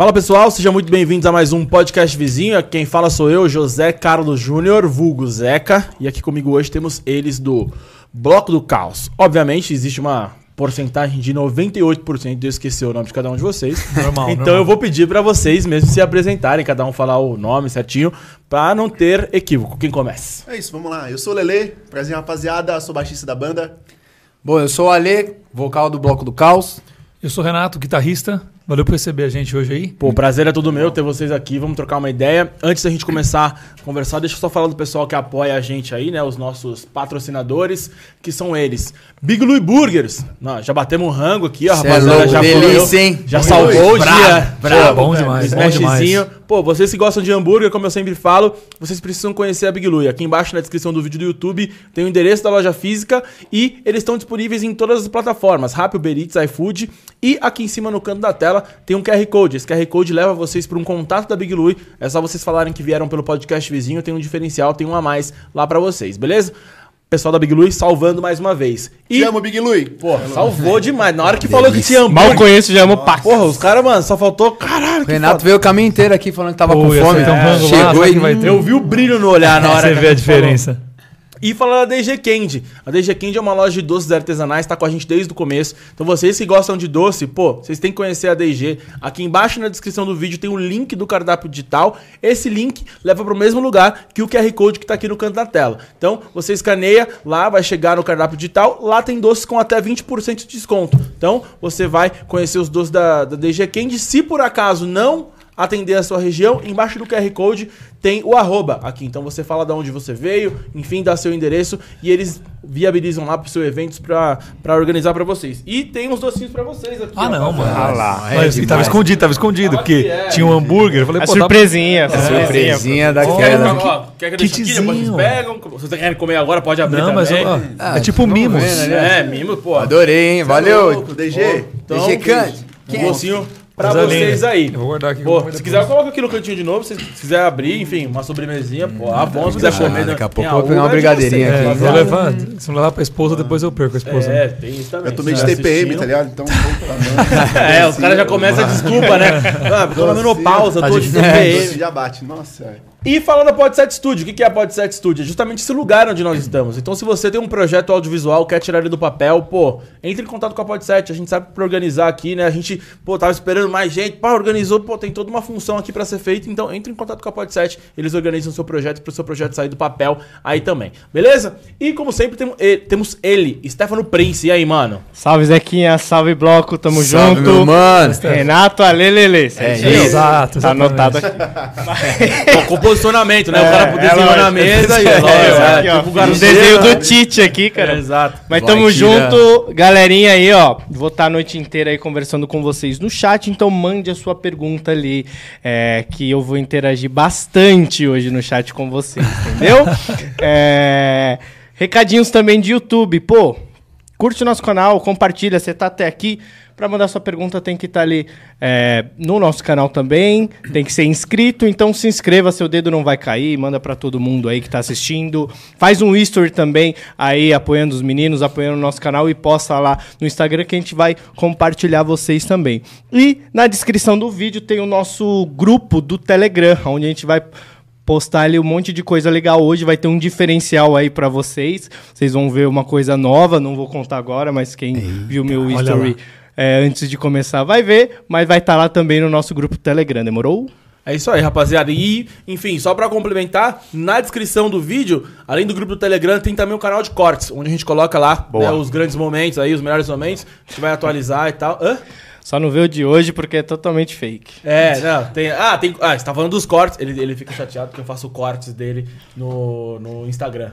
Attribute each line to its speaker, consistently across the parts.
Speaker 1: Fala pessoal, sejam muito bem-vindos a mais um podcast vizinho. Quem fala sou eu, José Carlos Júnior, vulgo Zeca. E aqui comigo hoje temos eles do Bloco do Caos. Obviamente, existe uma porcentagem de 98% de eu esquecer o nome de cada um de vocês.
Speaker 2: Normal,
Speaker 1: então
Speaker 2: normal.
Speaker 1: eu vou pedir pra vocês mesmo se apresentarem, cada um falar o nome certinho, pra não ter equívoco. Quem começa?
Speaker 3: É isso, vamos lá. Eu sou o Lele, prazer rapaziada, sou baixista da banda.
Speaker 4: Bom, eu sou o Ale, vocal do Bloco do Caos.
Speaker 2: Eu sou o Renato, guitarrista. Valeu por receber a gente hoje aí.
Speaker 1: Pô, o prazer é todo meu ter vocês aqui. Vamos trocar uma ideia. Antes da gente começar a conversar, deixa eu só falar do pessoal que apoia a gente aí, né? Os nossos patrocinadores, que são eles. Big Louie Burgers. Não, já batemos um rango aqui, ó,
Speaker 4: é
Speaker 1: rapaziada.
Speaker 4: louco,
Speaker 1: já
Speaker 4: delícia, hein?
Speaker 1: Já
Speaker 4: Muito
Speaker 1: salvou o dia.
Speaker 4: brabo,
Speaker 2: bom demais, bom
Speaker 1: smashzinho.
Speaker 2: demais.
Speaker 1: Pô, vocês que gostam de hambúrguer, como eu sempre falo, vocês precisam conhecer a Big Louie. Aqui embaixo na descrição do vídeo do YouTube tem o endereço da loja física e eles estão disponíveis em todas as plataformas, Rappi, Uber Eats, iFood e aqui em cima no canto da tela tem um QR Code. Esse QR Code leva vocês para um contato da Big Louie. É só vocês falarem que vieram pelo podcast vizinho, tem um diferencial, tem um a mais lá para vocês, beleza? Pessoal da Big Louie salvando mais uma vez. E,
Speaker 3: Te amo, Big Louie.
Speaker 1: pô, salvou demais. Na hora que falou que tinha hambúrguer...
Speaker 5: Mal conheço, já amo pá.
Speaker 1: Porra, os caras, mano, só faltou... Caralho,
Speaker 4: Renato
Speaker 1: foda.
Speaker 4: veio o caminho inteiro aqui falando que tava
Speaker 2: Pô,
Speaker 4: com fome.
Speaker 2: ser tão rango lá,
Speaker 4: Chegou
Speaker 2: sabe
Speaker 4: e
Speaker 2: que vai ter?
Speaker 1: Eu vi o brilho no olhar na hora
Speaker 2: Você
Speaker 1: que
Speaker 2: vê a
Speaker 1: gente falou. E falar da DG Candy. A DG Candy é uma loja de doces artesanais, tá com a gente desde o começo. Então vocês que gostam de doce, pô, vocês têm que conhecer a DG. Aqui embaixo na descrição do vídeo tem o link do cardápio digital. Esse link leva para o mesmo lugar que o QR Code que tá aqui no canto da tela. Então você escaneia, lá vai chegar no cardápio digital, lá tem doces com até 20% de desconto. Então você vai conhecer os doces da, da DG Candy. Se por acaso não atender a sua região, embaixo do QR Code tem o arroba aqui. Então você fala de onde você veio, enfim, dá seu endereço e eles viabilizam lá pro seu eventos pra, pra organizar pra vocês. E tem uns docinhos pra vocês aqui.
Speaker 2: Ah,
Speaker 1: ó.
Speaker 2: não, mano.
Speaker 5: Ah lá.
Speaker 2: Mas
Speaker 4: É
Speaker 2: tava
Speaker 4: demais.
Speaker 2: escondido, tava escondido,
Speaker 1: Tava
Speaker 2: porque
Speaker 1: é.
Speaker 2: tinha um hambúrguer. Eu falei,
Speaker 5: A
Speaker 2: pô,
Speaker 5: surpresinha, a surpresinha.
Speaker 4: Surpresinha daquela.
Speaker 1: ó, quer que eu deixe vocês pegam. Se vocês querem comer agora, pode abrir
Speaker 2: Não, mas
Speaker 1: também.
Speaker 2: ó,
Speaker 4: Ah,
Speaker 2: é tipo mimos.
Speaker 4: né?
Speaker 1: É, mimo, pô.
Speaker 4: Adorei, hein? Valeu.
Speaker 3: louco, DG.
Speaker 1: Então,
Speaker 4: DG Cante.
Speaker 1: um docinho pra
Speaker 2: Coisa
Speaker 1: vocês aí.
Speaker 2: Eu vou guardar aqui, eu
Speaker 1: Pô, se
Speaker 2: depois.
Speaker 1: quiser, coloca aqui no cantinho de novo. Se se quiser abrir, enfim, uma sobremesinha, pô, à vontade. Se quiser comer.
Speaker 4: daqui a pouco eu vou pegar uma
Speaker 1: de
Speaker 4: brigadeirinha aqui.
Speaker 2: É,
Speaker 1: tá
Speaker 2: vou levar. Se não levar pra esposa, depois eu perco a esposa.
Speaker 1: É, tem isso também.
Speaker 3: Eu tomei de TPM,
Speaker 1: assistindo.
Speaker 3: tá ligado? Então.
Speaker 1: É, os caras já começam a desculpa, né? Ah, tô na menopausa, tô de
Speaker 3: Esse
Speaker 1: TPM.
Speaker 3: já bate. Nossa, é.
Speaker 1: E falando da Podset Studio, o que que é a Podset Studio? É justamente esse lugar onde nós estamos. Então, se você tem um projeto audiovisual, quer tirar ele do papel, pô, entre em contato com a Podset. A gente sabe pra organizar aqui, né? A gente, pô, tava esperando mais gente, pá, organizou, pô, tem toda uma função aqui pra ser feita. Então, entre em contato com a Podset. Eles organizam o seu projeto pro seu projeto sair do papel aí também. Beleza? E, como sempre, temos ele, temos ele Stefano Prince. E aí, mano?
Speaker 5: Salve Zequinha, salve Bloco, tamo
Speaker 4: Salve,
Speaker 5: junto.
Speaker 4: meu mano.
Speaker 5: Renato Alelele. certinho?
Speaker 2: Exato,
Speaker 5: Tá
Speaker 2: exatamente.
Speaker 5: anotado aqui.
Speaker 1: posicionamento, né? o cara
Speaker 5: É,
Speaker 1: desenhou
Speaker 5: lógico.
Speaker 1: na mesa e
Speaker 5: É,
Speaker 1: é,
Speaker 5: ó,
Speaker 1: tipo
Speaker 5: o desenho
Speaker 1: né?
Speaker 5: do Tite aqui, cara.
Speaker 1: É, exato.
Speaker 5: Mas
Speaker 4: Vai,
Speaker 5: tamo
Speaker 4: tira.
Speaker 5: junto, galerinha aí, ó. Vou estar a noite inteira aí conversando com vocês no chat, então mande a sua pergunta ali, é, que eu vou interagir bastante hoje no chat com vocês, entendeu? É, recadinhos também de YouTube, pô. Curte o nosso canal, compartilha, você tá até aqui. Pra mandar sua pergunta tem que estar ali é, no nosso canal também, tem que ser inscrito, então se inscreva, seu dedo não vai cair, manda pra todo mundo aí que tá assistindo. Faz um history também aí apoiando os meninos, apoiando o nosso canal e posta lá no Instagram que a gente vai compartilhar vocês também. E na descrição do vídeo tem o nosso grupo do Telegram, onde a gente vai postar ali um monte de coisa legal hoje, vai ter um diferencial aí pra vocês. Vocês vão ver uma coisa nova, não vou contar agora, mas quem viu meu history é, antes de começar vai ver, mas vai estar lá também no nosso grupo Telegram, demorou?
Speaker 1: É isso aí, rapaziada. E, enfim, só pra complementar, na descrição do vídeo, além do grupo do Telegram, tem também o canal de cortes, onde a gente coloca lá né, os grandes momentos aí, os melhores momentos. A gente vai atualizar e tal. Hã?
Speaker 5: Só não vê o de hoje porque é totalmente fake.
Speaker 1: É, não, tem. Ah, tem. Ah, você tá falando dos cortes. Ele, ele fica chateado porque eu faço cortes dele no, no Instagram.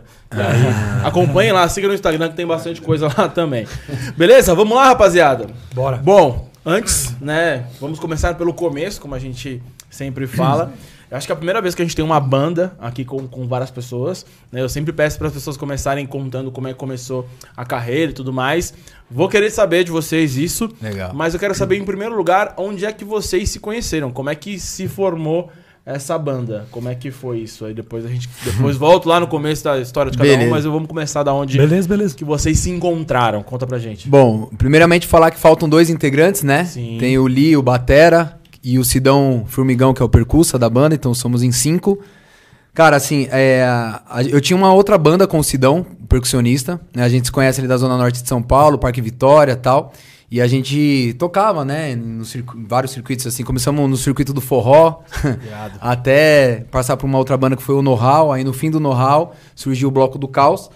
Speaker 1: Acompanhem lá, siga no Instagram que tem bastante coisa lá também. Beleza? Vamos lá, rapaziada.
Speaker 2: Bora.
Speaker 1: Bom, antes, né, vamos começar pelo começo, como a gente sempre fala. Eu acho que é a primeira vez que a gente tem uma banda aqui com, com várias pessoas. né? Eu sempre peço para as pessoas começarem contando como é que começou a carreira e tudo mais. Vou querer saber de vocês isso.
Speaker 4: Legal.
Speaker 1: Mas eu quero saber, em primeiro lugar, onde é que vocês se conheceram? Como é que se formou essa banda? Como é que foi isso? Aí depois a gente depois volto lá no começo da história de cada um,
Speaker 4: Beleza.
Speaker 1: mas eu vamos começar da onde
Speaker 2: Beleza, beleza.
Speaker 1: que vocês se encontraram. Conta pra gente.
Speaker 4: Bom, primeiramente falar que faltam dois integrantes, né?
Speaker 1: Sim.
Speaker 4: Tem o Lee, o Batera, e o Sidão Formigão, que é o percussa da banda, então somos em cinco. Cara, assim, é, eu tinha uma outra banda com o Sidão, percussionista, né? A gente se conhece ali da Zona Norte de São Paulo, Parque Vitória e tal. E a gente tocava, né, em vários circuitos, assim. Começamos no circuito do forró, até passar por uma outra banda que foi o Know-How. Aí no fim do Know-How surgiu o Bloco do Caos.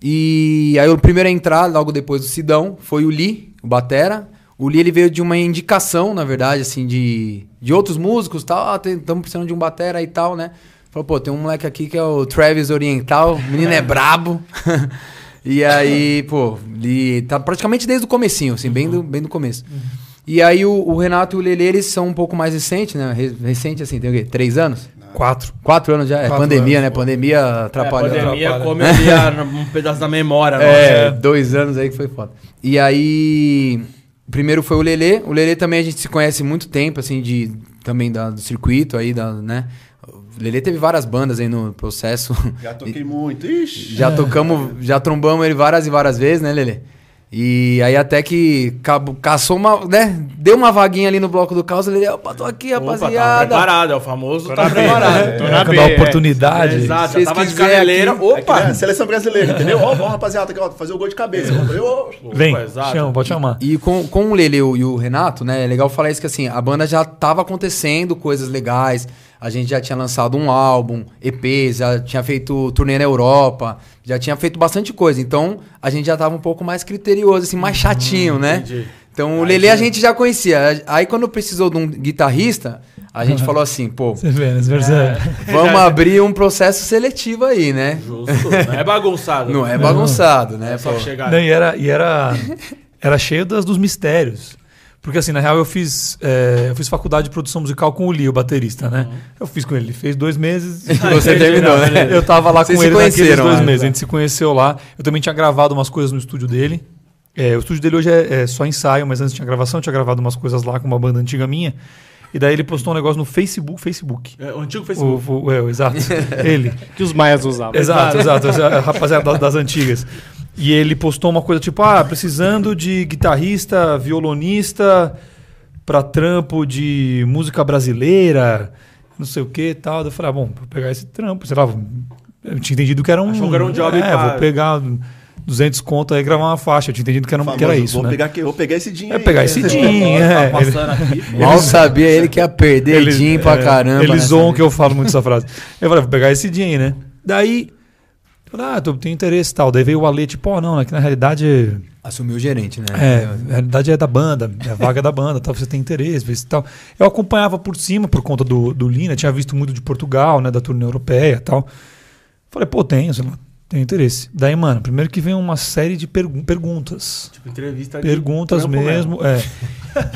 Speaker 4: E aí o primeiro a entrar, logo depois do Sidão, foi o Lee, o Batera. O Lee ele veio de uma indicação, na verdade, assim, de, de outros músicos tal. Ah, estamos precisando de um Batera e tal, né? Falou, pô, tem um moleque aqui que é o Travis Oriental, o menino é brabo. e aí, pô, ele tá praticamente desde o comecinho, assim, bem, do, bem do começo. E aí o, o Renato e o Lele, eles são um pouco mais recentes, né? Re- recente, assim, tem o quê? Três anos?
Speaker 2: Quatro.
Speaker 4: Quatro anos já? é
Speaker 2: Quatro
Speaker 4: pandemia,
Speaker 2: anos,
Speaker 4: né?
Speaker 2: pô.
Speaker 4: Pandemia
Speaker 1: É,
Speaker 4: atrapalhou.
Speaker 1: a pandemia
Speaker 2: Atrapalha.
Speaker 1: come um pedaço da memória.
Speaker 4: É,
Speaker 1: nossa.
Speaker 4: dois anos aí que foi foda. E aí, primeiro foi o Lelê. O Lelê também a gente se conhece há muito tempo, assim, de também da- do circuito aí, da, né? O Lelê teve várias bandas aí no processo.
Speaker 3: Já toquei muito. Ixi.
Speaker 4: Já tocamos, já trombamos ele várias e várias vezes, né, Lelê? E aí até que caçou uma, né? Deu uma vaguinha ali no bloco do caos, ele, opa, tô aqui,
Speaker 1: Opa, tá
Speaker 4: rapaziada.
Speaker 1: preparado, é o famoso tá
Speaker 5: na B.
Speaker 1: preparado.
Speaker 5: Tô na B,
Speaker 2: dá
Speaker 5: é.
Speaker 2: oportunidade.
Speaker 1: Exato,
Speaker 4: Vocês
Speaker 1: tava de caneleira.
Speaker 4: aqui-
Speaker 3: né?
Speaker 1: Opa!
Speaker 3: Seleção brasileira, entendeu? Ó, vamos, rapaziada, aqui, ó, fazer o gol de cabeça. Eu,
Speaker 2: Vem,
Speaker 1: Opa, exato.
Speaker 2: chama, pode chamar.
Speaker 4: E com, com o Lele e o- e o Renato, né? É legal falar isso que assim, a banda já tava acontecendo coisas legais. A gente já tinha lançado um álbum, EP, já tinha feito turnê na Europa, já tinha feito bastante coisa. Então, a gente já tava um pouco mais criterioso, assim, mais chatinho, né?
Speaker 1: entendi.
Speaker 4: Então, o Lele a gente já conhecia. Aí, quando precisou de um guitarrista, a gente falou assim, pô,
Speaker 2: Você vê, né? Você percebe?
Speaker 4: vamos abrir um processo seletivo aí, né?
Speaker 1: Justo. Não é bagunçado.
Speaker 4: Não é bagunçado, né?
Speaker 1: É só
Speaker 4: pô?
Speaker 1: chegar.
Speaker 2: Não, e era, e era, era cheio das, dos mistérios. Porque, assim, na real, eu fiz, é, eu fiz faculdade de produção musical com o Lee, o baterista, né? Eu fiz com ele. Ele fez dois meses.
Speaker 4: Você terminou, né?
Speaker 2: Eu tava lá
Speaker 4: Vocês
Speaker 2: com ele naqueles
Speaker 4: conheceram
Speaker 2: dois
Speaker 4: lá,
Speaker 2: meses.
Speaker 4: né?
Speaker 2: A gente se conheceu lá. Eu também tinha gravado umas coisas no estúdio dele. É, o estúdio dele hoje é, é só ensaio, mas antes tinha gravação. Eu tinha gravado umas coisas lá com uma banda antiga minha. E daí ele postou um negócio no Facebook. Facebook.
Speaker 1: É, o antigo Facebook.
Speaker 2: o, é, o- exato. ele.
Speaker 5: Que os maias usavam.
Speaker 2: Exato, exato. Rapaziada das, das antigas. E ele postou uma coisa tipo: ah, precisando de guitarrista, violonista pra trampo de música brasileira, não sei o que e tal. Daí Eu falei: ah, bom, vou pegar esse trampo. Sei lá, eu tinha entendido que era um.
Speaker 1: Achou que era um job
Speaker 2: É,
Speaker 1: pra-
Speaker 2: vou pegar 200 conto aí gravar uma faixa. Eu tinha entendido que era, um- que era
Speaker 3: famoso,
Speaker 2: isso,
Speaker 3: vou
Speaker 2: né?
Speaker 3: Pegar, aqui- vou pegar esse dinheiro
Speaker 2: É
Speaker 3: aí.
Speaker 2: pegar esse din,
Speaker 1: Tá
Speaker 2: é. Ele-.
Speaker 4: Mal sabia ele que ia perder
Speaker 2: Eles-
Speaker 4: din pra
Speaker 2: é,
Speaker 4: caramba.
Speaker 2: Eles
Speaker 4: nessa
Speaker 2: zoam
Speaker 4: vida.
Speaker 2: que eu falo muito essa frase. Eu falei, vou pegar esse aí, né? Daí, eu falei, ah, tô, tenho interesse e tal. Daí veio o Ale, tipo, ó, não, é que na realidade,
Speaker 4: Assumiu o gerente, né?
Speaker 2: é, na realidade é da banda, é a vaga da banda, tal, você tem interesse, vê se tal. Eu acompanhava por cima, por conta do, do Lina, tinha visto muito de Portugal, né, da turnê europeia e tal. Falei, pô, tenho, sei lá, tenho interesse. Daí, mano, primeiro que vem uma série de pergun- perguntas.
Speaker 1: Tipo, entrevista de
Speaker 2: Perguntas
Speaker 1: trampo
Speaker 2: mesmo, é.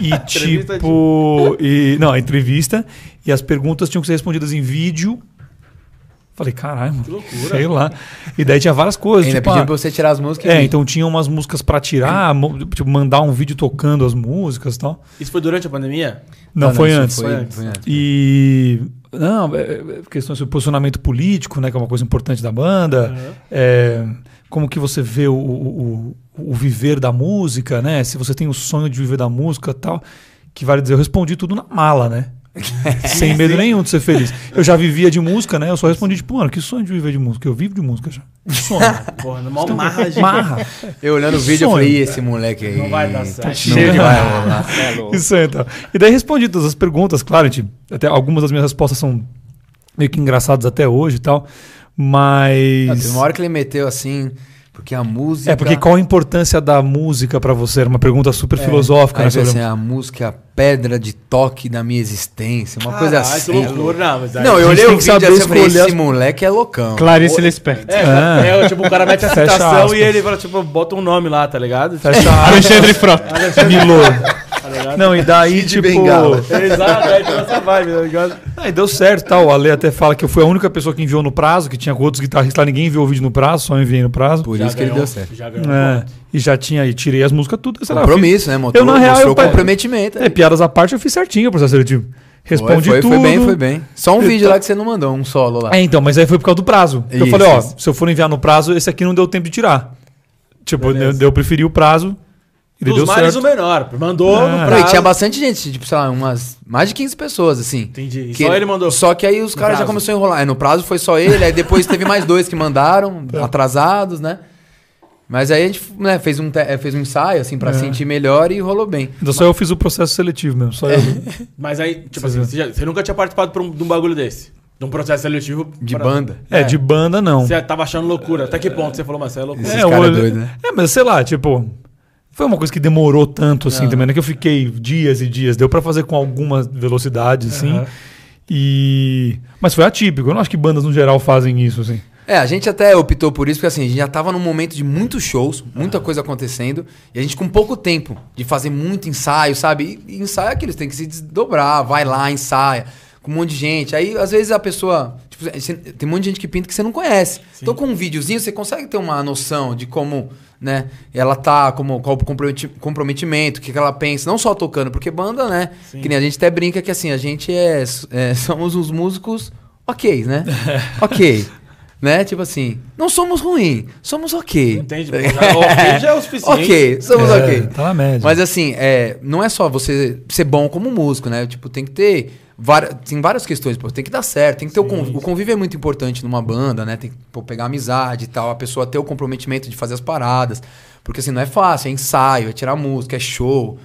Speaker 2: E tipo. E, não, a entrevista. E as perguntas tinham que ser respondidas em vídeo. Falei, caralho, mano.
Speaker 1: Que loucura.
Speaker 2: Sei lá. E daí tinha várias coisas.
Speaker 4: Ainda
Speaker 2: tipo,
Speaker 4: pedindo
Speaker 2: ah,
Speaker 4: pra você tirar as músicas.
Speaker 2: é,
Speaker 4: e-
Speaker 2: então tinha umas músicas pra tirar, tipo, mandar um vídeo tocando as músicas e tal.
Speaker 1: Isso foi durante a pandemia?
Speaker 2: Não, foi
Speaker 4: isso
Speaker 2: antes.
Speaker 4: Foi,
Speaker 1: Foi antes.
Speaker 4: foi antes.
Speaker 2: E. Não, é, é, questões sobre posicionamento político, né? Que é uma coisa importante da banda.
Speaker 1: Uhum.
Speaker 2: É, como que você vê o, o, o- viver da música, né? Se você tem o sonho de viver da música e tal. Que vale dizer, eu respondi tudo na mala, né? Sem medo nenhum de ser feliz. Eu já vivia de música, né? Eu só respondi, tipo, mano, que sonho de viver de música? Eu vivo de música já. Que sonho.
Speaker 1: Porra, numa marra de...
Speaker 2: Marra.
Speaker 4: Eu olhando o
Speaker 2: Que
Speaker 4: vídeo, eu
Speaker 2: sonho.
Speaker 4: falei, "Ih, esse moleque aí.
Speaker 1: Não vai dar certo.
Speaker 4: Não
Speaker 5: Cheio de
Speaker 4: vai rolar.
Speaker 5: É louco.
Speaker 2: Isso aí, então. E daí respondi todas as perguntas, claro, gente, até algumas das minhas respostas são meio que engraçadas até hoje e tal, mas...
Speaker 4: Ah, uma hora que ele meteu assim, porque a música.
Speaker 2: É, porque qual a importância da música pra você? Era uma pergunta super filosófica,
Speaker 4: Aí
Speaker 2: né?
Speaker 4: assim, a música é a pedra de toque da minha existência. Uma coisa assim.
Speaker 1: que loucura. Não, mas aí-
Speaker 4: Não, eu olhei o vídeo assim e falei, esse
Speaker 2: as-
Speaker 4: moleque é loucão.
Speaker 5: Clarice Lispector.
Speaker 1: É,
Speaker 2: Ah.
Speaker 1: é, tipo, o cara mete a citação e ele fala, tipo, bota um nome lá, tá ligado?
Speaker 2: Fecha a-
Speaker 5: Alexandre Frota.
Speaker 2: Milor.
Speaker 1: Tá ligado?
Speaker 2: Não, e daí,
Speaker 3: Kid
Speaker 2: tipo...
Speaker 3: Bengala.
Speaker 1: Exato, é tipo essa vibe, tá ligado?
Speaker 2: Aí deu certo, tal. O Ale até fala que eu fui a única pessoa que enviou no prazo, que tinha com outros guitarristas lá, ninguém enviou o vídeo no prazo, só enviei no prazo.
Speaker 4: Por
Speaker 1: Já
Speaker 4: isso que ele
Speaker 1: ganhou-
Speaker 4: deu certo.
Speaker 1: Já ganhou
Speaker 2: É, e já tinha, e tirei as músicas tudo. sei lá,
Speaker 4: Compromisso, né? Mostrou,
Speaker 2: Eu, na real, eu-
Speaker 4: comprometimento.
Speaker 2: É, piadas à parte, eu fiz certinho o processo seletivo. Respondi
Speaker 4: foi,
Speaker 2: tudo.
Speaker 4: Foi bem, foi bem. Só um
Speaker 2: Eu
Speaker 4: vídeo
Speaker 2: tô-
Speaker 4: lá que você não mandou, um solo lá.
Speaker 2: É, então, mas aí foi por causa do prazo. eu
Speaker 4: Isso,
Speaker 2: falei, ó,
Speaker 4: isso.
Speaker 2: se eu for enviar no prazo, esse aqui não deu tempo de tirar. Tipo, eu, eu preferi o prazo E daí
Speaker 1: Dos
Speaker 2: deu
Speaker 1: males
Speaker 2: certo.
Speaker 1: o menor. Mandou
Speaker 2: É.
Speaker 1: no prazo.
Speaker 4: e tinha bastante gente, tipo, sei lá, umas mais de 15 pessoas, assim.
Speaker 1: Entendi.
Speaker 4: Que-
Speaker 1: só ele mandou.
Speaker 4: Só que aí os caras já começaram a enrolar. É, no prazo foi só ele, aí depois teve mais dois que mandaram,
Speaker 2: É.
Speaker 4: atrasados, né? Mas aí a gente né, fez, um eh, fez um ensaio, assim, pra
Speaker 2: É.
Speaker 4: sentir melhor e rolou bem.
Speaker 2: Então só eu fiz o processo seletivo mesmo. Só eu.
Speaker 1: Mas aí, tipo
Speaker 2: Você
Speaker 1: assim, você, já- você nunca tinha participado por um- de um bagulho desse? De um processo seletivo?
Speaker 4: De
Speaker 1: pra-
Speaker 4: banda.
Speaker 2: É, de banda não.
Speaker 1: Você tava achando loucura. Até que ponto você falou, mas você é loucura?
Speaker 4: Esses
Speaker 2: é,
Speaker 4: cara
Speaker 2: o-
Speaker 4: doido, né?
Speaker 2: É, mas sei lá, tipo. Foi uma coisa que demorou tanto assim
Speaker 1: Aham.
Speaker 2: também, né? Que eu fiquei dias e dias. Deu pra fazer com alguma velocidade, assim.
Speaker 1: Aham.
Speaker 2: E. Mas foi atípico. Eu não acho que bandas no geral fazem isso, assim.
Speaker 4: É, a gente até optou por isso, porque assim, a gente já tava num momento de muitos shows, muita coisa acontecendo, e a gente com pouco tempo de fazer muito ensaio, sabe? E, e ensaio é aquilo, você tem que se desdobrar, vai lá, ensaia, com um monte de gente. Aí, às vezes, a pessoa. Tipo, tem um monte de gente que pinta que você não conhece. Então, com um videozinho, você consegue ter uma noção de como, né, ela tá, como, qual o comprometi- comprometimento, o que, que ela pensa, não só tocando, porque banda, né?
Speaker 1: Sim.
Speaker 4: Que nem a gente até brinca que assim, a gente é, é- somos os músicos ok, né? ok. Né? Tipo assim, não somos ruins, somos ok.
Speaker 1: Entende? Pô, já- ok já é o suficiente.
Speaker 4: Ok, somos
Speaker 2: É,
Speaker 4: ok.
Speaker 2: Tá na média.
Speaker 4: Mas assim, é, não é só você ser bom como músico, né? Tipo, tem que ter. Várias, tem várias questões, pô. Tem que dar certo, tem que ter o
Speaker 1: Sim,
Speaker 4: convívio.
Speaker 1: sim.
Speaker 4: O convívio é muito importante numa banda, né? Tem que pô, pegar amizade e tal, a pessoa ter o comprometimento de fazer as paradas. Porque assim, não é fácil, é ensaio, é tirar música, é show.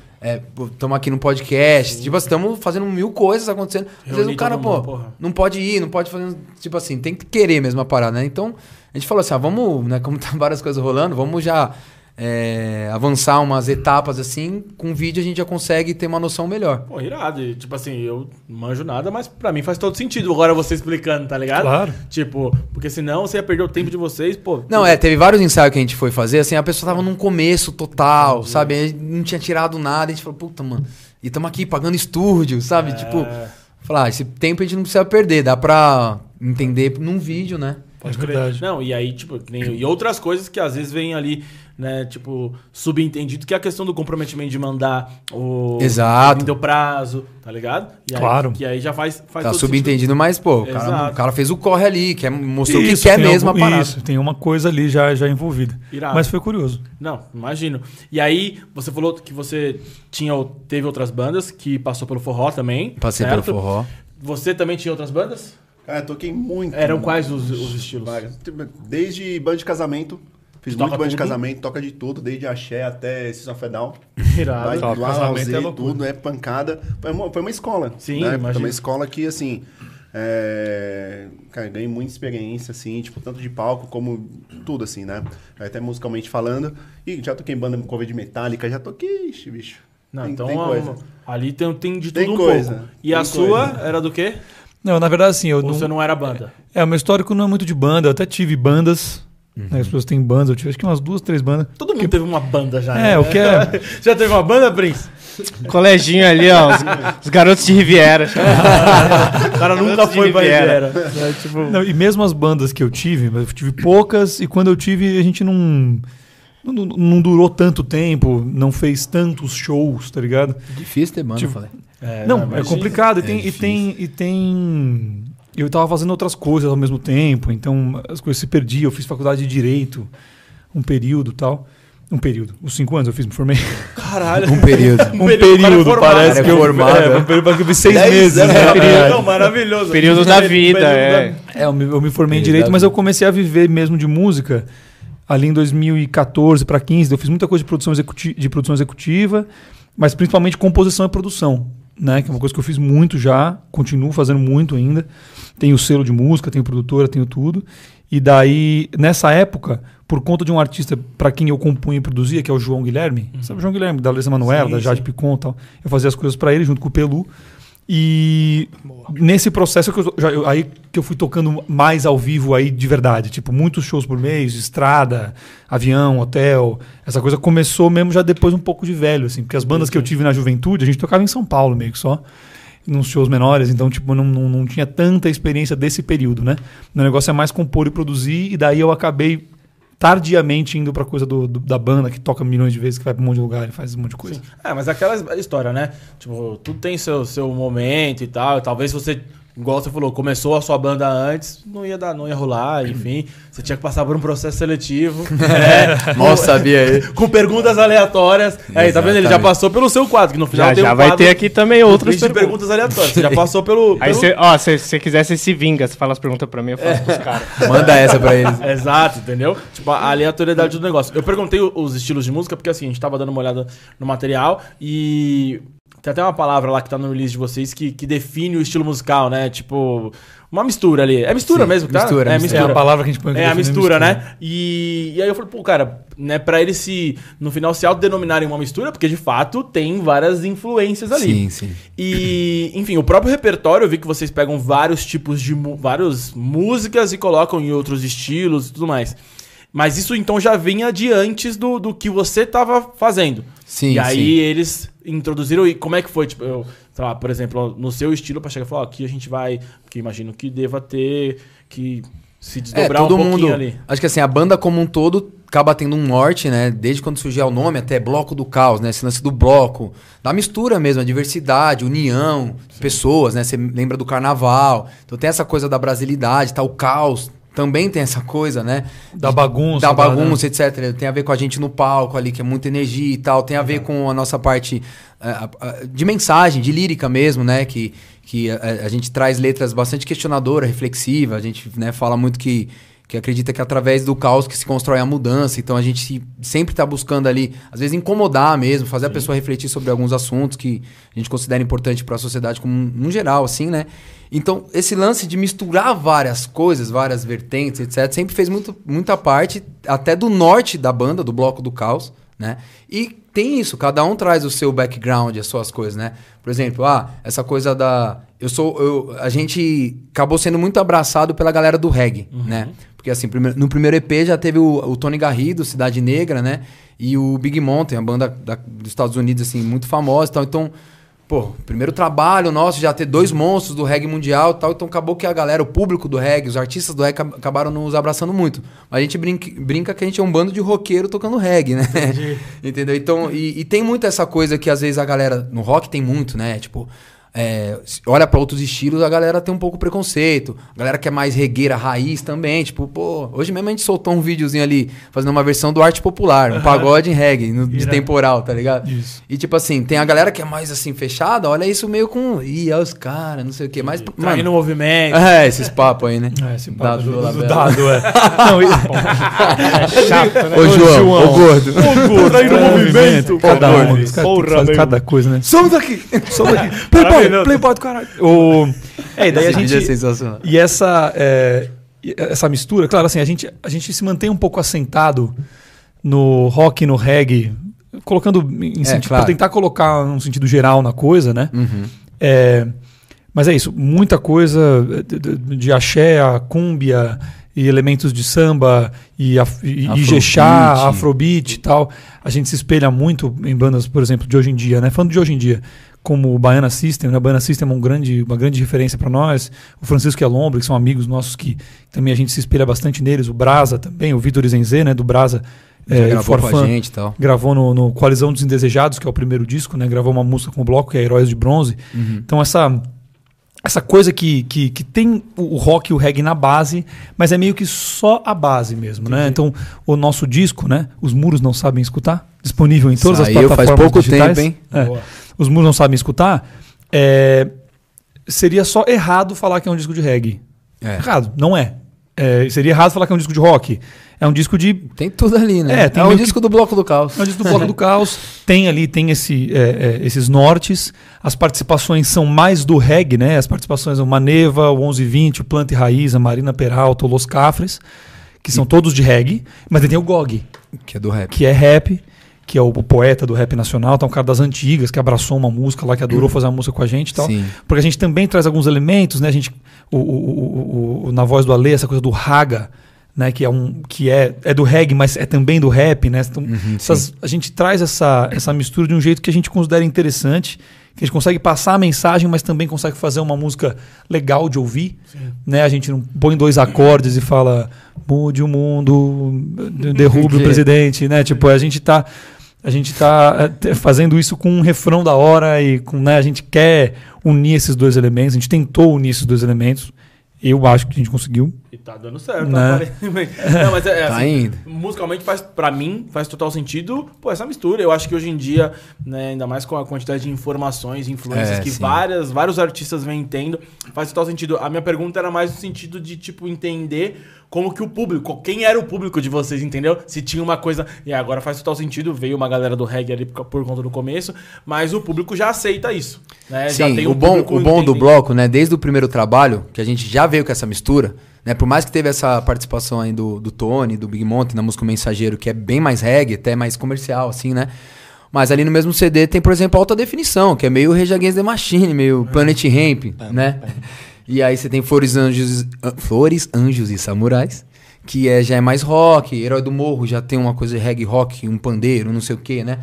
Speaker 4: Estamos aqui no podcast, tipo assim, estamos fazendo mil coisas acontecendo. Às vezes o cara, pô,
Speaker 1: mundo,
Speaker 4: não pode ir, não pode fazer. Tipo assim, tem que querer mesmo a parada, né? Então, a gente falou assim: ah, vamos, né? Como tá várias coisas rolando, vamos já é, avançar umas etapas assim. Com vídeo a gente já consegue ter uma noção melhor.
Speaker 1: Pô, irado. E, tipo assim, eu não manjo nada, mas pra mim faz todo sentido agora você explicando, tá ligado?
Speaker 2: Claro.
Speaker 1: Tipo, porque senão você ia perder o tempo de vocês, pô.
Speaker 4: Não, é, teve vários ensaios que a gente foi fazer, assim, a pessoa tava num começo total, sabe? Aí Não tinha tirado nada, a gente falou, puta, mano, e estamos aqui pagando estúdio, sabe? Tipo, falar, ah, esse tempo a gente não precisa perder, dá pra entender num vídeo, né?
Speaker 1: Pode
Speaker 2: É verdade.
Speaker 1: Não, e aí, tipo, que nem- e outras coisas que às vezes vêm ali, né, tipo, subentendido, que é a questão do comprometimento de mandar o.
Speaker 4: Exato.
Speaker 1: Teu prazo, tá ligado? E aí,
Speaker 2: Claro.
Speaker 1: Que aí já faz. faz
Speaker 4: Tá subentendido, mas, pô, o cara, o cara fez o corre ali, quer, mostrou
Speaker 2: Isso,
Speaker 4: que quer mesmo
Speaker 2: algum-
Speaker 4: a parada.
Speaker 2: Isso, tem uma coisa ali já, já envolvida.
Speaker 1: Irado.
Speaker 2: Mas foi curioso.
Speaker 1: Não, imagino. E aí, você falou que você tinha, teve outras bandas que passou pelo forró também.
Speaker 4: Passei
Speaker 1: certo?
Speaker 4: pelo forró.
Speaker 1: Você também tinha outras bandas?
Speaker 3: Cara, toquei muito.
Speaker 1: Eram quais os, os estilos?
Speaker 3: Várias. Desde banda de casamento. Fiz muito banda de casamento, toca de tudo, desde axé até a Down.
Speaker 1: Irado.
Speaker 3: Vai ao
Speaker 2: casamento é
Speaker 3: tudo, é pancada. Foi uma, foi uma escola.
Speaker 1: Sim,
Speaker 3: né? Foi uma escola que, assim, é... cara, ganhei muita experiência, assim, tipo, tanto de palco como tudo, assim, né? Até musicalmente falando. E já toquei em banda cover de metálica, já toquei, ixi, bicho.
Speaker 1: Não,
Speaker 3: Tem-
Speaker 1: então
Speaker 3: tem
Speaker 1: ali tem, tem de
Speaker 3: Tem
Speaker 1: tudo um
Speaker 3: coisa,
Speaker 1: pouco. E
Speaker 3: tem
Speaker 1: a sua
Speaker 3: coisa.
Speaker 1: era do quê?
Speaker 2: Não, na verdade, assim, eu
Speaker 1: Ou
Speaker 2: não.
Speaker 1: você não era banda?
Speaker 2: É, o meu histórico não é muito de banda. Eu até tive bandas.
Speaker 1: Uhum.
Speaker 2: né, as pessoas têm bandas. Eu tive acho que umas duas, três bandas.
Speaker 1: Todo mundo teve uma banda já.
Speaker 2: É,
Speaker 1: né?
Speaker 2: o que é.
Speaker 1: Já teve uma banda, Prince?
Speaker 5: Coleginho ali, ó. Os, os garotos de Riviera.
Speaker 1: O cara nunca foi pra
Speaker 5: Riviera.
Speaker 1: Riviera. né? Tipo,
Speaker 2: Não, e mesmo as bandas que eu tive, mas eu tive poucas, e quando eu tive, a gente não. Não, não- não durou tanto tempo, não fez tantos shows, tá ligado?
Speaker 4: Difícil ter banda,
Speaker 2: Tipo,
Speaker 4: eu falei.
Speaker 1: é,
Speaker 2: não, é
Speaker 1: imagina.
Speaker 2: complicado. E
Speaker 4: É
Speaker 2: tem, e
Speaker 4: difícil.
Speaker 2: tem. E tem. Eu tava fazendo outras coisas ao mesmo tempo, então as coisas se perdiam. Eu fiz faculdade de Direito um período tal. Um período. Os cinco anos eu fiz, me formei.
Speaker 1: Caralho.
Speaker 4: Um período.
Speaker 2: Um
Speaker 1: período, é
Speaker 2: período,
Speaker 1: formado.
Speaker 2: parece
Speaker 4: Cara,
Speaker 2: que
Speaker 4: é
Speaker 2: eu.
Speaker 4: formado,
Speaker 2: é,
Speaker 4: é.
Speaker 2: um período, parece que eu fiz seis
Speaker 3: Dez
Speaker 2: meses.
Speaker 3: anos,
Speaker 2: né?
Speaker 3: né?
Speaker 1: Não, maravilhoso.
Speaker 5: Período da vida,
Speaker 1: Período
Speaker 5: é.
Speaker 2: É, eu me, eu me formei em
Speaker 4: Período
Speaker 2: direito, mas eu comecei a viver mesmo de música ali em 2014 para 15. Eu fiz muita coisa de produção, executi- de produção executiva, mas principalmente composição e produção, né? Que é uma coisa que eu fiz muito já, continuo fazendo muito ainda. Tenho selo de música, tenho produtora, tenho tudo. E daí, nessa época, por conta de um artista para quem eu compunha e produzia, que é o João Guilherme, sabe o João Guilherme, da Larissa Manoela,
Speaker 1: Sim,
Speaker 2: da Jade
Speaker 1: sim.
Speaker 2: Picon e tal. Eu fazia as coisas para ele junto com o Pelu. E nesse processo que eu, já, eu- aí que eu fui tocando mais ao vivo aí de verdade, tipo muitos shows por mês, estrada, avião, hotel, essa coisa começou mesmo já depois um pouco de velho assim, porque as bandas que eu tive na juventude, a gente tocava em São Paulo meio que só, nos shows menores, então tipo não, não, não tinha tanta experiência desse período, né? O negócio é mais compor e produzir e daí eu acabei tardiamente indo pra coisa do, do- da banda que toca milhões de vezes, que vai pra um monte de lugar e faz um monte de coisa.
Speaker 1: É, mas aquela história, né? Tipo, tudo tem seu, seu momento e tal. Talvez você igual você falou, começou a sua banda antes, não ia dar, não ia rolar, enfim. Você tinha que passar por um processo seletivo. é,
Speaker 4: Mal sabia aí.
Speaker 1: com perguntas aleatórias. Aí, tá vendo? Ele já passou pelo seu quadro, que no final
Speaker 5: Já,
Speaker 1: tem
Speaker 5: já
Speaker 1: um
Speaker 5: vai ter aqui também outras perguntas.
Speaker 1: perguntas aleatórias. Você já passou pelo.
Speaker 5: Aí
Speaker 1: pelo-
Speaker 5: você, ó, se você quiser, você se vinga. Você fala as perguntas pra mim, eu faço pros caras.
Speaker 4: Manda essa pra eles.
Speaker 1: Exato, entendeu? Tipo, a aleatoriedade do negócio. Eu perguntei os estilos de música, porque assim, a gente tava dando uma olhada no material e tem até uma palavra lá que tá no release de vocês que, que define o estilo musical, né? Tipo, uma mistura ali. É mistura
Speaker 4: Sim,
Speaker 1: mesmo, que tá?
Speaker 4: mistura,
Speaker 1: é
Speaker 4: mistura.
Speaker 2: É a palavra que a gente põe
Speaker 1: É a
Speaker 2: definindo
Speaker 1: mistura, né? E, e aí eu falei, pô, cara, né, pra eles se, no final, se autodenominarem uma mistura, porque de fato tem várias influências ali.
Speaker 4: Sim, sim.
Speaker 1: E, enfim, o próprio repertório, eu vi que vocês pegam vários tipos de várias músicas e colocam em outros estilos e tudo mais. Mas isso então já vinha de antes do, do que você tava fazendo.
Speaker 4: Sim,
Speaker 1: e aí
Speaker 4: sim.
Speaker 1: eles introduziram e como é que foi? Tipo, eu, sei lá, por exemplo, no seu estilo, pra chegar e falar, ó, aqui a gente vai. Porque imagino que deva ter que se
Speaker 4: É,
Speaker 1: desdobrar
Speaker 4: todo
Speaker 1: um pouquinho
Speaker 4: mundo.
Speaker 1: ali.
Speaker 4: Acho que assim, a banda como um todo acaba tendo um norte, né? Desde quando surgiu o nome até Bloco do Caos, né? Esse lance do bloco, da mistura mesmo, a diversidade, união, pessoas, né? Você lembra do carnaval. Então tem essa coisa da brasilidade, tá? O caos também tem essa coisa, né?
Speaker 2: Da bagunça.
Speaker 4: da
Speaker 2: da-
Speaker 4: bagunça, etc. Tem a ver com a gente no palco ali, que é muita energia e tal. Tem a ver com a nossa parte a- de mensagem, de lírica mesmo, né? Que, que a, a gente traz letras bastante questionadora, reflexiva. A gente né, fala muito que, que acredita que é através do caos que se constrói a mudança. Então a gente se- sempre está buscando ali, às vezes, incomodar mesmo, fazer a pessoa refletir sobre alguns assuntos que a gente considera importante para a sociedade como no geral, assim, né? Então, esse lance de misturar várias coisas, várias vertentes, etc., sempre fez muito, muita parte, até do norte da banda, do Bloco do Caos, né? E tem isso, cada um traz o seu background, as suas coisas, né? Por exemplo, ah, essa coisa da. Eu sou. Eu, a gente acabou sendo muito abraçado pela galera do reggae, né? Porque assim, no primeiro EP já teve o, o Tony Garrido, Cidade Negra, né? E o Big Mountain, a banda da- dos Estados Unidos, assim, muito famosa e tal. Então, pô, primeiro trabalho nosso já ter dois monstros do reggae mundial e tal. Então acabou que a galera, o público do reggae, os artistas do reggae acab- acabaram nos abraçando muito. Mas a gente brinca, brinca que a gente é um bando de roqueiro tocando reggae, né? Entendeu? Então, e, e tem muito essa coisa que às vezes a galera. No rock tem muito, né? Tipo. É, olha pra outros estilos, a galera tem um pouco preconceito. A galera que é mais regueira, raiz também. Tipo, pô, hoje mesmo a gente soltou um videozinho ali fazendo uma versão do arte popular, um pagode em reggae, no, de temporal, tá ligado?
Speaker 2: Isso.
Speaker 4: E tipo assim, tem a galera que é mais assim, fechada, olha isso meio com. Ih, olha os caras, não sei o quê. Mas,
Speaker 1: Traindo o
Speaker 4: mano,
Speaker 1: movimento.
Speaker 4: é, esses papos aí, né?
Speaker 2: É, esse papo
Speaker 4: Dado
Speaker 2: do,
Speaker 4: do
Speaker 2: dado, é. Não, e-
Speaker 5: É chato, né?
Speaker 4: Ô, João, ô gordo.
Speaker 1: Traindo o movimento.
Speaker 2: Cada
Speaker 1: Pô,
Speaker 2: um,
Speaker 1: gordo.
Speaker 2: os caras
Speaker 1: Porra,
Speaker 2: fazem
Speaker 1: meu.
Speaker 2: cada coisa, né?
Speaker 4: Somos aqui!
Speaker 2: Somos aqui.
Speaker 1: Não.
Speaker 2: Playboy do caralho. O... É, e daí a
Speaker 4: é
Speaker 2: gente...
Speaker 4: sensacional.
Speaker 2: E essa, é, essa mistura, claro, assim, a gente, a gente se mantém um pouco assentado no rock e no reggae, colocando em sentido,
Speaker 4: claro.
Speaker 2: pra tentar colocar um sentido geral na coisa, né?
Speaker 4: Uhum.
Speaker 2: É, mas é isso, muita coisa de, de- de axé, a cúmbia e elementos de samba e, a, e. Ijexá, afrobeat e tal. A gente se espelha muito em bandas, por exemplo, de hoje em dia, né? Falando de hoje em dia, como o Baiana System, né? O Baiana System é um grande, uma grande referência para nós. O Francisco e a Lombra, que são amigos nossos que também a gente se espelha bastante neles. O Brasa também, o Vitor Izenzê, né? Do Brasa. É,
Speaker 4: gravou com a gente tal.
Speaker 2: gravou no, no Coalizão dos Indesejados, que é o primeiro disco, né? Gravou uma música com o bloco, que é Heróis de Bronze.
Speaker 4: Uhum.
Speaker 2: Então essa essa coisa que, que, que tem o rock e o reggae na base, mas é meio que só a base mesmo, né? Então o nosso disco, né? Os Muros Não Sabem Escutar, disponível em todas
Speaker 4: Saiu
Speaker 2: as
Speaker 4: faz
Speaker 2: plataformas
Speaker 4: pouco
Speaker 2: digitais.
Speaker 4: tempo, hein?
Speaker 2: É. Os Muros Não Sabem Escutar, é, seria só errado falar que é um disco de reggae.
Speaker 4: É.
Speaker 2: Errado, não é. É, Seria errado falar que é um disco de rock. É um disco de
Speaker 4: Tem tudo ali, né?
Speaker 2: É, tem
Speaker 4: é um
Speaker 2: meio que-
Speaker 4: disco do Bloco do Caos.
Speaker 2: é um disco do Bloco do Caos. Tem ali, tem esse, é, é, esses nortes. As participações são mais do reggae, né? As participações são Maneva, o 1120, o Planta e Raiz, a Marina Peralta, o Los Cafres, que são todos de reggae. Mas tem o Gog,
Speaker 4: Que é do rap.
Speaker 2: que é rap, que é o poeta do rap nacional, tá um cara das antigas, que abraçou uma música lá, que adorou fazer uma música com a gente e tal.
Speaker 4: Sim.
Speaker 2: Porque a gente também traz alguns elementos, né? A gente, o, o- o- o- na voz do Ale, essa coisa do raga, né? Que é um que é, é do reggae, mas é também do rap, né? Então,
Speaker 4: Uhum,
Speaker 2: essas- a gente traz essa, essa mistura de um jeito que a gente considera interessante, que a gente consegue passar a mensagem, mas também consegue fazer uma música legal de ouvir, né? A gente não põe dois acordes e fala mude o mundo, derrube o presidente, né? Tipo, a gente tá a gente tá é, te- fazendo isso com um refrão da hora e com, né, a gente quer unir esses dois elementos, a gente tentou unir esses dois elementos. Eu acho que a gente conseguiu.
Speaker 1: E tá dando certo,
Speaker 2: Né?
Speaker 1: Não, mas é,
Speaker 4: Tá
Speaker 1: assim,
Speaker 4: indo.
Speaker 1: musicalmente faz, pra mim, faz total sentido, pô, essa mistura. Eu acho que hoje em dia, né, ainda mais com a quantidade de informações, influências
Speaker 4: É,
Speaker 1: que
Speaker 4: sim.
Speaker 1: várias, vários artistas vêm tendo, faz total sentido. A minha pergunta era mais no sentido de, tipo, entender como que o público, quem era o público de vocês, entendeu? Se tinha uma coisa. E agora faz total sentido, veio uma galera do reggae ali por, conta do começo, mas o público já aceita isso. Né? já
Speaker 4: Sim,
Speaker 1: tem
Speaker 4: o
Speaker 1: um
Speaker 4: bom, o bom do bloco, né? Desde o primeiro trabalho, que a gente já veio com essa mistura, né? Por mais que teve essa participação aí do, do Tony, do Big Monte na música Mensageiro, que é bem mais reggae, até mais comercial, assim, né? Mas ali no mesmo CD tem, por exemplo, Alta Definição, que é meio Rage Against the Machine, meio Planet Ramp, né? E aí você tem Flores, Anjos, Flores, Anjos e Samurais, que é, já é mais rock, Herói do Morro já tem uma coisa de reggae rock, um pandeiro, não sei o que, né?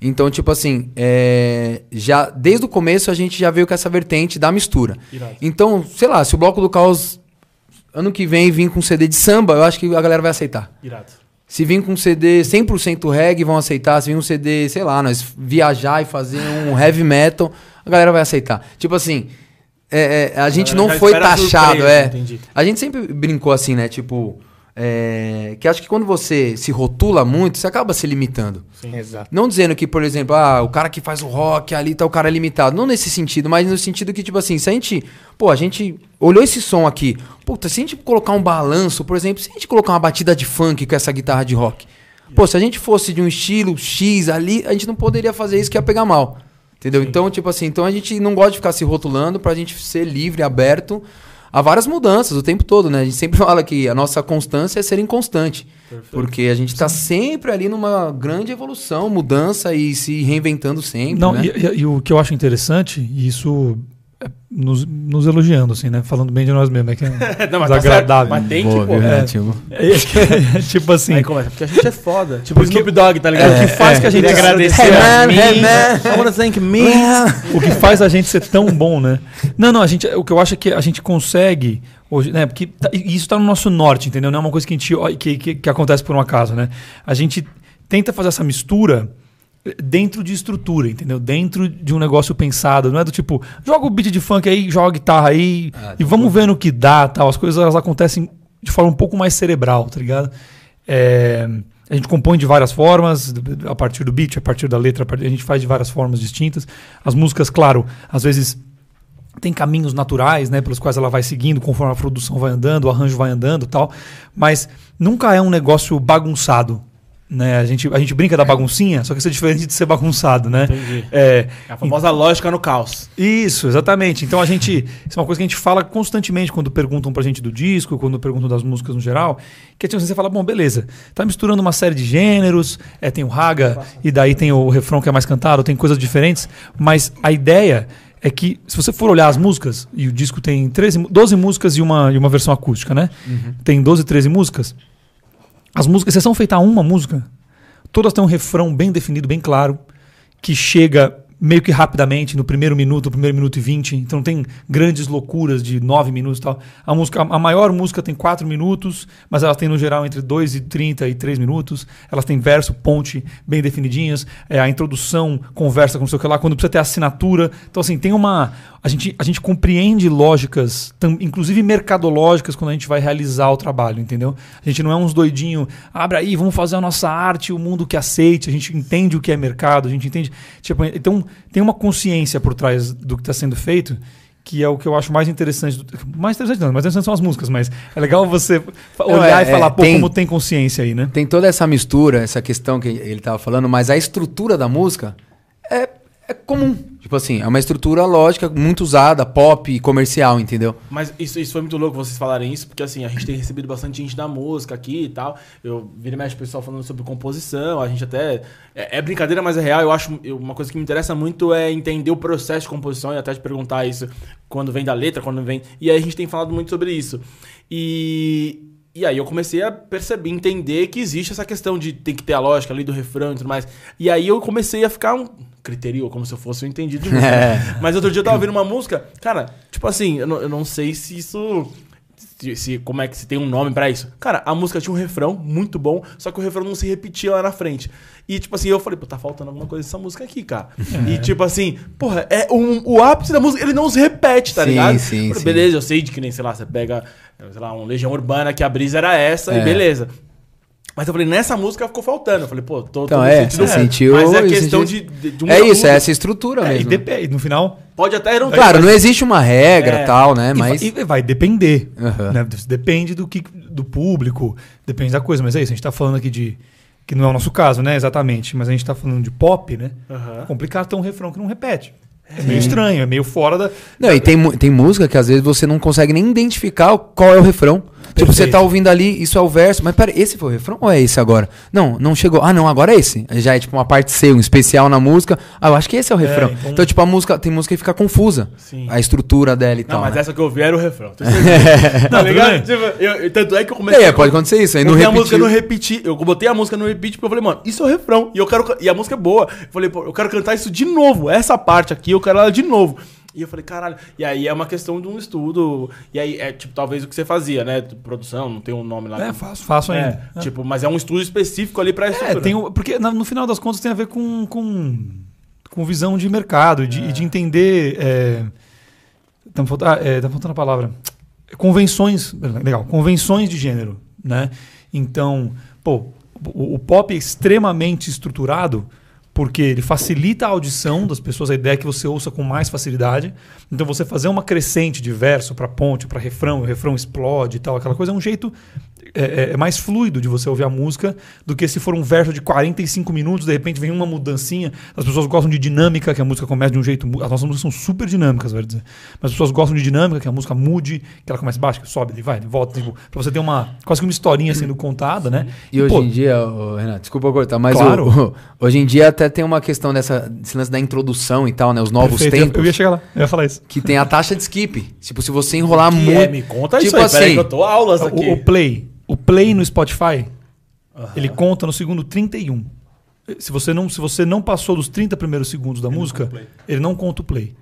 Speaker 4: Então, tipo assim, é, já desde o começo a gente já veio com essa vertente da mistura.
Speaker 1: Irado.
Speaker 4: Então, sei lá, se o Bloco do Caos ano que vem vir com CD de samba, eu acho que a galera vai aceitar.
Speaker 1: Irado.
Speaker 4: Se vir com CD 100% reggae, vão aceitar. Se vir um CD, sei lá, nós viajar e fazer um heavy metal, a galera vai aceitar. Tipo assim, é, é, a gente
Speaker 1: galera
Speaker 4: não foi taxado,
Speaker 1: surpresa,
Speaker 4: é.
Speaker 1: entendi.
Speaker 4: A gente sempre brincou assim, né? Tipo, é, que acho que quando você se rotula muito, você acaba se limitando.
Speaker 5: Exato.
Speaker 4: Não dizendo que, por exemplo, ah, o cara que faz o rock ali tá o cara limitado. Não nesse sentido, mas no sentido que, tipo assim, se a gente. Pô, a gente olhou esse som aqui. Puta, se a gente colocar um balanço, por exemplo, se a gente colocar uma batida de funk com essa guitarra de rock. Pô, se a gente fosse de um estilo X ali, a gente não poderia fazer isso que ia pegar mal. Entendeu? Então, tipo assim, então a gente não gosta de ficar se rotulando pra gente ser livre, aberto a várias mudanças o tempo todo, né? A gente sempre fala que a nossa constância é ser inconstante. Porque a gente tá sempre ali numa grande evolução, mudança e se reinventando sempre.
Speaker 2: Não,
Speaker 4: né?
Speaker 2: e, e- e o que eu acho interessante, e isso nos, nos elogiando, assim, né? Falando bem de nós mesmos, é que é
Speaker 1: Não, mas tá
Speaker 2: desagradável.
Speaker 1: certo, mas tem
Speaker 4: Boa,
Speaker 1: que,
Speaker 4: viu,
Speaker 1: é.
Speaker 2: É, é, tipo assim,
Speaker 1: Aí começa, porque a gente é foda. Tipo o Snoop Dogg, tá ligado?
Speaker 2: É, o que faz que a gente
Speaker 1: agradecer
Speaker 5: Hey,
Speaker 1: a
Speaker 5: man,
Speaker 1: mim.
Speaker 5: hey,
Speaker 1: I wanna thank me.
Speaker 2: o que faz a gente ser tão bom, né? Não, não, a gente, o que eu acho é que a gente consegue hoje, né? Porque tá- e isso tá no nosso norte, entendeu? Não é uma coisa que a gente que, que, que acontece por um acaso, né? A gente tenta fazer essa mistura dentro de estrutura, entendeu? Dentro de um negócio pensado, não é do tipo, joga o beat de funk aí, joga a guitarra aí
Speaker 4: Ah,
Speaker 2: e vamos ver no que dá, tal. As coisas elas acontecem de forma um pouco mais cerebral, tá ligado? É, a gente compõe de várias formas, a partir do beat, a partir da letra, a gente faz de várias formas distintas. As músicas, claro, às vezes tem caminhos naturais, né, pelos quais ela vai seguindo conforme a produção vai andando, o arranjo vai andando, tal, mas nunca é um negócio bagunçado, né? A gente, a gente brinca da baguncinha, só que isso é diferente de ser bagunçado, né?
Speaker 1: Entendi.
Speaker 2: É,
Speaker 1: A famosa lógica no caos.
Speaker 2: isso, exatamente. Então a gente. Isso é uma coisa que a gente fala constantemente quando perguntam pra gente do disco, quando perguntam das músicas no geral. Que é tipo, você fala, bom, beleza, tá misturando uma série de gêneros, é, tem o raga, e daí tem o refrão que é mais cantado, tem coisas diferentes, mas a ideia é que, se você for olhar as músicas, e o disco tem 13, mu- 12 músicas e uma, e uma versão acústica, né? Tem 12, 13 músicas. As músicas, exceção feita a uma música, todas têm um refrão bem definido, bem claro, que chega meio que rapidamente, no primeiro minuto, primeiro minuto e vinte. Então não tem grandes loucuras de nove minutos e tal. A, música, a maior música tem quatro minutos, mas elas têm no geral entre dois e trinta e três minutos. Elas têm verso, ponte bem definidinhas. É, a introdução conversa com não sei que lá, quando precisa ter assinatura. Então assim, tem uma... A gente, a gente compreende lógicas, tam- inclusive mercadológicas, quando a gente vai realizar o trabalho, entendeu? A gente não é uns doidinhos, abre aí, vamos fazer a nossa arte, o mundo que aceite, a gente entende o que é mercado, a gente entende. Tipo, então tem uma consciência por trás do que está sendo feito, que é o que eu acho mais interessante. mais interessante não, mais interessante são as músicas, mas é legal você olhar
Speaker 4: é-
Speaker 2: e falar,
Speaker 4: é,
Speaker 2: pô,
Speaker 4: tem-
Speaker 2: como tem consciência aí, né?
Speaker 4: Tem toda essa mistura, essa questão que ele tava falando, mas a estrutura da música é, é comum. Tipo assim, é uma estrutura lógica, muito usada, pop, comercial, entendeu?
Speaker 1: Mas isso, isso foi muito louco vocês falarem isso, porque assim, a gente tem recebido bastante gente da música aqui e tal. Eu vira e mexe o pessoal falando sobre composição, a gente até. É, é brincadeira, mas é real. Eu acho. eu- uma coisa que me interessa muito é entender o processo de composição e até te perguntar isso quando vem da letra, quando vem. E aí a gente tem falado muito sobre isso. E. E aí eu comecei a perceber, entender que existe essa questão de tem que ter a lógica ali do refrão e tudo mais. E aí eu comecei a ficar um criterio, como se eu fosse um entendido de música.
Speaker 4: É.
Speaker 1: Mas outro dia eu tava ouvindo uma música, cara, tipo assim, eu não, eu não sei se isso. Se, como é que se tem um nome pra isso. Cara, a música tinha um refrão muito bom, só que o refrão não se repetia lá na frente. E, tipo assim, eu falei, pô, tá faltando alguma coisa nessa música aqui, cara. E, tipo assim, porra, é um, o ápice da música, ele não se repete, tá
Speaker 4: Sim,
Speaker 1: ligado?
Speaker 4: sim,
Speaker 1: Falei,
Speaker 4: sim.
Speaker 1: Beleza, eu sei de que nem, sei lá, você pega, sei lá, um Legião Urbana, que a brisa era essa, e
Speaker 4: É.
Speaker 1: beleza. Mas eu falei, nessa música ficou faltando. Eu falei, pô, tô,
Speaker 4: Então,
Speaker 1: tô
Speaker 4: é,
Speaker 1: sentindo-
Speaker 4: você sentiu
Speaker 1: Mas é questão
Speaker 4: sentiu-
Speaker 1: de, de, de um
Speaker 4: É isso, é essa estrutura
Speaker 2: É, e
Speaker 4: mesmo.
Speaker 2: depe- no final.
Speaker 1: Pode até não
Speaker 4: Claro,
Speaker 1: mas-
Speaker 4: não existe uma regra
Speaker 1: É.
Speaker 4: tal, né?
Speaker 2: E vai-
Speaker 4: Mas.
Speaker 2: E, vai depender.
Speaker 4: Aham.
Speaker 2: né? Depende do, que, do público, depende da coisa. Mas é isso, a gente tá falando aqui de. Que não é o nosso caso, né? Exatamente. Mas a gente tá falando de pop, né?
Speaker 1: Aham.
Speaker 2: É complicado ter um refrão que não repete. É meio estranho, é meio fora da.
Speaker 4: Não, e tem, tem música que às vezes você não consegue nem identificar qual é o refrão. Tipo, você
Speaker 2: Perfeito.
Speaker 4: tá ouvindo ali, isso é o verso, mas pera, esse foi o refrão ou é esse agora? Não, não chegou. Ah, não, agora é esse. Já é tipo uma parte C, um especial na música. Ah, eu acho que esse é o refrão.
Speaker 2: então-
Speaker 4: então... tipo, a música, tem música que fica confusa.
Speaker 1: Sim.
Speaker 4: A estrutura dela e
Speaker 1: Não,
Speaker 4: tal.
Speaker 1: mas
Speaker 4: né?
Speaker 1: essa que eu vi era o refrão. tá
Speaker 2: Não,
Speaker 1: ligado? Tipo, eu- eu- tanto é que eu comecei.
Speaker 4: É,
Speaker 1: a-
Speaker 4: pode acontecer isso, aí não
Speaker 1: botei a música repetir. Eu botei a música no repeat porque eu falei, mano, isso é o refrão. E eu quero. E a música é boa. Eu falei, pô, eu quero cantar isso de novo. Essa parte aqui, eu quero ela de novo. E eu falei, caralho. E aí é uma questão de um estudo. E aí é tipo, talvez o que você fazia, né? Produção, não tem um nome lá.
Speaker 2: É, faço, faço
Speaker 1: É,
Speaker 2: ainda. É.
Speaker 1: tipo, mas é um estudo específico ali pra
Speaker 2: É,
Speaker 1: estrutura.
Speaker 2: tem o- porque no final das contas tem a ver com, com, com visão de mercado de, e de entender. É, tá me falta- ah, é, tá faltando a palavra. Convenções. Legal, convenções de gênero. Né? Então, pô, o, o pop é extremamente estruturado porque ele facilita a audição das pessoas, a ideia é que você ouça com mais facilidade. Então, você fazer uma crescente de verso para ponte, para refrão, o refrão explode e tal, aquela coisa é um jeito é, é- é mais fluido de você ouvir a música do que se for um verso de 45 minutos, de repente vem uma mudancinha. As pessoas gostam de dinâmica, que a música comece de um jeito. As nossas músicas são super dinâmicas, vai dizer. Mas as pessoas gostam de dinâmica, que a música mude, que ela comece baixa, que sobe, ele vai, ele volta. Tipo, pra você ter uma. quase que uma historinha sendo contada, né?
Speaker 4: E hoje
Speaker 2: pô,
Speaker 4: em dia, ô, Renato, desculpa eu cortar, mas
Speaker 2: Claro.
Speaker 4: o- o- hoje em dia até tem uma questão dessa, desse lance da introdução e tal, né? Os novos
Speaker 2: perfeito, eu-
Speaker 4: tempos.
Speaker 2: Eu ia chegar lá, eu ia falar isso.
Speaker 4: Que tem a taxa de skip. Tipo, se você enrolar
Speaker 1: Que
Speaker 4: muito.
Speaker 1: é, me conta
Speaker 4: tipo
Speaker 1: isso aí. Peraí
Speaker 4: assim,
Speaker 1: eu tô aulas aqui.
Speaker 2: O, o play. O play no Spotify, ele conta no segundo 31. Se você, não, se você não passou dos 30 primeiros segundos da música, ele não conta o play.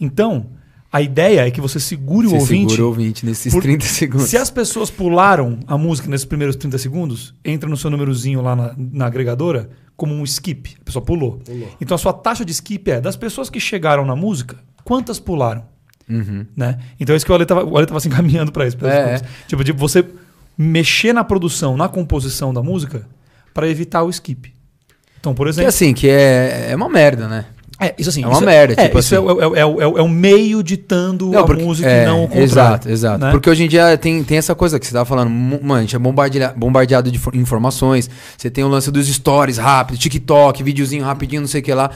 Speaker 2: Então, a ideia é que você segure o
Speaker 4: Você
Speaker 2: ouvinte.
Speaker 4: segura o ouvinte nesses
Speaker 2: por-
Speaker 4: 30 segundos.
Speaker 2: Se as pessoas pularam a música nesses primeiros 30 segundos, entra no seu númerozinho lá na, na agregadora como um skip. A pessoa pulou. Então a sua taxa de skip é das pessoas que chegaram na música, quantas pularam?
Speaker 4: Uhum.
Speaker 2: Né? Então é isso que o Ale estava o Ale tava se encaminhando para isso. pra
Speaker 4: É,
Speaker 2: isso. Tipo, de você mexer na produção, na composição da música para evitar o skip. Então, por
Speaker 4: Que
Speaker 2: exemplo.
Speaker 4: assim, que é, é uma merda, né?
Speaker 2: é, isso assim.
Speaker 4: é uma
Speaker 2: isso
Speaker 4: merda,
Speaker 2: É,
Speaker 4: tipo
Speaker 2: isso
Speaker 4: assim.
Speaker 2: é, o- é, é, é o- é meio ditando a
Speaker 4: porque-
Speaker 2: música
Speaker 4: é,
Speaker 2: e não o contrário.
Speaker 4: Exato, exato.
Speaker 2: né?
Speaker 4: Porque hoje em dia tem, tem essa coisa que você tava falando, mano, a gente é bombardeado, bombardeado de fo- informações. Você tem o lance dos stories rápido, TikTok, videozinho rapidinho, não sei o que lá.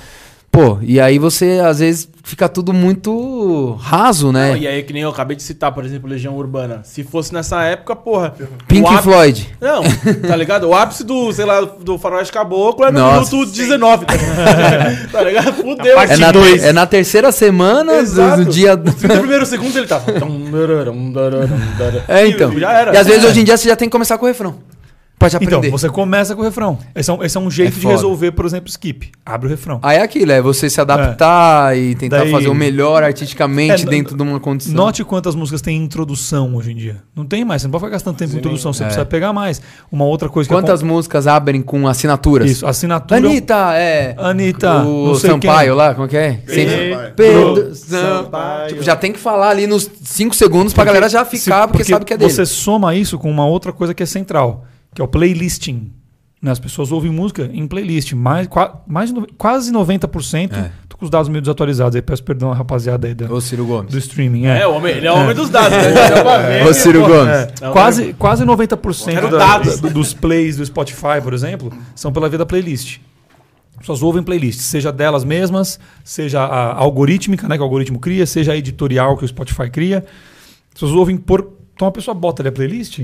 Speaker 4: Pô, e aí você às vezes fica tudo muito raso, né?
Speaker 1: Não, e aí, que nem eu acabei de citar, por exemplo, Legião Urbana. Se fosse nessa época, porra.
Speaker 4: Pink
Speaker 1: ápice-
Speaker 4: Floyd.
Speaker 1: Não, tá ligado? O ápice do, sei lá, do Faroeste Caboclo é no
Speaker 4: Nossa.
Speaker 1: minuto 19. Tá ligado? tá ligado? Fudeu.
Speaker 4: É na,
Speaker 5: dois.
Speaker 4: é na terceira semana
Speaker 1: Exato.
Speaker 4: do dia.
Speaker 1: Os 30 primeiros segundos ele tava.
Speaker 4: É, então.
Speaker 1: Já era.
Speaker 4: E às vezes hoje em dia você já tem que começar com o refrão. Pode aprender.
Speaker 2: Então, você começa com o refrão. Esse é um, esse é um jeito
Speaker 4: É
Speaker 2: de resolver, por exemplo, skip. Abre o refrão.
Speaker 4: Aí é aquilo, é você se adaptar e tentar
Speaker 2: Daí-
Speaker 4: fazer o melhor artisticamente
Speaker 2: É,
Speaker 4: dentro de uma condição.
Speaker 2: Note quantas músicas têm introdução hoje em dia. Não tem mais, você não pode ficar gastando tempo em introdução, você
Speaker 4: É.
Speaker 2: precisa pegar mais. Uma outra coisa que
Speaker 4: Quantas
Speaker 2: é
Speaker 4: músicas abrem com assinaturas?
Speaker 2: Isso, assinatura.
Speaker 4: Anitta, é.
Speaker 2: Anitta,
Speaker 4: o
Speaker 2: não sei
Speaker 4: Sampaio
Speaker 2: quem.
Speaker 4: lá, como que é?
Speaker 3: Sampaio.
Speaker 4: Pedro
Speaker 1: Sampaio.
Speaker 4: Tipo, já tem que falar ali nos 5 segundos pra galera já ficar,
Speaker 2: Se-
Speaker 4: porque, sabe que é dele.
Speaker 2: Você soma isso com uma outra coisa que é central, que é o playlisting. Né? As pessoas ouvem música em playlist. Mais, mais quase 90%.
Speaker 4: É.
Speaker 2: Tô com os dados meio desatualizados aí, peço perdão à rapaziada aí da-
Speaker 4: Ô, Ciro Gomes.
Speaker 2: do streaming.
Speaker 1: É,
Speaker 2: É.
Speaker 1: o homem, ele é o homem dos dados. Né? Ver,
Speaker 4: Ô, Ciro. Gomes.
Speaker 2: É,
Speaker 1: Não,
Speaker 2: quase, quase 90%
Speaker 1: Quero
Speaker 2: da- dos plays do Spotify, por exemplo, são pela via da playlist. As pessoas ouvem playlist, seja delas mesmas, seja a algorítmica, né, que o algoritmo cria, seja a editorial que o Spotify cria. As pessoas ouvem por. Então a pessoa bota ali a playlist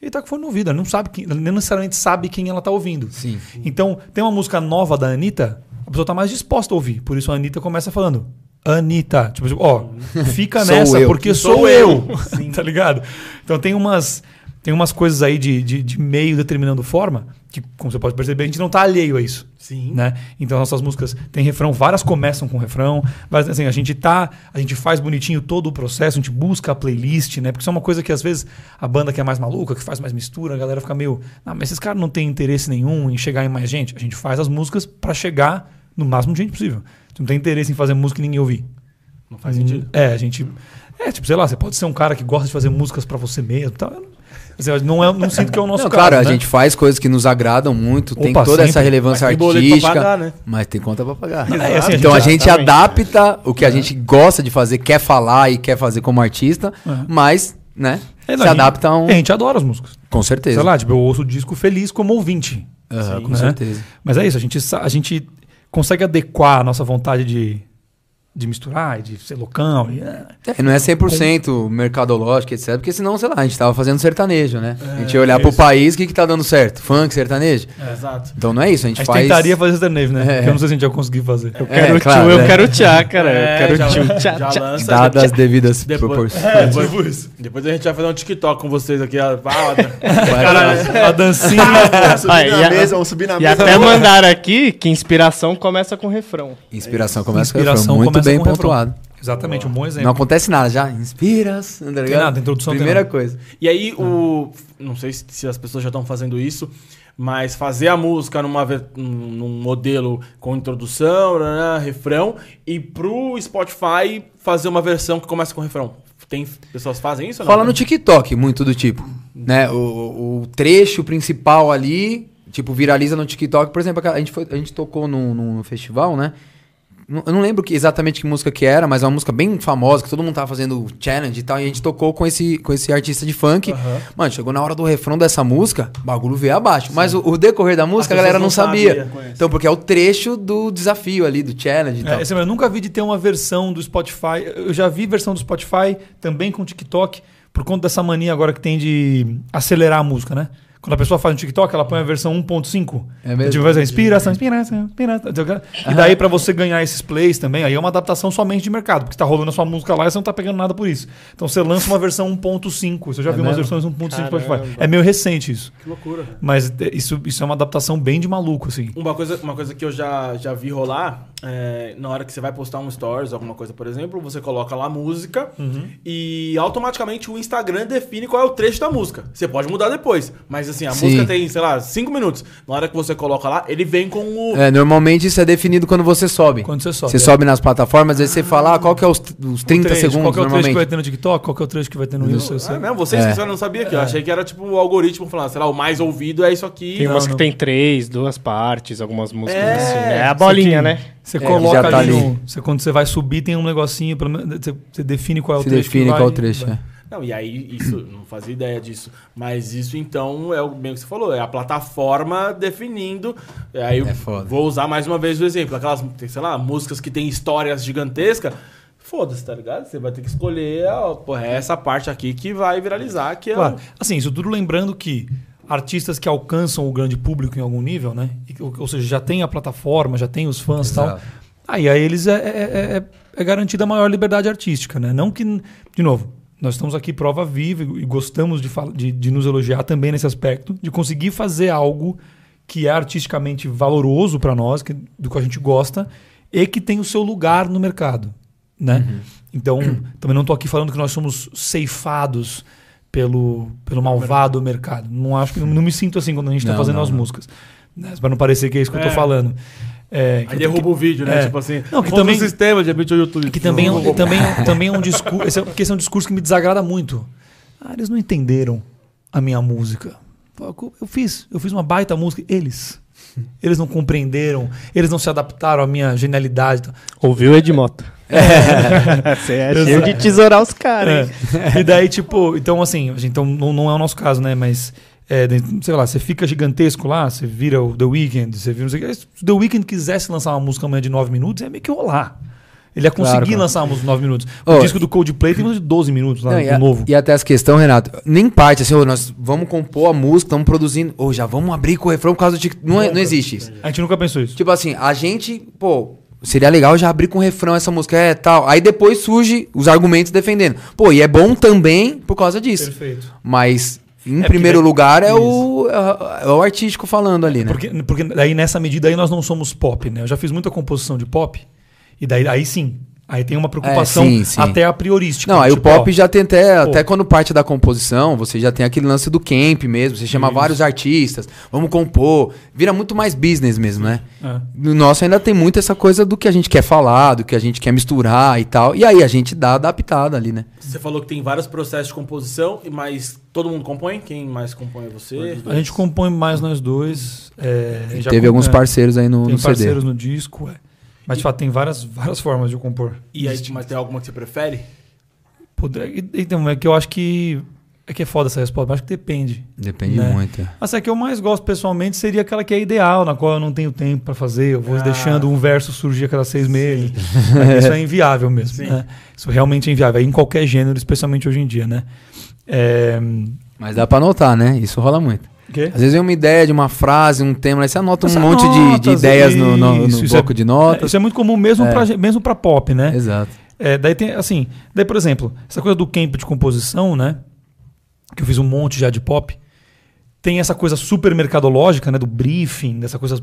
Speaker 2: e tá com fone no ouvido, ela não sabe quem, nem necessariamente sabe quem ela tá ouvindo.
Speaker 4: Sim.
Speaker 2: Então, tem uma música nova da Anitta, a pessoa tá mais disposta a ouvir. Por isso a Anitta começa falando. Anitta. Tipo, ó, fica
Speaker 4: Sou
Speaker 2: nessa,
Speaker 4: eu.
Speaker 2: porque
Speaker 1: Sou
Speaker 2: sou,
Speaker 1: eu.
Speaker 2: eu. tá ligado? Então tem umas. tem umas coisas aí de, de, de meio determinando forma, que, como você pode perceber, a gente não tá alheio a isso.
Speaker 1: Sim.
Speaker 2: Né? Então nossas músicas têm refrão, várias começam com refrão, várias, assim, a gente tá, a gente faz bonitinho todo o processo, a gente busca a playlist, né? Porque isso é uma coisa que às vezes a banda que é mais maluca, que faz mais mistura, a galera fica meio, ah, mas esses caras não têm interesse nenhum em chegar em mais gente. A gente faz as músicas pra chegar no máximo de gente possível. Você não tem interesse em fazer música e ninguém ouvir.
Speaker 1: Não faz sentido.
Speaker 2: É, a gente. É, tipo, sei lá, você pode ser um cara que gosta de fazer músicas pra você mesmo. e Tal. Eu não- é, não sinto que é o nosso
Speaker 4: Não,
Speaker 2: caso.
Speaker 4: claro, a
Speaker 2: né?
Speaker 4: gente faz coisas que nos agradam muito, tem
Speaker 2: Opa,
Speaker 4: toda essa
Speaker 2: sempre.
Speaker 4: relevância
Speaker 1: Mas tem
Speaker 4: artística,
Speaker 1: pagar, né?
Speaker 4: mas tem conta pra pagar.
Speaker 2: É, assim, a
Speaker 4: então a
Speaker 2: gente-
Speaker 4: gente
Speaker 5: Exatamente.
Speaker 4: adapta o que a gente gosta de fazer, quer falar e quer fazer como artista, mas, né,
Speaker 2: É, não,
Speaker 4: se
Speaker 2: a gente-
Speaker 4: adapta a um...
Speaker 2: A gente adora as músicas.
Speaker 4: Com certeza.
Speaker 2: Sei lá, tipo, eu ouço o disco feliz como ouvinte.
Speaker 4: Aham, com
Speaker 2: né?
Speaker 4: certeza.
Speaker 2: Mas é isso, a gente, a gente consegue adequar a nossa vontade de, de misturar, e de ser loucão. E, é.
Speaker 4: É, não é 100% mercadológico, etc. Porque senão, sei lá, a gente tava fazendo sertanejo, né? a gente ia
Speaker 2: É,
Speaker 4: olhar pro
Speaker 2: isso.
Speaker 4: país, o que que tá dando certo? Funk, sertanejo?
Speaker 1: Exato.
Speaker 4: Então não é isso, a
Speaker 2: A
Speaker 4: gente
Speaker 2: gente
Speaker 4: faz...
Speaker 2: tentaria fazer sertanejo, né?
Speaker 4: É.
Speaker 2: Porque eu não sei se a gente ia conseguir fazer.
Speaker 5: Eu
Speaker 4: É,
Speaker 5: quero
Speaker 4: claro,
Speaker 5: tchu, eu
Speaker 4: é.
Speaker 5: quero tchá, cara.
Speaker 1: É,
Speaker 5: eu quero
Speaker 1: já-
Speaker 5: tchu,
Speaker 1: já
Speaker 5: tchá, tchá.
Speaker 1: lança,
Speaker 4: Dadas as devidas
Speaker 1: Depois,
Speaker 4: proporções.
Speaker 1: é, depois, depois a gente vai fazer um TikTok com vocês aqui. ó. Ah,
Speaker 2: a dancinha.
Speaker 3: Subir na
Speaker 5: e a-
Speaker 3: mesa, vamos subir na
Speaker 5: E
Speaker 3: mesa.
Speaker 5: até mandaram aqui que inspiração começa com refrão.
Speaker 4: Inspiração começa com
Speaker 2: Inspiração
Speaker 4: refrão, muito bem
Speaker 2: com refrão.
Speaker 4: pontuado.
Speaker 2: Exatamente, um bom exemplo.
Speaker 4: Não acontece nada já. Inspiras, tá ligado?
Speaker 2: nada, introdução tem
Speaker 4: Primeira
Speaker 2: nada.
Speaker 4: coisa.
Speaker 1: E aí, o. Não sei se as pessoas já estão fazendo isso, mas fazer a música numa, num modelo com introdução, né, refrão, e pro Spotify fazer uma versão que começa com refrão. Tem pessoas fazem isso ou não?
Speaker 4: Fala no TikTok, muito do tipo. Né? O, o trecho principal ali, tipo, viraliza no TikTok. Por exemplo, a gente, foi, a gente tocou num, num festival, né? Eu não lembro que- exatamente que música que era, mas é uma música bem famosa, que todo mundo tava fazendo challenge e tal, e a gente tocou com esse, com esse artista de funk. Mano, chegou na hora do refrão dessa música, o bagulho veio abaixo. Mas o, o decorrer da música, a galera não
Speaker 1: não
Speaker 4: sabia.
Speaker 1: sabiam,
Speaker 4: então, porque é o trecho do desafio ali, do challenge e tal.
Speaker 2: É, eu nunca vi de ter uma versão do Spotify. Eu já vi versão do Spotify também com TikTok, por conta dessa mania agora que tem de acelerar a música, né? Quando a pessoa faz um TikTok, ela põe a versão 1.5.
Speaker 4: É mesmo?
Speaker 2: Tipo, vai dizer, inspiração, inspiração, inspiração. E daí, pra você ganhar esses plays também, aí é uma adaptação somente de mercado, porque tá rolando a sua música lá e você não tá pegando nada por isso. Então você lança uma versão 1.5. Você já
Speaker 4: É
Speaker 2: viu umas
Speaker 4: mesmo?
Speaker 2: versões 1.5 do Spotify. É meio recente isso.
Speaker 1: Que loucura.
Speaker 2: Mas é, isso, isso é uma adaptação bem de maluco, assim.
Speaker 1: Uma coisa, uma coisa que eu já, já vi rolar, é, na hora que você vai postar um stories, alguma coisa, por exemplo, você coloca lá a música e automaticamente o Instagram define qual é o trecho da música. Você pode mudar depois, mas assim, a
Speaker 4: Sim.
Speaker 1: música tem, sei lá, 5 minutos. Na hora que você coloca lá, ele vem com o...
Speaker 4: É, normalmente isso é definido quando você sobe.
Speaker 2: Quando você sobe.
Speaker 4: Você
Speaker 2: é.
Speaker 4: sobe nas plataformas, aí você fala ah, qual que é os, os 30
Speaker 2: O trecho,
Speaker 4: segundos
Speaker 2: Qual que é o trecho que vai ter no TikTok? Qual que é o trecho que vai ter no Reels?
Speaker 1: É mesmo? Vocês
Speaker 4: É.
Speaker 1: que não sabia que eu achei que era tipo o algoritmo falando, sei lá, o mais ouvido é isso aqui.
Speaker 5: Tem
Speaker 2: Não,
Speaker 5: umas
Speaker 2: não.
Speaker 5: que tem três, duas partes, algumas músicas
Speaker 1: É,
Speaker 5: assim. É a bolinha, né?
Speaker 2: Você
Speaker 4: É,
Speaker 2: coloca
Speaker 4: tá
Speaker 2: ali,
Speaker 4: ali.
Speaker 2: no- você, quando você vai subir, tem um negocinho, pelo menos, você, você define qual é o
Speaker 4: Se
Speaker 2: trecho. que
Speaker 4: define
Speaker 2: vai-
Speaker 4: qual trecho.
Speaker 2: vai.
Speaker 4: é.
Speaker 1: Não, e aí isso, não fazia ideia disso. Mas isso então é o bem que você falou, é a plataforma definindo. E Aí eu
Speaker 4: É foda.
Speaker 1: vou usar mais uma vez o exemplo. Aquelas, sei lá, músicas que tem histórias gigantescas. Foda-se, tá ligado? Você vai ter que escolher, ó, porra, é essa parte aqui que vai viralizar, que é
Speaker 2: Claro.
Speaker 1: o-
Speaker 2: Assim, isso tudo lembrando que artistas que alcançam o grande público em algum nível, né? Ou, ou seja, já tem a plataforma, já tem os fãs e tal. Aí a eles é, é, é- é garantida a maior liberdade artística, né? Não que, de novo, nós estamos aqui prova viva e gostamos de, de, de nos elogiar também nesse aspecto, de conseguir fazer algo que é artisticamente valoroso para nós, que, do que a gente gosta, e que tem o seu lugar no mercado, né? Então, também não estou aqui falando que nós somos ceifados pelo, pelo malvado mercado. Não acho que não, me sinto assim quando a gente está
Speaker 4: Não,
Speaker 2: fazendo
Speaker 4: não,
Speaker 2: as
Speaker 4: não.
Speaker 2: músicas, né? para não parecer que é isso que eu
Speaker 1: É.
Speaker 2: estou falando. É, que
Speaker 1: Aí derruba o vídeo, né?
Speaker 2: é.
Speaker 1: Tipo assim,
Speaker 2: Não, que também-
Speaker 1: o sistema, de repente o YouTube.
Speaker 2: que também, é um- também, também é um discurso. Esse é, porque esse é um discurso que me desagrada muito. Ah, eles não entenderam a minha música. Eu fiz, eu fiz uma baita música. Eles. Eles não compreenderam, eles não se adaptaram à minha genialidade.
Speaker 5: Ouviu Edmota? Você é cheio de tesourar os caras, hein?
Speaker 2: É. E daí, tipo, então assim, então não, não é o nosso caso, né? Mas, é, sei lá, você fica gigantesco lá, você vira o The Weeknd, você vira não. Se o The Weeknd quisesse lançar uma música amanhã de 9 minutos, é meio que rolar. Ele ia conseguir
Speaker 4: Claro,
Speaker 2: lançar uma música de 9 minutos. O
Speaker 4: Ô,
Speaker 2: disco do Coldplay tem de 12 minutos lá,
Speaker 4: Não, e, a-
Speaker 2: novo.
Speaker 4: e até essa questão, Renato, nem parte assim, ô, nós vamos compor a música, estamos produzindo, ou já vamos abrir com o refrão por causa do TikTok. Não, é- não existe isso.
Speaker 2: A gente nunca pensou isso.
Speaker 4: Tipo assim, a gente, pô, seria legal já abrir com o refrão essa música, é tal. Aí depois surge os argumentos defendendo. Pô, e é bom também por causa disso.
Speaker 2: Perfeito.
Speaker 4: Mas em
Speaker 2: porque
Speaker 4: primeiro
Speaker 2: daí-
Speaker 4: lugar é o, é, é o artístico falando ali, né?
Speaker 2: Porque, porque daí nessa medida aí nós não somos pop, né? Eu já fiz muita composição de pop, e daí aí sim. Aí tem uma preocupação
Speaker 4: É, sim, sim.
Speaker 2: até a priorística.
Speaker 4: Não, aí
Speaker 2: tipo,
Speaker 4: o pop
Speaker 2: ó,
Speaker 4: já tem até,
Speaker 2: pô.
Speaker 4: até quando parte da composição, você já tem aquele lance do camp mesmo, você chama vários artistas, vamos compor, vira muito mais business mesmo, né?
Speaker 2: É.
Speaker 4: No nosso ainda tem muito essa coisa do que a gente quer falar, do que a gente quer misturar e tal, e aí a gente dá adaptada ali, né?
Speaker 1: Você falou que tem vários processos de composição, e mas todo mundo compõe? Quem mais compõe é você?
Speaker 2: A gente compõe mais nós dois. é,
Speaker 4: Teve
Speaker 2: com-
Speaker 4: alguns
Speaker 2: é,
Speaker 4: parceiros aí no,
Speaker 2: Tem
Speaker 4: no CD.
Speaker 2: parceiros no disco, é. Mas de fato tem várias, várias formas de compor.
Speaker 1: E aí, mas tem alguma que você prefere?
Speaker 2: Poder- Então, é que eu acho que. É que é foda essa resposta, mas acho que depende.
Speaker 4: Depende
Speaker 2: né?
Speaker 4: muito. é.
Speaker 2: Mas é que eu mais gosto pessoalmente seria aquela que é ideal, na qual eu não tenho tempo pra fazer, eu vou
Speaker 1: Ah.
Speaker 2: deixando um verso surgir a cada seis meses. Isso é inviável mesmo. Né? Isso realmente é inviável, em qualquer gênero, especialmente hoje em dia, né? É...
Speaker 4: Mas dá pra anotar, né? Isso rola muito.
Speaker 2: quê?
Speaker 4: Às vezes vem uma ideia de uma frase, um tema, aí você anota um
Speaker 2: Você
Speaker 4: monte de, de ideias no, no, no
Speaker 2: isso, isso
Speaker 4: bloco
Speaker 2: é-
Speaker 4: de notas.
Speaker 2: Isso é muito comum mesmo
Speaker 4: É.
Speaker 2: pra pra mesmo para pop, né?
Speaker 4: Exato.
Speaker 2: É, daí tem, assim, daí, por exemplo, essa coisa do camp de composição, né? Que eu fiz um monte já de pop. Tem essa coisa super mercadológica, né? Do briefing, dessa coisa.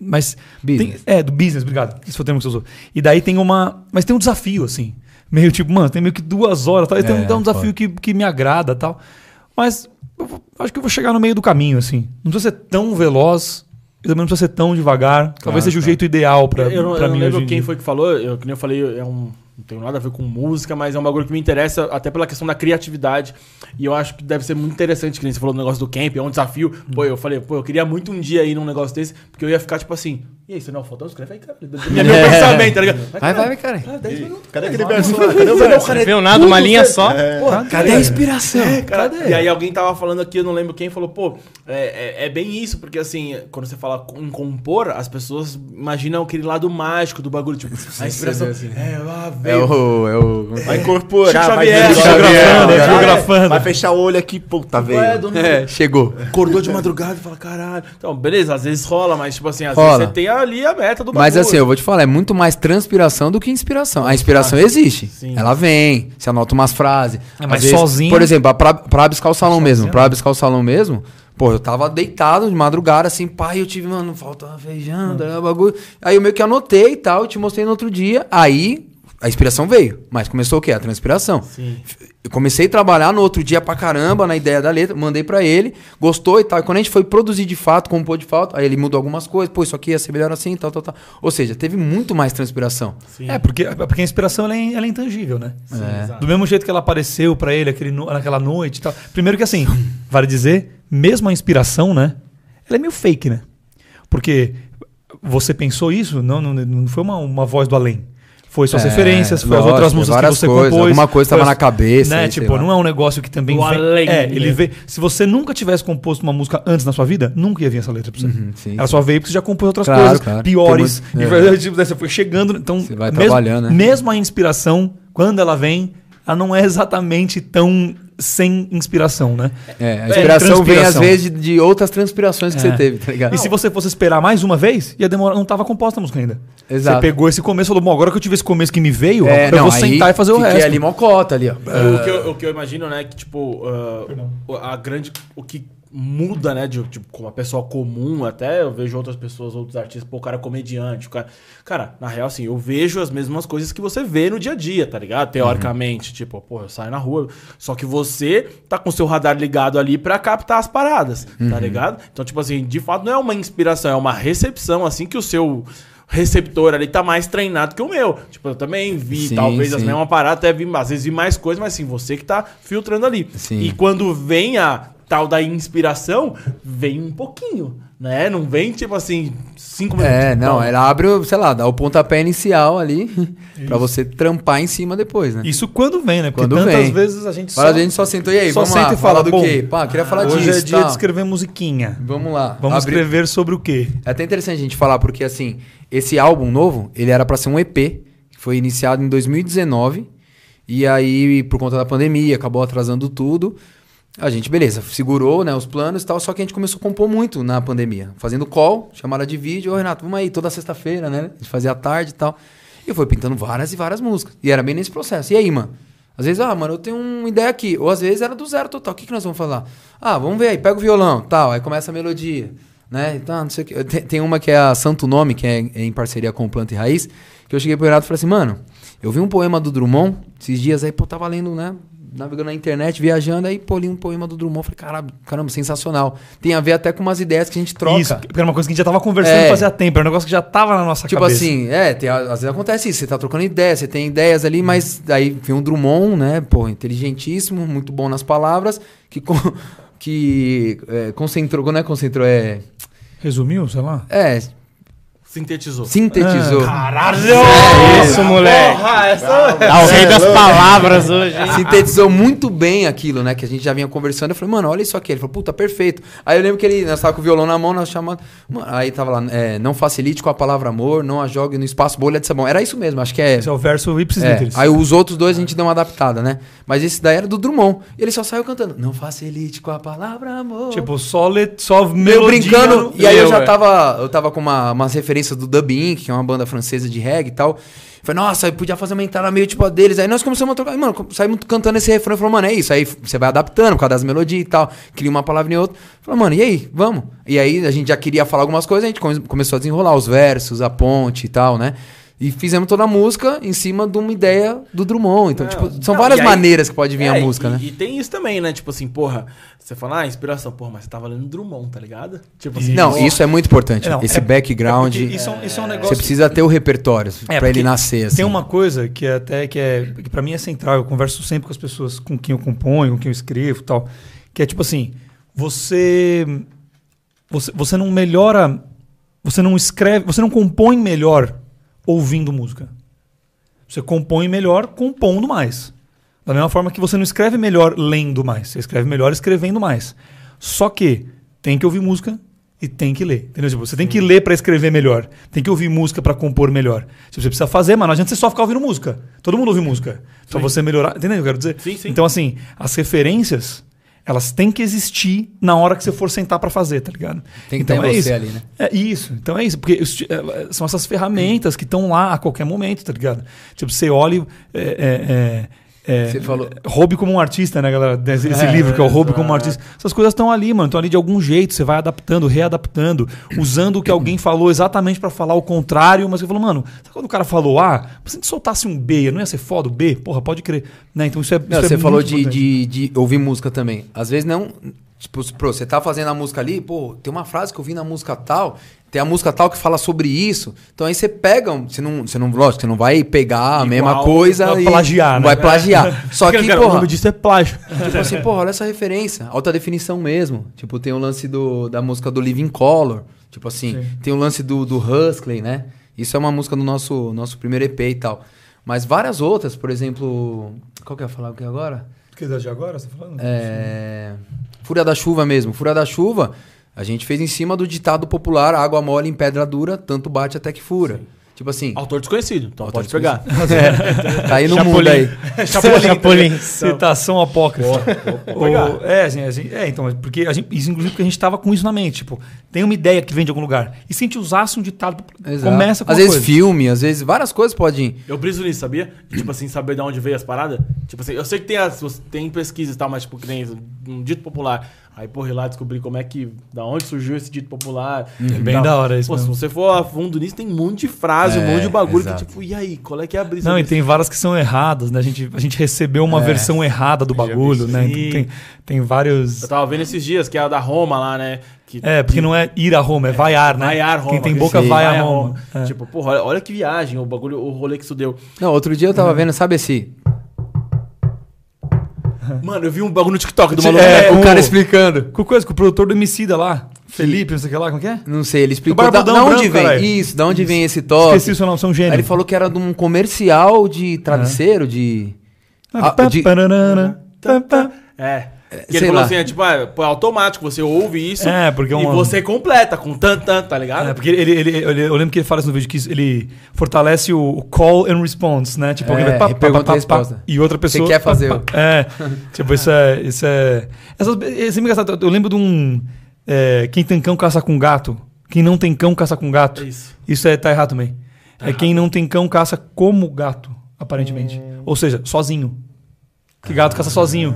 Speaker 2: Mas. tem-
Speaker 4: Business.
Speaker 2: é, do business, obrigado. Esse foi o termo que você usou. E daí tem uma. Mas tem um desafio, assim. Meio tipo, mano, tem meio que duas horas. Tal, tem,
Speaker 4: É,
Speaker 2: tem um desafio que, que me agrada tal. Mas eu acho que eu vou chegar no meio do caminho, assim. Não precisa ser tão veloz. E também não precisa ser tão devagar. Talvez seja o jeito ideal pra,
Speaker 1: eu não,
Speaker 2: pra
Speaker 1: eu não
Speaker 2: mim
Speaker 1: lembro quem
Speaker 2: dia.
Speaker 1: foi que falou, eu, que nem eu falei, é um, não tem nada a ver com música, mas é um bagulho que me interessa até pela questão da criatividade. E eu acho que deve ser muito interessante, que nem você falou do negócio do camp, é um desafio. Pô, eu falei, pô, eu queria muito um dia ir num negócio desse, porque eu ia ficar tipo assim, e aí, você não faltou? Escreve aí, cara. É meu pensamento, tá ligado?
Speaker 4: Vai, vai, cara.
Speaker 1: Cara, 10 minutos.
Speaker 3: Cadê aquele verso lá? Cadê o verso?
Speaker 5: Não viu nada, uma linha só.
Speaker 1: Porra,
Speaker 4: Cadê a inspiração?
Speaker 1: Cara, e aí alguém tava falando aqui, eu não lembro quem, falou, pô, é, é, é bem isso, porque assim, quando você fala em compor, as pessoas imaginam aquele lado mágico do bagulho, tipo, a inspiração. É, ah,
Speaker 4: É
Speaker 1: veio.
Speaker 4: o. É o...
Speaker 3: Vai incorporar, vai
Speaker 1: Xavier,
Speaker 3: vai-
Speaker 2: geografando.
Speaker 3: Vai fechar o olho aqui, puta,
Speaker 1: É, do-
Speaker 4: É, chegou.
Speaker 1: Acordou de madrugada e fala, caralho. Então, beleza, às vezes rola, mas tipo assim, às vezes você tem ali a meta do bagulho.
Speaker 4: Mas assim, eu vou te falar, é muito mais transpiração do que inspiração. A inspiração existe.
Speaker 1: Sim.
Speaker 4: Ela vem, você anota umas frases.
Speaker 2: É, mas
Speaker 4: vezes,
Speaker 2: sozinho-
Speaker 4: Por exemplo, pra, pra abiscar o salão
Speaker 2: Sozinho
Speaker 4: mesmo. Pra abiscar o salão mesmo. Pô, eu tava deitado de madrugada, assim, pai, eu tive, mano, falta feijão,
Speaker 2: Hum.
Speaker 4: né, bagulho. Aí eu meio que anotei e tal, eu te mostrei no outro dia. Aí a inspiração veio. Mas começou o quê? A transpiração.
Speaker 1: Sim.
Speaker 4: Eu comecei a trabalhar no outro dia pra caramba na ideia da letra, mandei pra ele, gostou e tal. E quando a gente foi produzir de fato, compor de fato, aí ele mudou algumas coisas, pô, isso aqui ia ser melhor assim, tal, tal, tal. Ou seja, teve muito mais transpiração.
Speaker 1: Sim.
Speaker 2: É, porque, porque a inspiração ela é, ela é intangível, né?
Speaker 4: É.
Speaker 1: exato.
Speaker 2: Do mesmo jeito que ela apareceu pra ele aquele naquela noite e tal. Primeiro que assim, vale dizer, mesmo a inspiração, né? Ela é meio fake, né? Porque você pensou isso, não, não, não foi uma, uma voz do além. Foi suas
Speaker 4: É,
Speaker 2: referências, foi as
Speaker 4: lógico,
Speaker 2: outras músicas que
Speaker 4: várias
Speaker 2: você
Speaker 4: coisas,
Speaker 2: compôs.
Speaker 4: alguma coisa
Speaker 2: foi
Speaker 4: tava
Speaker 2: as-
Speaker 4: na cabeça,
Speaker 2: Né?
Speaker 4: aí,
Speaker 2: Tipo, não é um negócio que também vem.
Speaker 1: além,
Speaker 2: é, ele veio. Se você nunca tivesse composto uma música antes na sua vida, nunca ia vir essa letra pra você.
Speaker 4: Uhum, sim,
Speaker 2: Ela só veio porque você já compôs outras
Speaker 4: Claro,
Speaker 2: coisas
Speaker 4: claro.
Speaker 2: piores.
Speaker 4: Muito-
Speaker 2: de
Speaker 4: é.
Speaker 2: tipo, você foi chegando. Então,
Speaker 4: Você vai
Speaker 2: mesmo,
Speaker 4: trabalhando, né?
Speaker 2: mesmo a inspiração, quando ela vem, ela não é exatamente tão sem inspiração, né?
Speaker 4: É, a inspiração vem às vezes de, de outras transpirações que
Speaker 2: É.
Speaker 4: você teve, tá ligado?
Speaker 2: E se você fosse esperar mais uma vez, ia demorar, não estava composta a música ainda.
Speaker 4: Exato.
Speaker 2: Você pegou esse começo e falou, bom, agora que eu tive esse começo que me veio,
Speaker 4: É,
Speaker 2: eu
Speaker 4: não,
Speaker 2: vou sentar e fazer o resto.
Speaker 4: ali mocota ali, ó.
Speaker 1: O, que eu, o que eu imagino, né, que, tipo, o- a grande. O que muda, né, de, tipo, com uma pessoa comum, até eu vejo outras pessoas, outros artistas, pô, o cara é comediante, o cara. Cara, na real, assim, eu vejo as mesmas coisas que você vê no dia a dia, tá ligado? Teoricamente. Tipo, pô, eu saio na rua. Só que você tá com o seu radar ligado ali pra captar as paradas, tá ligado? Então, tipo assim, de fato, não é uma inspiração, é uma recepção, assim, que o seu. Receptor ali tá mais treinado que o meu. Tipo, eu também vi,
Speaker 4: Sim,
Speaker 1: talvez as
Speaker 4: sim.
Speaker 1: mesmas paradas, até vi, às vezes vi mais coisas, mas assim, você que tá filtrando ali.
Speaker 4: Sim.
Speaker 1: E quando vem a tal da inspiração, vem um pouquinho, né? Não vem tipo assim, cinco minutos.
Speaker 4: É, não, ela abre, o, sei lá, dá o pontapé inicial ali pra você trampar em cima depois, né?
Speaker 2: Isso quando vem, né? Porque
Speaker 4: Quando
Speaker 2: tantas
Speaker 4: vem.
Speaker 2: vezes a gente
Speaker 4: Fala, a gente só sentou, e aí,
Speaker 2: só
Speaker 4: vamos
Speaker 2: senta
Speaker 4: lá,
Speaker 2: e fala
Speaker 4: do
Speaker 2: bom,
Speaker 4: quê? Pá, queria falar
Speaker 2: Hoje
Speaker 4: disso,
Speaker 2: é dia
Speaker 4: tal.
Speaker 2: de escrever musiquinha.
Speaker 4: Vamos lá.
Speaker 2: Vamos
Speaker 4: Abri-
Speaker 2: escrever sobre o quê?
Speaker 4: É até interessante a gente falar, porque assim, esse álbum novo, ele era pra ser um EP, que foi iniciado em 2019, e aí, por conta da pandemia, acabou atrasando tudo. A gente, beleza, segurou né, os planos e tal, só que a gente começou a compor muito na pandemia. Fazendo call, chamada de vídeo, ô Renato, vamos aí, toda sexta-feira, né? A gente fazia à tarde e tal. E foi pintando várias e várias músicas. E era bem nesse processo. E aí, mano? Às vezes, ah, mano, eu tenho uma ideia aqui. Ou às vezes era do zero total. O que, que nós vamos falar? Ah, vamos ver aí, pega o violão, tal. Aí começa a melodia, né? Então, não sei o que. Tem, tem uma que é a Santo Nome, que é em parceria com Planta e Raiz, que eu cheguei pro Renato e falei assim, mano, eu vi um poema do Drummond esses dias aí, pô, tava lendo, né? Navegando na internet, viajando, aí pô, li um poema do Drummond. Falei, caramba, caramba, sensacional. Tem a ver até com umas ideias que a gente troca.
Speaker 2: Isso, porque era uma coisa que a gente já tava conversando
Speaker 4: É.
Speaker 2: fazia tempo, era um negócio que já tava na nossa
Speaker 4: Tipo
Speaker 2: cabeça.
Speaker 4: assim, é, tem- às vezes acontece isso, você tá trocando ideia, você tem ideias ali, mas aí vem um Drummond, né, pô, inteligentíssimo, muito bom nas palavras, que, que é, concentrou, não é concentrou, é,
Speaker 2: Resumiu, sei lá.
Speaker 4: é,
Speaker 1: Sintetizou.
Speaker 4: sintetizou.
Speaker 5: Caralho! É isso, moleque.
Speaker 1: Porra, essa...
Speaker 5: Tá o rei das palavras hoje, hein?
Speaker 4: Sintetizou muito bem aquilo, né? Que a gente já vinha conversando. Eu falei, mano, olha isso aqui. Ele falou, puta, perfeito. Aí eu lembro que ele, nós tava com o violão na mão, nós chamamos. Mano, Aí tava lá, é, não facilite com a palavra amor, não a jogue no espaço bolha de sabão. Era isso mesmo, acho que é.
Speaker 2: Esse é o verso ipsis
Speaker 4: É,
Speaker 2: literis.
Speaker 4: aí os outros dois a gente deu uma adaptada, né? Mas esse daí era do Drummond. E ele só saiu cantando. Não facilite com a palavra amor.
Speaker 2: Tipo, só, let, só
Speaker 4: eu
Speaker 2: melodia
Speaker 4: brincando.
Speaker 2: no-
Speaker 4: E aí eu
Speaker 5: Eu,
Speaker 4: já
Speaker 5: é.
Speaker 4: tava. Eu tava com uma, umas referências do Dub Inc., que é uma banda francesa de reggae e tal. Falei, nossa, eu podia fazer uma entrada meio tipo a deles. Aí nós começamos a trocar. E, mano, saímos cantando esse refrão. Falou, mano, é isso. Aí você vai adaptando por causa das melodias e tal. Cria uma palavra em outra. Falei, mano, e aí? Vamos. E aí a gente já queria falar algumas coisas. A gente come- começou a desenrolar os versos, a ponte e tal, né? E fizemos toda a música em cima de uma ideia do Drummond. Então, tipo, são
Speaker 1: Não,
Speaker 4: várias
Speaker 1: aí-
Speaker 4: maneiras que pode vir
Speaker 1: É,
Speaker 4: a música,
Speaker 1: e,
Speaker 4: né?
Speaker 1: E tem isso também, né? Tipo assim, porra, você fala, ah, inspiração, porra, mas você tava lendo Drummond, tá ligado? Tipo assim,
Speaker 4: Não,
Speaker 1: porra,
Speaker 4: isso é muito importante.
Speaker 2: Não,
Speaker 4: Esse
Speaker 2: é-
Speaker 4: background.
Speaker 2: é porque isso, é um- isso é um negócio.
Speaker 4: Você precisa ter o repertório
Speaker 2: É,
Speaker 4: pra ele nascer, assim.
Speaker 2: Tem uma coisa que é até que é que para mim é central. Eu converso sempre com as pessoas com quem eu componho, com quem eu escrevo, e tal, que é tipo assim, você você, você não melhora, você não escreve, você não compõe melhor ouvindo música. Você compõe melhor compondo mais. Da mesma forma que você não escreve melhor lendo mais, você escreve melhor escrevendo mais. Só que tem que ouvir música e tem que ler. Entendeu? Tipo, você tem que ler para escrever melhor. Tem que ouvir música para compor melhor. Tipo, você precisa fazer, mas não adianta você só ficar ouvindo música. Todo mundo ouve música. Pra você melhorar. Entendeu o que eu quero dizer?
Speaker 1: Sim, sim.
Speaker 2: Então, assim, as referências, elas têm que existir na hora que você for sentar para fazer, tá ligado?
Speaker 4: Tem que
Speaker 2: então,
Speaker 4: ter
Speaker 2: é
Speaker 4: você
Speaker 2: isso.
Speaker 4: ali, né?
Speaker 2: É isso. Então é isso. Porque os- é, são essas ferramentas que estão lá a qualquer momento, tá ligado? Tipo, você olha. e, É, é, é, é,
Speaker 4: Você falou-
Speaker 2: Roube como um artista, né, galera? Esse,
Speaker 1: É,
Speaker 2: livro que é o Roube como um artista. Essas coisas estão ali, mano. Estão ali de algum jeito. Você vai adaptando, readaptando, usando o que alguém falou exatamente pra falar o contrário. Mas você falou, mano, sabe quando o cara falou A? Se a gente soltasse um B, não ia ser foda o B? Porra, pode crer. Né? Então isso é.
Speaker 4: Não,
Speaker 2: isso é
Speaker 4: você falou de, de, de ouvir música também. Às vezes não. Tipo, pro, você tá fazendo a música ali, pô, tem uma frase que eu vi na música tal, tem a música tal que fala sobre isso. Então aí você pega, um- você não, você não, lógico, você não vai pegar a
Speaker 1: Igual,
Speaker 4: mesma coisa
Speaker 2: vai
Speaker 4: e
Speaker 2: plagiar, né?
Speaker 4: vai plagiar. Só que,
Speaker 1: Cara, o
Speaker 4: porra,
Speaker 1: nome disso é plágio.
Speaker 4: tipo assim, porra, olha essa referência, alta definição mesmo. Tipo, tem o lance do, da música do Living Color, tipo assim,
Speaker 2: Sim.
Speaker 4: tem o lance do, do Huxley, né? Isso é uma música do nosso, nosso primeiro EP e tal. Mas várias outras, por exemplo, qual que eu ia falar aqui agora?
Speaker 2: Que de agora, você tá falando?
Speaker 4: É... Fúria da Chuva mesmo. Fúria da Chuva, a gente fez em cima do ditado popular: água mole em pedra dura, tanto bate até que fura. Tipo assim.
Speaker 1: Autor desconhecido, então
Speaker 4: Autor
Speaker 1: pode pegar.
Speaker 4: É, tá aí no
Speaker 5: Chapolin.
Speaker 4: mundo aí.
Speaker 5: Chapolin. Chapolin.
Speaker 2: Citação apócrifa. O- é, assim, a gente- é, então, porque a gente, isso, inclusive, porque a gente tava com isso na mente. Tipo, tem uma ideia que vem de algum lugar. E se a gente usasse um ditado,
Speaker 4: Exato.
Speaker 2: começa com
Speaker 4: Às vezes
Speaker 2: coisa.
Speaker 4: filme, às vezes várias coisas podem ir.
Speaker 1: Eu briso nisso, sabia? Tipo assim, saber de onde veio as paradas. Tipo assim, eu sei que tem, as, tem pesquisas e tal, mas tipo, que nem um dito popular. Aí, porra, lá descobrir como é que. Da onde surgiu esse dito popular.
Speaker 2: É bem
Speaker 1: tal.
Speaker 2: da hora isso
Speaker 1: Pô, se você for a fundo nisso, tem um monte de frase, um
Speaker 4: É,
Speaker 1: monte de bagulho
Speaker 4: exato.
Speaker 1: que, tipo, e aí, qual é que é a brisa?
Speaker 2: Não, e tem várias que são erradas, né? A gente, a gente recebeu uma
Speaker 4: É.
Speaker 2: versão errada do bagulho, né? Então tem, tem vários.
Speaker 1: Eu tava vendo esses dias, que é a da Roma lá, né? Que,
Speaker 2: É, porque não é ir a Roma, é vaiar, né?
Speaker 1: Vaiar Roma.
Speaker 2: Quem tem
Speaker 1: que
Speaker 2: boca
Speaker 1: sim,
Speaker 2: vai a Roma. É.
Speaker 1: Tipo, porra, olha, olha que viagem, o bagulho, o rolê que isso deu.
Speaker 4: Não, outro dia eu tava vendo, sabe esse.
Speaker 1: Mano, eu vi um bagulho no TikTok do maluco.
Speaker 2: É,
Speaker 4: É, o cara explicando.
Speaker 2: Com coisa, com o produtor do Emicida lá, Felipe, não sei o que lá, como que é?
Speaker 4: Não sei, ele explicou. Da, da onde
Speaker 2: branco,
Speaker 4: vem?
Speaker 2: caralho.
Speaker 4: Isso, da onde vem esse toque?
Speaker 2: Esqueci o seu nome, é um gênio.
Speaker 4: Aí ele falou que era de um comercial de travesseiro, de.
Speaker 2: Ah,
Speaker 4: Ah, de-
Speaker 2: pá, pá.
Speaker 1: É. Que
Speaker 4: sei
Speaker 1: ele falou
Speaker 4: lá.
Speaker 1: assim, é tipo, ah, pô, é automático, você ouve isso
Speaker 2: É, porque é
Speaker 1: e
Speaker 2: uma-
Speaker 1: você completa com tan tan, tá ligado?
Speaker 2: É, porque ele, ele- ele- eu lembro que ele fala isso no vídeo, que ele fortalece o, call and response, né? Tipo,
Speaker 4: É,
Speaker 2: alguém vai pá,
Speaker 4: e
Speaker 2: pá,
Speaker 4: pergunta
Speaker 2: pá,
Speaker 4: e
Speaker 2: pá,
Speaker 4: resposta.
Speaker 2: e outra pessoa...
Speaker 4: quer
Speaker 2: pá,
Speaker 4: fazer
Speaker 2: pá.
Speaker 4: o-
Speaker 2: É, tipo, isso é... Isso é essas, esse é engraçado. Eu lembro de um... é, quem tem cão caça com gato. Quem não tem cão caça com gato.
Speaker 1: É isso.
Speaker 2: Isso é, tá errado também. é quem não tem cão caça como gato, aparentemente.
Speaker 4: Hum.
Speaker 2: Ou seja, sozinho. Que gato caça sozinho.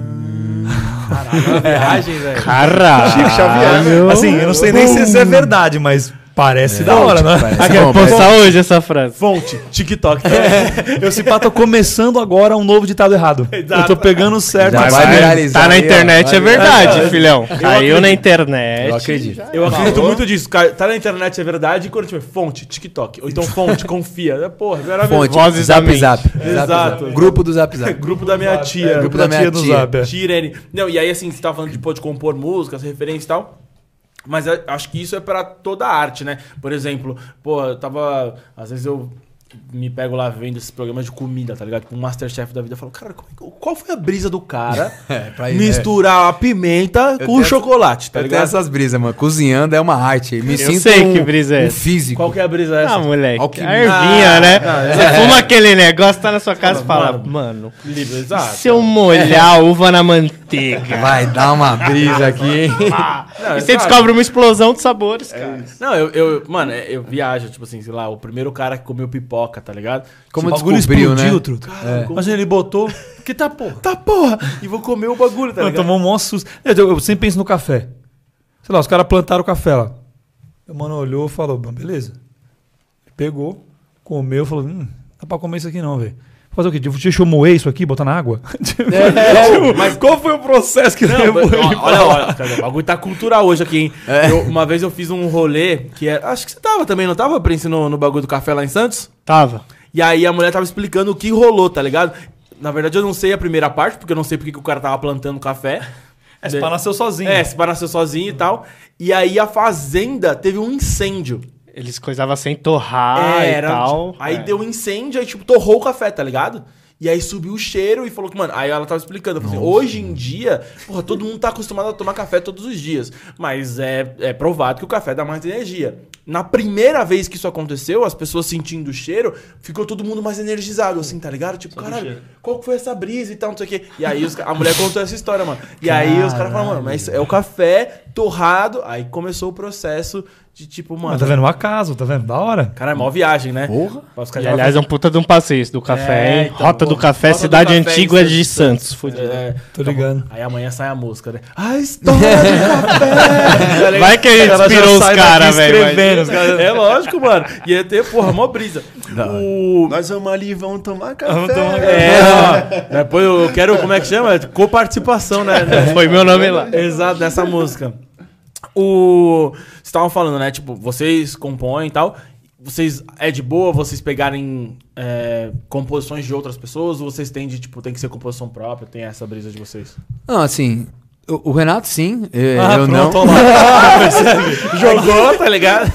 Speaker 1: Caralho, uma viagem, velho.
Speaker 5: Caralho.
Speaker 3: Chico Xavier.
Speaker 2: Assim, eu não sei nem se isso é verdade, mas parece da hora, né?
Speaker 4: parece bom,
Speaker 5: postar hoje essa frase.
Speaker 1: Fonte, TikTok.
Speaker 2: Eu se pá, tô começando agora um novo ditado errado.
Speaker 1: Exato.
Speaker 2: Eu tô pegando o certo.
Speaker 4: Já
Speaker 2: mas-
Speaker 4: vai viralizar
Speaker 5: Tá na internet, é verdade, filhão. Caiu
Speaker 1: acredito.
Speaker 5: na internet.
Speaker 4: Eu acredito.
Speaker 1: Eu acredito muito disso. cara. Tá na internet, é verdade. E quando tiver fonte, TikTok. Ou então fonte, confia. É, Porra, era
Speaker 4: Fonte,
Speaker 5: Vozes
Speaker 4: Zap. Zap. Zap,
Speaker 1: Exato.
Speaker 4: Grupo do Zap Zap.
Speaker 1: Grupo da minha tia.
Speaker 2: É, grupo da, tia, do
Speaker 4: tia.
Speaker 2: Zap. é.
Speaker 1: Tia Irene. Não, e aí assim, você tava falando de, pô, de compor músicas, referência e tal. Mas acho que isso é pra toda a arte, né? Por exemplo, pô, eu tava. Às vezes eu me pego lá vendo esses programas de comida, tá ligado? Tipo, um Masterchef da vida. Eu falo, cara, como é que- qual foi a brisa do cara
Speaker 4: pra ir,
Speaker 1: misturar a pimenta com o chocolate, tá
Speaker 4: Eu tenho
Speaker 1: ligado?
Speaker 4: essas brisas, mano. Cozinhando é uma arte. Me
Speaker 5: Eu
Speaker 4: sinto
Speaker 5: sei
Speaker 4: um,
Speaker 5: que brisa é
Speaker 4: um físico.
Speaker 1: Qual que é a brisa essa?
Speaker 5: Ah, moleque.
Speaker 4: Alquimia.
Speaker 5: A ervinha,
Speaker 1: Ah,
Speaker 5: né?
Speaker 1: não,
Speaker 5: Você fuma aquele negócio, tá na sua casa e
Speaker 1: Fala, mano.
Speaker 5: mano,
Speaker 1: exato.
Speaker 5: se eu molhar a uva na manteiga.
Speaker 4: Vai dar uma brisa aqui,
Speaker 1: Não,
Speaker 5: e você descobre uma explosão de sabores, cara.
Speaker 1: Não, eu, eu, mano, é, eu viajo, tipo assim, sei lá, o primeiro cara que comeu pipoca, tá ligado?
Speaker 4: Como
Speaker 2: O bagulho
Speaker 4: descobriu,
Speaker 2: explodiu,
Speaker 4: né?
Speaker 2: truta.
Speaker 1: É.
Speaker 2: Mas ele botou. Que tá porra.
Speaker 1: Tá porra! E vou comer o bagulho, tá
Speaker 2: Mano,
Speaker 1: ligado?
Speaker 2: tomou um maior susto. Eu, eu- eu sempre penso no café. Sei lá, os caras plantaram o café lá. O mano olhou e falou: "Bom, beleza. Ele pegou, comeu, falou: hum, dá pra comer isso aqui não, velho. Fazer o quê? Tipo, Deixa eu moer isso aqui, botar na água? Tipo, mas qual foi o processo que
Speaker 1: Não,
Speaker 2: levou ele
Speaker 1: olha, olha, cara, o bagulho tá cultural hoje aqui, hein? Eu- uma vez eu fiz um rolê que é. Acho que você tava também, não tava, Prince, no, no bagulho do café lá em Santos?
Speaker 5: Tava.
Speaker 1: E aí a mulher tava explicando o que rolou, tá ligado? Na verdade, eu não sei a primeira parte, porque eu não sei porque que o cara tava plantando café.
Speaker 2: É, esse pá nasceu sozinho.
Speaker 1: É, esse pá nasceu sozinho e tal. E aí a fazenda teve um incêndio.
Speaker 5: Eles coisavam sem torrar
Speaker 1: É,
Speaker 5: e
Speaker 1: era,
Speaker 5: tal.
Speaker 1: tipo, aí
Speaker 5: É.
Speaker 1: deu um incêndio, aí tipo, torrou o café, tá ligado? E aí subiu o cheiro e falou que, mano, aí ela tava explicando, assim, hoje em dia, porra, todo mundo tá acostumado a tomar café todos os dias, mas é, é provado que o café dá mais energia. Na primeira vez que isso aconteceu, as pessoas sentindo o cheiro, ficou todo mundo mais energizado, assim, tá ligado? Tipo, caralho, qual que foi essa brisa e tal, não sei o quê. E aí os a mulher contou essa história, mano. E aí os caras falaram, mano, mas é o café torrado, aí começou o processo de tipo, mano...
Speaker 2: Mas tá vendo? Um acaso, tá vendo? Da hora.
Speaker 1: Cara, é mó viagem, né?
Speaker 4: Porra.
Speaker 5: E aliás, é um puta de um passeio esse do café,
Speaker 1: É,
Speaker 5: hein?
Speaker 1: então,
Speaker 5: Rota do Café,
Speaker 1: Rota do
Speaker 5: cidade
Speaker 1: Café
Speaker 5: antiga de
Speaker 1: Santos.
Speaker 5: Santos. Fudido.
Speaker 1: É,
Speaker 2: Tô ligando.
Speaker 1: Aí amanhã sai a música, né? A história do café.
Speaker 5: Vai que a gente
Speaker 2: Ela já
Speaker 5: inspirou os caras, velho.
Speaker 1: É lógico, mano. Ia ter, porra, mó brisa. O...
Speaker 3: Nós vamos ali, vamos tomar café.
Speaker 2: Vamos tomar
Speaker 1: É, ó, depois eu quero, como é que chama? Coparticipação, né?
Speaker 5: Foi meu nome lá.
Speaker 1: Exato, nessa música. O. Estavam falando, né? Tipo, vocês compõem e tal. Vocês. É de boa vocês pegarem é, composições de outras pessoas? Ou vocês têm de, tipo, tem que ser composição própria? Tem essa brisa de vocês?
Speaker 4: Não, assim, o, o Renato sim, eu,
Speaker 2: Ah,
Speaker 4: eu
Speaker 2: pronto,
Speaker 4: não.
Speaker 1: Jogou, tá ligado?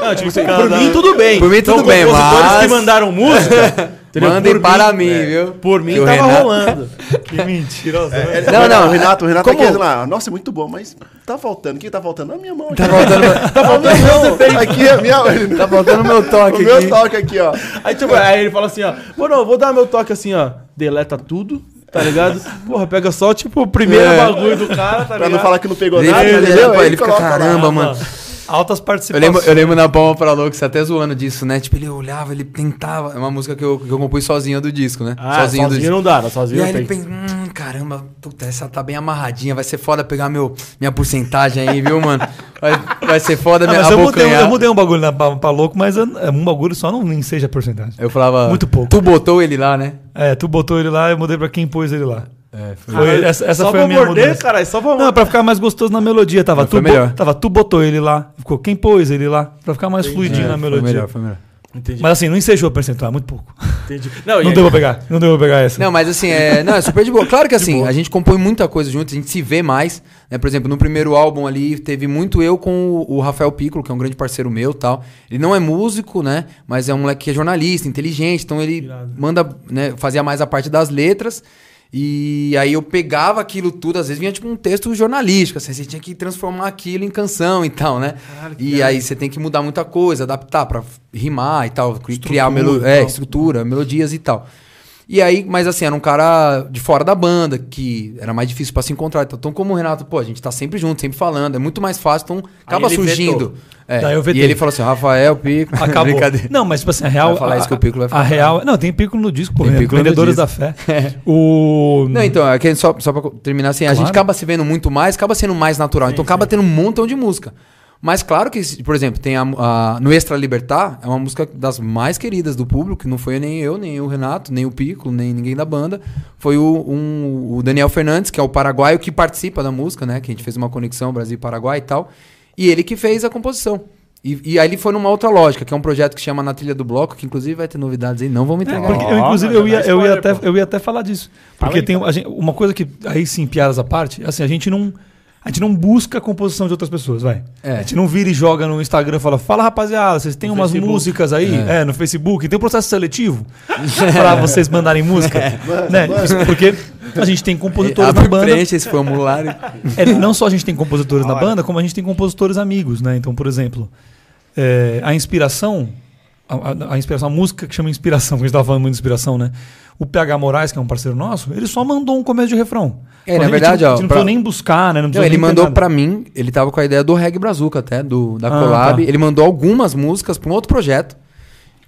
Speaker 1: Não, tipo, assim, por mim tudo bem.
Speaker 4: Por mim, tudo bem,
Speaker 1: compositores
Speaker 4: mas-
Speaker 1: que mandaram música. entendeu?
Speaker 4: Mandem
Speaker 1: Por
Speaker 4: para
Speaker 1: mim,
Speaker 4: mim,
Speaker 1: é,
Speaker 4: viu?
Speaker 1: Por mim
Speaker 4: Que
Speaker 1: tava
Speaker 4: Renato-
Speaker 1: rolando.
Speaker 2: Que mentirosa.
Speaker 4: Não, não,
Speaker 3: O Renato, o Renato
Speaker 4: Como-
Speaker 3: tá aqui lá. Nossa, é muito bom, mas tá faltando. O que tá faltando? A minha mão.
Speaker 4: Tá faltando,
Speaker 3: Tá faltando meu Aqui, a minha.
Speaker 4: tá faltando meu toque
Speaker 3: O meu
Speaker 4: aqui.
Speaker 3: toque aqui, ó.
Speaker 1: Aí, tipo, aí ele fala assim, ó. Pô, não, vou dar meu toque assim, ó. Deleta tudo, tá ligado? Porra, pega só, tipo, o primeiro
Speaker 4: É.
Speaker 1: bagulho do cara, tá
Speaker 3: Pra
Speaker 1: ligado?
Speaker 3: não falar que não pegou
Speaker 4: Ele,
Speaker 3: nada,
Speaker 4: ele,
Speaker 3: entendeu?
Speaker 4: ele, ele fica,
Speaker 3: coloca lá.
Speaker 4: caramba, mano.
Speaker 2: Altas
Speaker 4: Eu
Speaker 2: participações.
Speaker 4: lembro, eu lembro na Palma pra Louco, você até zoando disso, né? Tipo, ele olhava, ele tentava. É uma música que eu, que eu compus sozinho do disco, né?
Speaker 1: Ah, sozinho,
Speaker 4: do disco.
Speaker 1: não dá, não, sozinho
Speaker 4: E aí ele
Speaker 1: tem.
Speaker 4: pensa, hum, caramba, puta, essa tá bem amarradinha, vai ser foda pegar meu, minha porcentagem aí, viu, mano? Vai, vai ser foda
Speaker 2: Ah,
Speaker 4: minha
Speaker 2: mas eu mudei, eu mudei um bagulho na, pra, pra louco, mas eu- é um bagulho só não nem seja porcentagem.
Speaker 4: Eu falava.
Speaker 2: Muito pouco.
Speaker 4: Tu botou ele lá, né?
Speaker 2: É, tu botou ele lá, eu mudei pra quem pôs ele lá.
Speaker 4: É, foi.
Speaker 2: Foi, essa essa
Speaker 1: só
Speaker 2: foi a
Speaker 1: pra
Speaker 2: minha
Speaker 1: morder,
Speaker 2: mudança.
Speaker 1: caralho, só pra
Speaker 2: Não, é pra ficar mais gostoso na melodia. Tava,
Speaker 4: Não,
Speaker 2: tu,
Speaker 4: foi
Speaker 2: bo- tava tu botou ele lá. Ficou quem pôs ele lá. Pra ficar mais fluidinho na
Speaker 4: foi
Speaker 2: melodia.
Speaker 4: melhor, foi melhor.
Speaker 1: Entendi,
Speaker 2: Mas assim, não ensejou o percentual, é muito pouco.
Speaker 1: entendi. Não,
Speaker 2: Não deu pra pegar. Não deu pra pegar essa.
Speaker 4: Não, mas assim, é, não, é super de boa. Claro que assim, a gente compõe muita coisa junto, a gente se vê mais. Né? Por exemplo, no primeiro álbum ali, teve muito eu com o, Rafael Piccolo, que é um grande parceiro meu tal. Ele não é músico, né? Mas é um moleque que é jornalista, inteligente, então ele manda, né, fazia mais a parte das letras. E aí eu pegava aquilo tudo, às vezes vinha tipo um texto jornalístico, assim, você tinha que transformar aquilo em canção e tal, né? e aí você tem que mudar muita coisa, adaptar pra rimar e tal, cri- criar melo é, estrutura, melodias e tal. E aí, mas assim, era um cara de fora da banda, que era mais difícil pra se encontrar. Então, então, como o Renato, pô, a gente tá sempre junto, sempre falando, é muito mais fácil, então acaba surgindo. É, e ele falou assim: Rafael, Pico.
Speaker 2: Acabou.
Speaker 4: Brincadeira.
Speaker 2: Não, mas tipo assim, a real.
Speaker 4: Vai falar
Speaker 2: a,
Speaker 4: isso que o Piccolo vai falar.
Speaker 2: A real. Não, tem Piccolo no disco, pô.
Speaker 4: Tem no
Speaker 2: Vendedores da Fé. O.
Speaker 4: Não, então, é que só, só pra terminar assim, a
Speaker 2: Claro.
Speaker 4: gente acaba se vendo muito mais, acaba sendo mais natural. então acaba tendo um montão de música. Mas claro que, por exemplo, tem a, a- no Extra Libertar, é uma música das mais queridas do público, que não foi nem eu, nem o Renato, nem o Pico, nem ninguém da banda. Foi o, um- o Daniel Fernandes, que é o paraguaio que participa da música, né? Que a gente fez uma conexão Brasil e Paraguai e tal. E ele que fez a composição. E, e aí ele foi numa outra lógica, que é um projeto que chama Na Trilha do Bloco, que inclusive vai ter novidades aí, não vamos
Speaker 2: É,
Speaker 4: entregar.
Speaker 2: porque
Speaker 1: Ó,
Speaker 2: eu, inclusive, eu ia, eu, ia até, eu ia até falar disso.
Speaker 1: Fala
Speaker 2: Porque
Speaker 1: aí,
Speaker 2: tem gente- uma coisa que, aí sim, piadas à parte, assim, a gente não. A gente não busca a composição de outras pessoas, vai.
Speaker 4: É.
Speaker 2: A gente não vira e joga no Instagram e fala, fala rapaziada, vocês têm
Speaker 1: No
Speaker 2: umas
Speaker 1: Facebook.
Speaker 2: músicas aí, é. no Facebook, tem um processo seletivo pra vocês mandarem música. né? Isso Porque a gente tem compositores
Speaker 4: Abre
Speaker 2: na banda.
Speaker 4: preenche esse formulário.
Speaker 2: É, não só a gente tem compositores na banda, como a gente tem compositores amigos, né? Então, por exemplo, é, a inspiração, a, a- a inspiração, a música que chama inspiração, porque a gente tava falando muito de inspiração, né? O PH Moraes, que é um parceiro nosso, ele só mandou um começo de refrão.
Speaker 4: É, na verdade,
Speaker 2: não,
Speaker 4: ó,
Speaker 2: a gente não
Speaker 4: pra-
Speaker 2: precisou nem buscar, né? Não,
Speaker 4: Não, ele mandou pra mim, ele tava com a ideia do Reg Brazuca até, do, da
Speaker 2: Ah,
Speaker 4: Collab.
Speaker 2: tá.
Speaker 4: Ele mandou algumas músicas pra um outro projeto.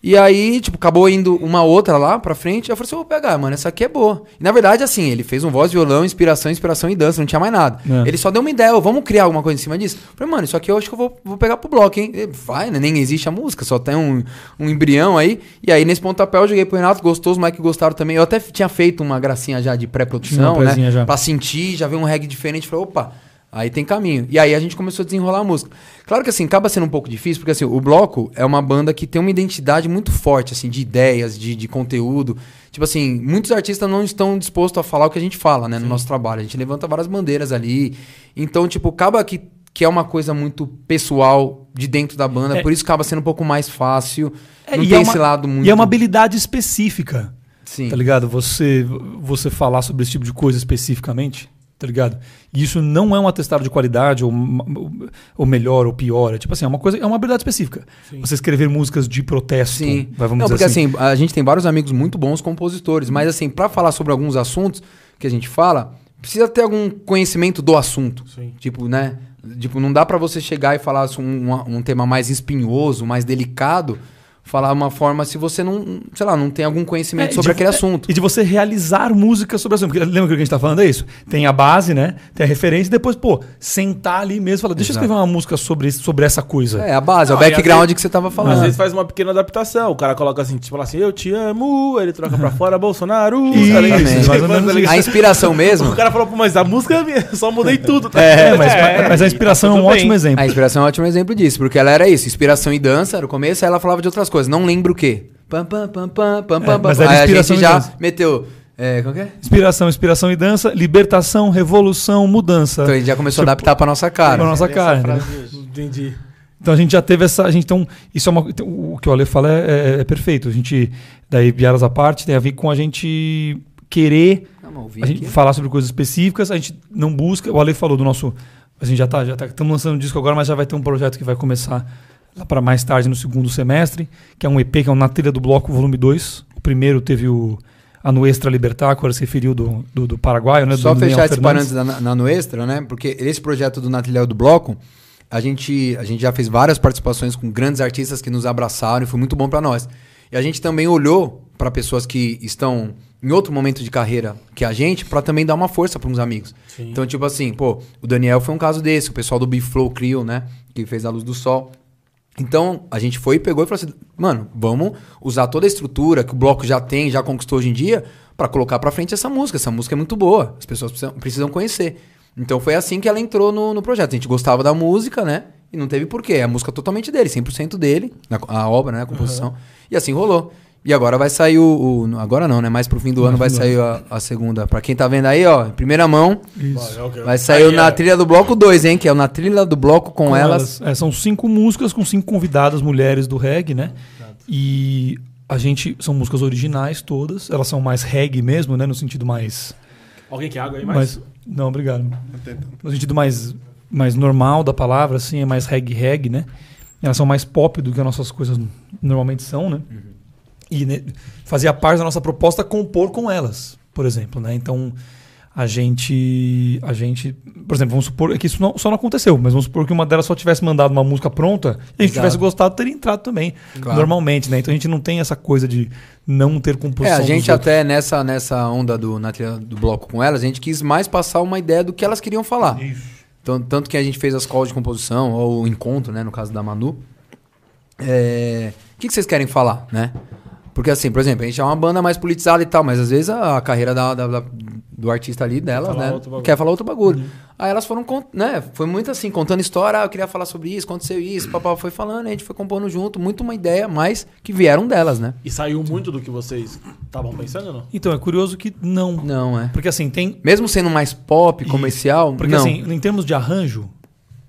Speaker 4: E aí, tipo, acabou indo uma outra lá pra frente. Eu falei assim, vou pegar, mano, essa aqui é boa. E na verdade, assim, ele fez um voz, violão, inspiração, inspiração e dança, não tinha mais nada.
Speaker 2: É.
Speaker 4: Ele só deu uma ideia, vamos criar alguma coisa em cima disso. Eu falei, mano, isso aqui eu acho que eu vou, vou pegar pro bloco, hein? Ele, Vai, né? Nem existe a música, só tem um, um embrião aí. E aí, nesse pontapé, eu joguei pro Renato, gostou, os Mike gostaram também. Eu até tinha feito uma gracinha já de pré-produção, né?
Speaker 2: já.
Speaker 4: Pra sentir, já ver um reggae diferente. Falei, opa, aí tem caminho. E aí a gente começou a desenrolar a música. Claro que assim, acaba sendo um pouco difícil, porque assim, o Bloco é uma banda que tem uma identidade muito forte, assim, de ideias, de, de conteúdo. Tipo assim, muitos artistas não estão dispostos a falar o que a gente fala, né, no nosso trabalho. A gente levanta várias bandeiras ali. Então, tipo, acaba que, que é uma coisa muito pessoal de dentro da banda,
Speaker 2: É.
Speaker 4: por isso acaba sendo um pouco mais fácil.
Speaker 2: É,
Speaker 4: não
Speaker 2: e
Speaker 4: tem
Speaker 2: é uma-
Speaker 4: esse lado muito...
Speaker 2: E é uma habilidade específica.
Speaker 4: Sim.
Speaker 2: Tá ligado? Você, você falar sobre esse tipo de coisa especificamente, tá ligado? E isso não é um atestado de qualidade, ou, ou melhor, ou pior. É tipo assim, é uma coisa, é uma habilidade específica. Você escrever músicas de protesto,
Speaker 4: Sim.
Speaker 2: vai, vamos
Speaker 4: não, porque
Speaker 2: assim.
Speaker 4: assim. a gente tem vários amigos muito bons compositores, mas assim, pra falar sobre alguns assuntos que a gente fala, precisa ter algum conhecimento do assunto.
Speaker 1: Sim.
Speaker 4: Tipo, né? Tipo, não dá pra você chegar e falar um, um tema mais espinhoso, mais delicado, falar uma forma se você não, sei lá, não tem algum conhecimento
Speaker 2: É,
Speaker 4: sobre
Speaker 2: de-
Speaker 4: aquele
Speaker 2: é,
Speaker 4: assunto.
Speaker 2: E de você realizar músicas sobre o assunto. Porque lembra que o que a gente tá falando é isso? Tem a base, né? Tem a referência e depois, pô, sentar ali mesmo e falar, deixa
Speaker 4: Exato.
Speaker 2: eu escrever uma música sobre, sobre essa coisa.
Speaker 4: É, a base, é o
Speaker 1: Não,
Speaker 4: background
Speaker 1: às vezes-
Speaker 4: que você tava
Speaker 1: Às
Speaker 4: falando.
Speaker 1: vezes faz uma pequena adaptação. O cara coloca assim, tipo assim, eu te amo, ele troca pra fora Bolsonaro.
Speaker 2: Isso,
Speaker 1: ligado?
Speaker 2: mais ou menos
Speaker 1: ligado?
Speaker 4: A inspiração mesmo.
Speaker 1: O cara falou, pô, mas a música é minha, só mudei tudo. Tá?
Speaker 2: É, mas, mas a inspiração é um
Speaker 5: bem.
Speaker 2: ótimo exemplo.
Speaker 4: A inspiração é um ótimo exemplo disso, porque ela era isso, inspiração e dança, era o começo, aí ela falava de outras coisas, não lembro o quê. Pam, pam, pam, pam, pam, pam,
Speaker 2: mas
Speaker 4: pam.
Speaker 2: era
Speaker 4: Aí a
Speaker 2: inspiração
Speaker 4: gente já
Speaker 2: dança.
Speaker 4: meteu, é, como é?
Speaker 2: Inspiração, inspiração e dança, libertação, revolução, mudança.
Speaker 4: Então a gente já começou a adaptar pra nossa
Speaker 2: Pra
Speaker 4: cara.
Speaker 2: nossa
Speaker 1: Essa
Speaker 2: cara.
Speaker 1: hoje. Entendi.
Speaker 2: Então a gente já teve essa. A gente, então, isso é uma. então, o que o Ale fala é, é- é perfeito. A gente, daí, piadas à parte, tem a ver com a gente querer a gente falar sobre coisas específicas, a gente não busca. O Ale falou do nosso. A gente já tá, já tá, estamos lançando um disco agora, mas já vai ter um projeto que vai começar lá para mais tarde no segundo semestre, que é um EP que é o Na Trilha do Bloco, volume 2. O primeiro teve o a Nuestra Libertar, que agora se referiu do, do, do Paraguai, né?
Speaker 4: Só
Speaker 2: do
Speaker 4: fechar
Speaker 2: Daniel
Speaker 4: esse parênteses na, na Nuestra, né? Porque esse projeto do Natilhão do Bloco, a gente, a gente já fez várias participações com grandes artistas que nos abraçaram e foi muito bom pra nós. E a gente também olhou pra pessoas que estão em outro momento de carreira que a gente, pra também dar uma força pra uns amigos. Então, tipo assim, pô, o Daniel foi um caso desse, o pessoal do Biflow Crio, né? Que fez a Luz do Sol. Então, a gente foi e pegou e falou assim: mano, vamos usar toda a estrutura que o bloco já tem, já conquistou hoje em dia, pra colocar pra frente essa música. Essa música é muito boa, as pessoas precisam, precisam conhecer. Então foi assim que ela entrou no, no projeto. A gente gostava da música, né? E não teve porquê. A música é totalmente dele, 100% dele, na- a obra, né? A composição. E assim rolou. E agora vai sair o. o- agora não, né? Mais pro fim do ano vai sair a, a segunda. Pra quem tá vendo aí, ó, em primeira mão,
Speaker 2: Isso.
Speaker 4: vai sair o
Speaker 1: Aí,
Speaker 4: Na
Speaker 1: ó.
Speaker 4: Trilha do Bloco 2, hein? Que é o Na Trilha do Bloco com,
Speaker 2: com
Speaker 4: elas.
Speaker 2: É, são cinco músicas com cinco convidadas mulheres do reggae, né? E a gente. São músicas originais todas. Elas são mais reggae mesmo, né? No sentido mais.
Speaker 1: Alguém quer água aí mais?
Speaker 2: mais não, obrigado. No sentido mais, mais normal da palavra, assim, é mais reggae reggae, né? Elas são mais pop do que as nossas coisas normalmente são, né? E né, fazia parte da nossa proposta compor com elas, por exemplo. Né? Então, a gente, a gente. Por exemplo, vamos supor que isso não, só não aconteceu, mas vamos supor que uma delas só tivesse mandado uma música pronta e a gente tivesse gostado, teria entrado também,
Speaker 4: Claro.
Speaker 2: normalmente. Né? Então a gente não tem essa coisa de não ter
Speaker 4: É,
Speaker 2: composição.
Speaker 4: a
Speaker 2: dos
Speaker 4: gente
Speaker 2: outros.
Speaker 4: até nessa, nessa onda do, na trilha do bloco com elas, a gente quis mais passar uma ideia do que elas queriam falar. Então, tanto que a gente fez as calls de composição, ou o encontro, né, no caso da Manu. É, O que, que vocês querem falar, né? Porque assim, por exemplo, a gente é uma banda mais politizada e tal, mas às vezes a, a carreira da, da- da- do artista ali dela,
Speaker 1: falar
Speaker 4: né? Quer falar outro bagulho. Aí elas foram, né? Foi muito assim, contando história, ah, eu queria falar sobre isso, aconteceu isso, papai foi falando, a gente foi compondo junto, muito uma ideia, mas que vieram delas, né?
Speaker 1: E saiu muito do que vocês estavam pensando ou não?
Speaker 2: Então, é curioso que não.
Speaker 4: Não, é.
Speaker 2: Porque assim, tem.
Speaker 4: Mesmo sendo mais pop, comercial,
Speaker 2: Porque
Speaker 4: não.
Speaker 2: assim, em termos de arranjo,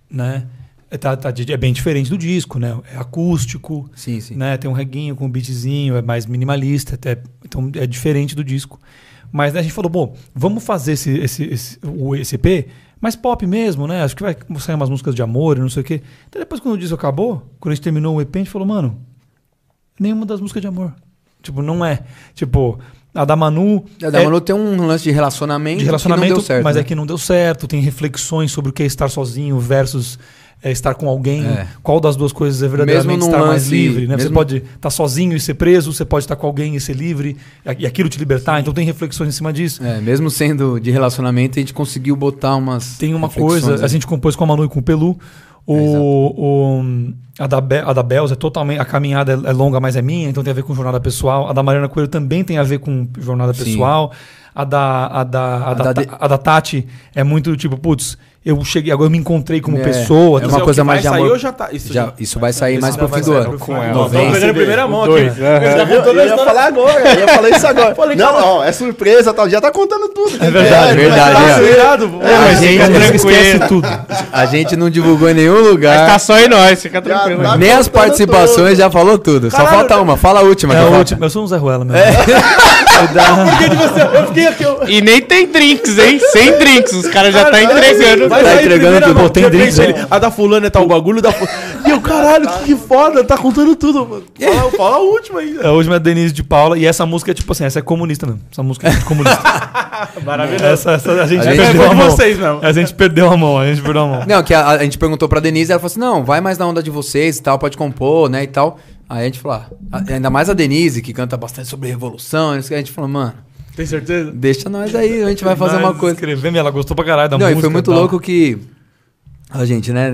Speaker 2: né? É, tá- tá é bem diferente do disco, né? É acústico,
Speaker 4: Sim, sim.
Speaker 2: né? Tem um reguinho com um beatzinho, é mais minimalista, até, então é diferente do disco. Mas né, a gente falou, bom, vamos fazer esse, esse, esse, o EP mais pop mesmo, né? Acho que vai sair umas músicas de amor e não sei o quê. Então depois quando o disco acabou, quando a gente terminou o EP, a gente falou, mano, nenhuma das músicas de amor. Tipo, não é. Tipo, a da Manu.
Speaker 4: A da
Speaker 2: é-
Speaker 4: Manu tem um lance de relacionamento,
Speaker 2: de relacionamento,
Speaker 4: que não deu certo.
Speaker 2: mas
Speaker 4: né?
Speaker 2: é que não deu certo. Tem reflexões sobre o que é estar sozinho versus é, estar com alguém.
Speaker 4: É.
Speaker 2: Qual das duas coisas é verdadeiramente estar mais
Speaker 4: lance-
Speaker 2: livre? Né? Você
Speaker 4: mesmo-
Speaker 2: pode estar sozinho e ser preso, você pode estar com alguém e ser livre, e aquilo te libertar. Então tem reflexões em cima disso.
Speaker 4: É, mesmo sendo de relacionamento, a gente conseguiu botar umas.
Speaker 2: Tem uma coisa,
Speaker 4: né?
Speaker 2: a gente compôs com a Manu e com o Pelu. O, o- a, da Be, a da Belza é totalmente. A caminhada é, é longa, mas é minha, então tem a ver com jornada pessoal. A da Mariana Coelho também tem a ver com jornada
Speaker 4: Sim.
Speaker 2: pessoal. A da, a, da, a,
Speaker 4: A
Speaker 2: da,
Speaker 4: da
Speaker 2: a da Tati é muito tipo, putz, eu cheguei, agora eu me encontrei como
Speaker 4: É,
Speaker 2: pessoa.
Speaker 4: é uma coisa
Speaker 1: que
Speaker 4: mais de amor.
Speaker 1: já tá? Isso
Speaker 4: Já, isso vai sair mais pro fim do ano.
Speaker 2: fim.
Speaker 1: Não,
Speaker 3: Novembro.
Speaker 1: Estamos pegando primeira mão aqui. tá
Speaker 3: Eu,
Speaker 1: a
Speaker 3: ia falar agora, eu ia falar isso agora.
Speaker 1: Falei,
Speaker 3: não, não, é surpresa, tal. Já tá contando tudo. É
Speaker 4: verdade, verdade,
Speaker 1: Tá
Speaker 4: é. É, mas
Speaker 5: fica
Speaker 4: gente,
Speaker 2: esquece tudo.
Speaker 4: a gente não divulgou em nenhum lugar.
Speaker 5: Mas tá só em nós, fica tranquilo.
Speaker 3: tá
Speaker 4: Nem as participações
Speaker 3: tudo.
Speaker 4: já falou tudo. Só
Speaker 1: Caralho,
Speaker 4: falta uma. Fala a última.
Speaker 2: É a última. Eu sou um Zé Ruela mesmo.
Speaker 1: Porque, tipo assim, eu fiquei aqui. Eu...
Speaker 5: E nem tem drinks, hein? Sem drinks, os caras já tá entregando.
Speaker 1: Vai
Speaker 4: Tá
Speaker 1: sair em
Speaker 4: entregando tudo.
Speaker 1: mão.
Speaker 2: Pô, tem
Speaker 1: De
Speaker 2: drinks,
Speaker 1: repente
Speaker 2: né?
Speaker 1: ele, A da fulana é tal bagulho da fu- E eu, caralho, que, que foda, tá contando tudo. mano. Fala, fala a última aí.
Speaker 2: A última é Denise de Paula. E essa música é tipo assim, essa é comunista mesmo. Essa música é muito comunista.
Speaker 1: Maravilhoso.
Speaker 2: essa, essa a gente
Speaker 4: A gente-
Speaker 2: perdeu
Speaker 1: é
Speaker 2: a
Speaker 1: de
Speaker 2: mão.
Speaker 1: vocês mesmo.
Speaker 2: A gente perdeu a mão, a gente perdeu a mão.
Speaker 4: Não, que a, a gente perguntou pra Denise, ela falou assim: não, vai mais na onda de vocês e tal, pode compor, né? E tal. Aí a gente falou, ah, a- ainda mais a Denise, que canta bastante sobre revolução, a gente falou, mano,
Speaker 1: Tem certeza?
Speaker 4: deixa nós aí, a gente vai fazer uma coisa.
Speaker 2: Escrevemos, ela gostou pra caralho da
Speaker 4: Não,
Speaker 2: música.
Speaker 4: e foi muito
Speaker 2: tal.
Speaker 4: louco que. A gente, né?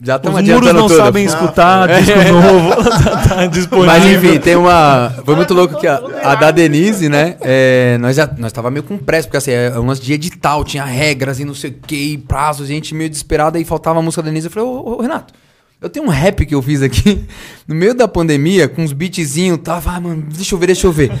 Speaker 4: Já
Speaker 2: Os
Speaker 4: estamos
Speaker 2: muros
Speaker 4: adiantando
Speaker 2: não
Speaker 4: tudo.
Speaker 2: sabem escutar, disco novo, tá, tá disponível.
Speaker 4: Mas enfim, tem uma. Foi muito louco que a, a da Denise, né? é, nós já nós tava meio com pressa, porque assim, é um lance de edital, tinha regras e não sei o que, e prazos, gente meio desesperada e faltava a música da Denise. Eu falei, ô, ô, Renato, eu tenho um rap que eu fiz aqui no meio da pandemia, com uns beatzinhos, tava, ah, mano, deixa eu ver, deixa eu ver.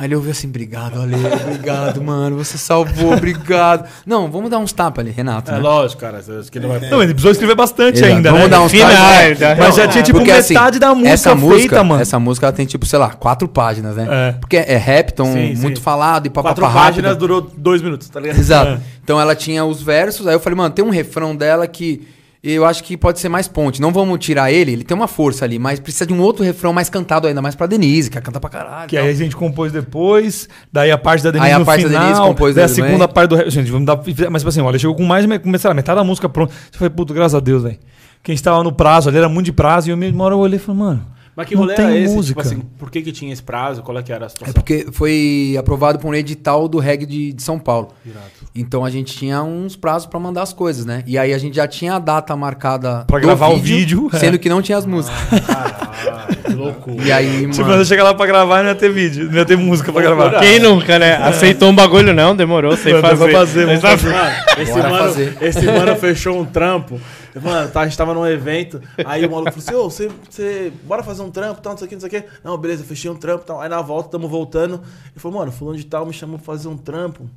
Speaker 4: Aí ele ouviu assim, obrigado, Ale, obrigado, mano, você salvou, obrigado. Não, vamos dar uns tapas ali, Renato.
Speaker 1: É
Speaker 4: né?
Speaker 1: lógico, cara. Acho que não vai.
Speaker 2: Não, ele precisou escrever bastante
Speaker 4: Exato.
Speaker 2: ainda,
Speaker 4: Vamos
Speaker 2: né?
Speaker 4: dar uns
Speaker 5: Final,
Speaker 4: tapas.
Speaker 5: já-
Speaker 2: Mas já tinha tipo
Speaker 4: Porque, assim,
Speaker 2: metade da música
Speaker 4: essa música,
Speaker 2: feita, mano.
Speaker 4: Essa música ela tem tipo, sei lá, quatro páginas, né?
Speaker 2: É.
Speaker 4: Porque é rap, então
Speaker 1: Sim, sim.
Speaker 4: muito falado e
Speaker 1: Quatro
Speaker 4: papapá
Speaker 1: páginas
Speaker 4: rápido.
Speaker 1: durou dois minutos, tá ligado?
Speaker 4: Exato. Então ela tinha os versos, aí eu falei, mano, tem um refrão dela que eu acho que pode ser mais ponte. Não vamos tirar ele, ele tem uma força ali, mas precisa de um outro refrão mais cantado ainda mais pra Denise, que canta pra caralho.
Speaker 2: Que aí a gente compôs depois, daí a parte da Denise
Speaker 4: Aí a parte da
Speaker 2: final,
Speaker 4: Denise compôs
Speaker 2: daí a segunda
Speaker 4: também.
Speaker 2: parte do... Gente, vamos dar... Mas tipo assim, olha, chegou com mais, começaram metade da música pronta. Você foi, puto, graças a Deus, velho. Que a gente tava no prazo ali, era muito de prazo, e eu mesmo uma hora eu olhei e falei, mano,
Speaker 1: Mas que
Speaker 2: não
Speaker 1: rolê
Speaker 2: tem
Speaker 1: era esse?
Speaker 2: música.
Speaker 1: Tipo assim, por que que tinha esse prazo? Qual é que era a
Speaker 4: É
Speaker 1: situação?
Speaker 4: porque foi aprovado por um edital do reggae de, de São Paulo.
Speaker 1: Irado.
Speaker 4: Então a gente tinha uns prazos pra mandar as coisas, né? E aí a gente já tinha a data marcada
Speaker 2: Pra
Speaker 4: do
Speaker 2: gravar o vídeo, é.
Speaker 4: sendo que não tinha as músicas.
Speaker 1: Caralho, que loucura.
Speaker 4: E aí,
Speaker 2: Tipo,
Speaker 4: mano,
Speaker 2: quando eu chegar lá pra gravar, não ia ter vídeo, não ia ter música pra gravar.
Speaker 5: Quem nunca, né? Aceitou um bagulho, não, demorou, sei fazer.
Speaker 2: vou fazer, vou fazer.
Speaker 1: Mano, esse mano,
Speaker 4: fazer.
Speaker 1: esse mano fechou um trampo. Mano, tá, a gente tava num evento, aí o maluco falou assim, ô, você, você, bora fazer um trampo, tal, não sei o que, não sei o que. Não, beleza, fechei um trampo, tal. Aí na volta, tamo voltando. Ele falou, mano, fulano de tal me chamou pra fazer um trampo.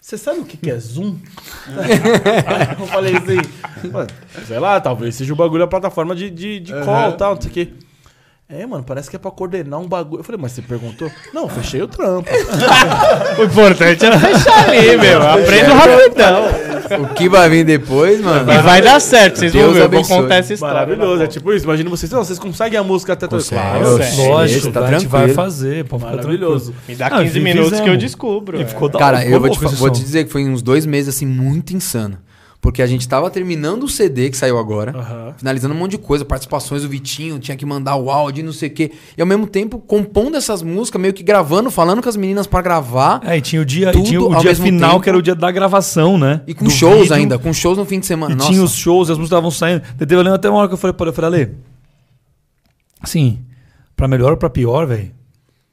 Speaker 1: Você sabe o que, que é Zoom? eu falei assim, mano, sei lá, talvez seja o bagulho da plataforma de, de, de call e tal, não sei o que. É, mano, parece que é pra coordenar um bagulho. Eu falei, mas você perguntou? Não, fechei o trampo.
Speaker 5: O importante é fechar ali, meu. Aprenda rapidão.
Speaker 4: O que vai vir depois, mano?
Speaker 5: E vai dar certo, vocês
Speaker 4: Deus
Speaker 5: vão ver. Eu vou
Speaker 4: abençoe.
Speaker 5: contar essa história.
Speaker 1: Maravilhoso, é tipo isso. Imagina vocês, não, vocês conseguem a música até
Speaker 4: Consegue.
Speaker 1: Claro.
Speaker 2: Lógico,
Speaker 4: tá
Speaker 2: a gente vai fazer. Pô, fica
Speaker 1: Maravilhoso.
Speaker 5: Me dá
Speaker 2: Ah,
Speaker 5: 15
Speaker 2: vi-
Speaker 5: minutos que eu descubro.
Speaker 2: E
Speaker 5: é.
Speaker 2: ficou da
Speaker 4: Cara, eu vou te, vou te dizer que foi uns dois meses, assim, muito insano. Porque a gente tava terminando o CD que saiu agora,
Speaker 1: Aham.
Speaker 4: finalizando um monte de coisa, participações do Vitinho, tinha que mandar o áudio, não sei o quê. E ao mesmo tempo, compondo essas músicas, meio que gravando, falando com as meninas pra gravar.
Speaker 2: É, e tinha o dia, tinha o dia final,
Speaker 4: tempo.
Speaker 2: que era o dia da gravação, né?
Speaker 4: E com
Speaker 2: Do
Speaker 4: shows
Speaker 2: vídeo.
Speaker 4: ainda, com shows no fim de semana.
Speaker 2: E
Speaker 4: Nossa.
Speaker 2: tinha os shows, as músicas estavam saindo. Teve ali até uma hora que eu falei, para eu falei, Ale, assim, pra melhor ou pra pior, velho,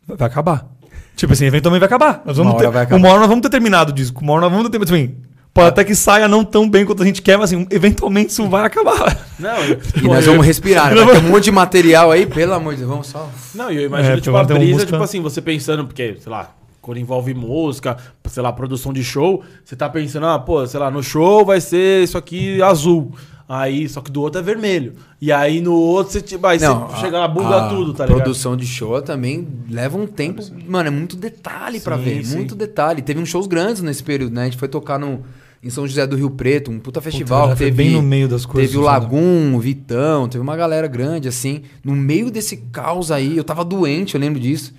Speaker 2: vai acabar. Tipo assim, eventualmente vai acabar. Nós vamos
Speaker 4: Uma hora
Speaker 2: ter,
Speaker 4: vai acabar.
Speaker 2: Uma hora nós vamos ter terminado o disco. Uma hora nós vamos ter terminado. Assim, pode até que saia não tão bem quanto a gente quer, mas assim, eventualmente isso vai acabar.
Speaker 1: Não,
Speaker 4: E nós vamos respirar. né? Vai ter um monte de material aí, pelo amor de Deus, vamos só.
Speaker 1: Não, e eu imagino,
Speaker 2: É,
Speaker 1: tipo, a brisa,
Speaker 2: música-
Speaker 1: tipo assim, você pensando, porque, sei lá, quando envolve música, sei lá, produção de show, você tá pensando, ah, pô, sei lá, no show vai ser isso aqui azul. Aí, só que do outro é vermelho. E aí no outro você, tipo, aí
Speaker 4: Não,
Speaker 1: você chega lá, buga
Speaker 4: a
Speaker 1: tudo, tá ligado?
Speaker 4: produção de show também leva um tempo. Mano, é muito detalhe pra
Speaker 1: Sim,
Speaker 4: ver.
Speaker 1: sim.
Speaker 4: Muito detalhe. Teve uns shows grandes nesse período, né? A gente foi tocar no, em São José do Rio Preto, um puta festival.
Speaker 2: Puta,
Speaker 4: teve,
Speaker 2: bem no meio das coisas.
Speaker 4: Teve o
Speaker 2: sabe?
Speaker 4: Lagum, o Vitão, teve uma galera grande, assim. No meio desse caos aí, eu tava doente, eu lembro disso.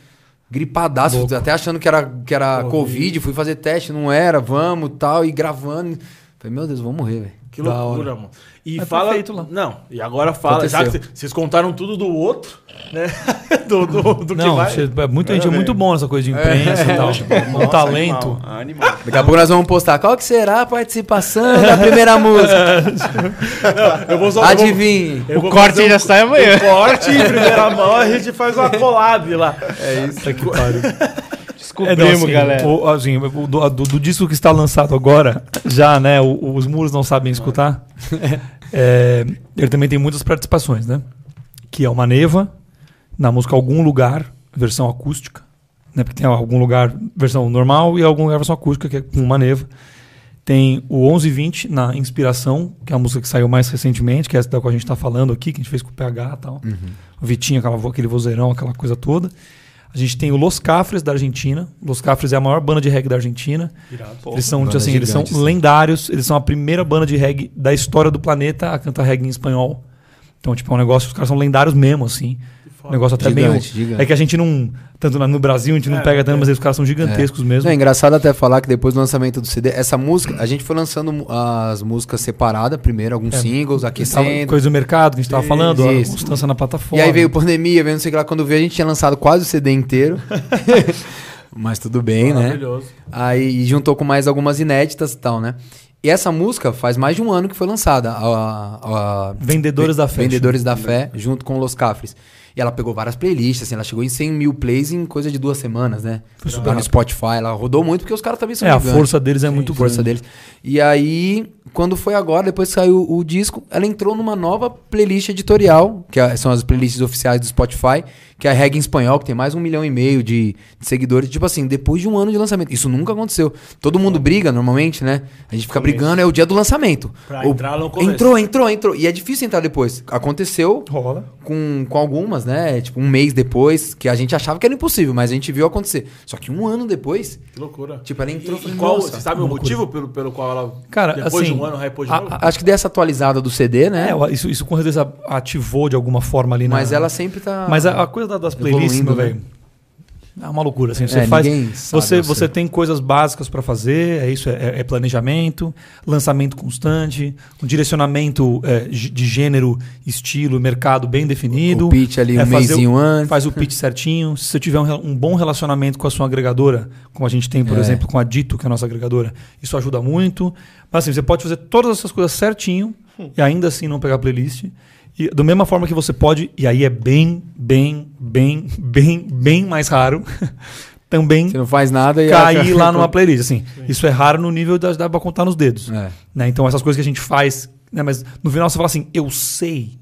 Speaker 4: Gripadaço,
Speaker 2: Louco.
Speaker 4: até achando que era, que era COVID. fui fazer teste, não era, vamos tal, e gravando. Falei, meu Deus, vou morrer, velho.
Speaker 1: Que
Speaker 2: Da
Speaker 1: loucura, mano. E
Speaker 2: Mas
Speaker 1: fala.
Speaker 2: perfeito lá.
Speaker 1: Não, e agora fala, já que vocês contaram tudo do outro, né? do, do, do
Speaker 2: Não,
Speaker 1: que vai.
Speaker 2: é muito, a gente é muito bom nessa coisa de imprensa
Speaker 4: É.
Speaker 2: e tal. um talento.
Speaker 3: Animal, animal.
Speaker 4: Daqui a pouco nós vamos postar. Qual que será a participação da primeira música?
Speaker 1: Eu vou só.
Speaker 4: Adivinhe.
Speaker 1: eu
Speaker 5: O
Speaker 1: vou
Speaker 5: corte
Speaker 1: fazer
Speaker 5: já sai amanhã.
Speaker 1: Um corte em primeira mão, a gente faz uma collab lá.
Speaker 2: É isso que pariu.
Speaker 5: Descobrimos,
Speaker 2: É, não, assim,
Speaker 5: galera.
Speaker 2: o- assim, o- do, do- do disco que está lançado agora, já, né? o- os muros não sabem escutar. É, ele também tem muitas participações, né? Que é uma neva, na música Algum Lugar, versão acústica. Né? Porque tem algum lugar versão normal e algum lugar versão acústica, que é com uma neva. Tem o 1120 na Inspiração, que é a música que saiu mais recentemente, que é essa da qual a gente está falando aqui, que a gente fez com o PH e tal. O Vitinho, aquela, aquele vozeirão, aquela coisa toda. A gente tem o Los Cafres da Argentina. Los Cafres é a maior banda de reggae da Argentina. Eles são,
Speaker 4: banda
Speaker 2: assim, eles são lendários. Eles são a primeira banda de reggae da história do planeta a cantar reggae em espanhol. Então, tipo, é um negócio, os caras são lendários mesmo, assim. Um negócio até
Speaker 4: Gigante,
Speaker 2: meio.
Speaker 4: gigante.
Speaker 2: É que a gente não. Tanto no Brasil, a gente não
Speaker 1: É,
Speaker 2: pega tanto,
Speaker 1: é.
Speaker 2: mas os caras são gigantescos mesmo.
Speaker 4: Não, é engraçado até falar que depois do lançamento do CD, essa música, a gente foi lançando as músicas separadas primeiro, alguns
Speaker 2: É.
Speaker 4: singles, aquecendo.
Speaker 2: coisa do mercado que a gente tava falando, a constância na
Speaker 4: E
Speaker 2: plataforma.
Speaker 4: aí veio pandemia, veio não sei o que lá. Quando veio, a gente tinha lançado quase o CD inteiro. Mas tudo bem, né?
Speaker 1: Maravilhoso.
Speaker 4: Aí juntou com mais algumas inéditas e tal, né? E essa música faz mais de um ano que foi lançada. A, a-
Speaker 2: Vendedores da Fé.
Speaker 4: Vendedores da Fé, junto com Los Cafres. E ela pegou várias playlists, assim, ela chegou em 100 mil plays em coisa de duas semanas, né?
Speaker 2: Foi super
Speaker 4: Lá no. Spotify, ela rodou muito porque os caras também são
Speaker 2: É, a
Speaker 4: gigantes.
Speaker 2: força deles é muito
Speaker 4: força
Speaker 2: grande.
Speaker 4: deles. E aí, quando foi agora, depois que saiu o disco, ela entrou numa nova playlist editorial, que é- são as playlists oficiais do Spotify, que é a Reggae em Espanhol, que tem mais um milhão e meio de, de seguidores. Tipo assim, depois de um ano de lançamento. Isso nunca aconteceu. Todo mundo briga normalmente, né? A gente fica brigando, é o dia do lançamento.
Speaker 1: Pra
Speaker 4: Ou-
Speaker 1: entrar no começo.
Speaker 4: entrou, entrou, entrou. E é difícil entrar depois. Aconteceu
Speaker 2: Rola.
Speaker 4: com, com algumas, né? Tipo, um mês depois, que a gente achava que era impossível, mas a gente viu acontecer. Só que um ano depois,
Speaker 1: Que loucura.
Speaker 4: tipo, ela entrou
Speaker 1: E,
Speaker 4: e falei,
Speaker 1: qual, você sabe o motivo pelo, pelo qual ela.
Speaker 2: Cara,
Speaker 1: depois
Speaker 2: assim,
Speaker 1: um ano, hypou de
Speaker 2: a-
Speaker 1: novo?
Speaker 4: Acho que dessa atualizada do CD, né?
Speaker 2: É, isso, isso com certeza ativou de alguma forma ali na.
Speaker 4: mas ela sempre tá.
Speaker 2: Mas a, a coisa da- das playlists, meu
Speaker 4: né?
Speaker 2: É uma loucura, assim. Você
Speaker 4: É,
Speaker 2: faz. Você, você tem coisas básicas para fazer, é isso, é, é planejamento, lançamento constante, um direcionamento é, de gênero, estilo, mercado bem definido.
Speaker 4: O pitch ali
Speaker 2: É
Speaker 4: um mêsinho antes.
Speaker 2: Faz o pitch certinho. Se você tiver um, um bom relacionamento com a sua agregadora, como a gente tem, por
Speaker 4: É.
Speaker 2: exemplo, com a Dito, que é a nossa agregadora, isso ajuda muito. Mas assim, você pode fazer todas essas coisas certinho e ainda assim não pegar playlist. E da mesma forma que você pode, e aí é bem, bem, bem, bem, bem mais raro, também
Speaker 4: Você não faz nada e
Speaker 2: cair lá numa playlist. Assim, isso é raro no nível da dá pra contar nos dedos.
Speaker 4: É.
Speaker 2: Né? Então essas coisas que a gente faz, né? mas no final você fala assim, eu sei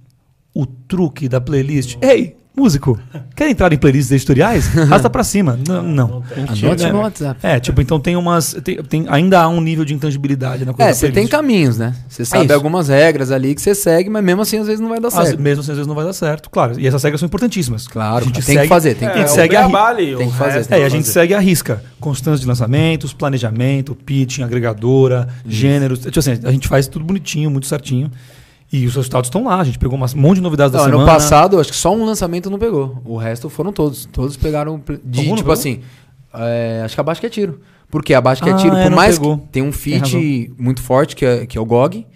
Speaker 2: o truque da playlist. Ei, músico, quer entrar em playlists editoriais? Arrasta pra cima. N- não.
Speaker 4: Anote
Speaker 2: É.
Speaker 4: no WhatsApp.
Speaker 2: É, tipo, então tem umas. Tem, tem- ainda há um nível de intangibilidade na coisa
Speaker 4: É, você tem caminhos, né? Você sabe
Speaker 2: isso.
Speaker 4: algumas regras ali que você segue, mas mesmo assim às vezes não vai dar certo.
Speaker 2: mesmo assim, às vezes não vai dar certo, claro. E essas regras são importantíssimas.
Speaker 4: Claro,
Speaker 2: a gente
Speaker 4: tem
Speaker 2: segue,
Speaker 4: que fazer, tem
Speaker 2: a
Speaker 4: que
Speaker 2: gente
Speaker 1: É,
Speaker 2: segue a,
Speaker 1: ali,
Speaker 4: tem que fazer.
Speaker 2: É, e a
Speaker 1: vai
Speaker 2: gente
Speaker 1: fazer.
Speaker 2: segue a risca. Constância de lançamentos, planejamento, pitching, agregadora, gêneros. Tipo assim, a gente faz tudo bonitinho, muito certinho. E os resultados estão lá. A gente pegou um monte de novidades da
Speaker 4: Não, ano
Speaker 2: semana.
Speaker 4: passado, acho que só um lançamento não pegou. O resto foram todos. Todos pegaram de, tipo
Speaker 2: pegou?
Speaker 4: assim. é, acho que abaixo que é tiro. Porque abaixo que é
Speaker 2: Ah,
Speaker 4: tiro,
Speaker 2: é,
Speaker 4: por
Speaker 2: não
Speaker 4: mais
Speaker 2: pegou.
Speaker 4: que tem um
Speaker 2: Tem
Speaker 4: feat muito forte, que é, que é o GOG,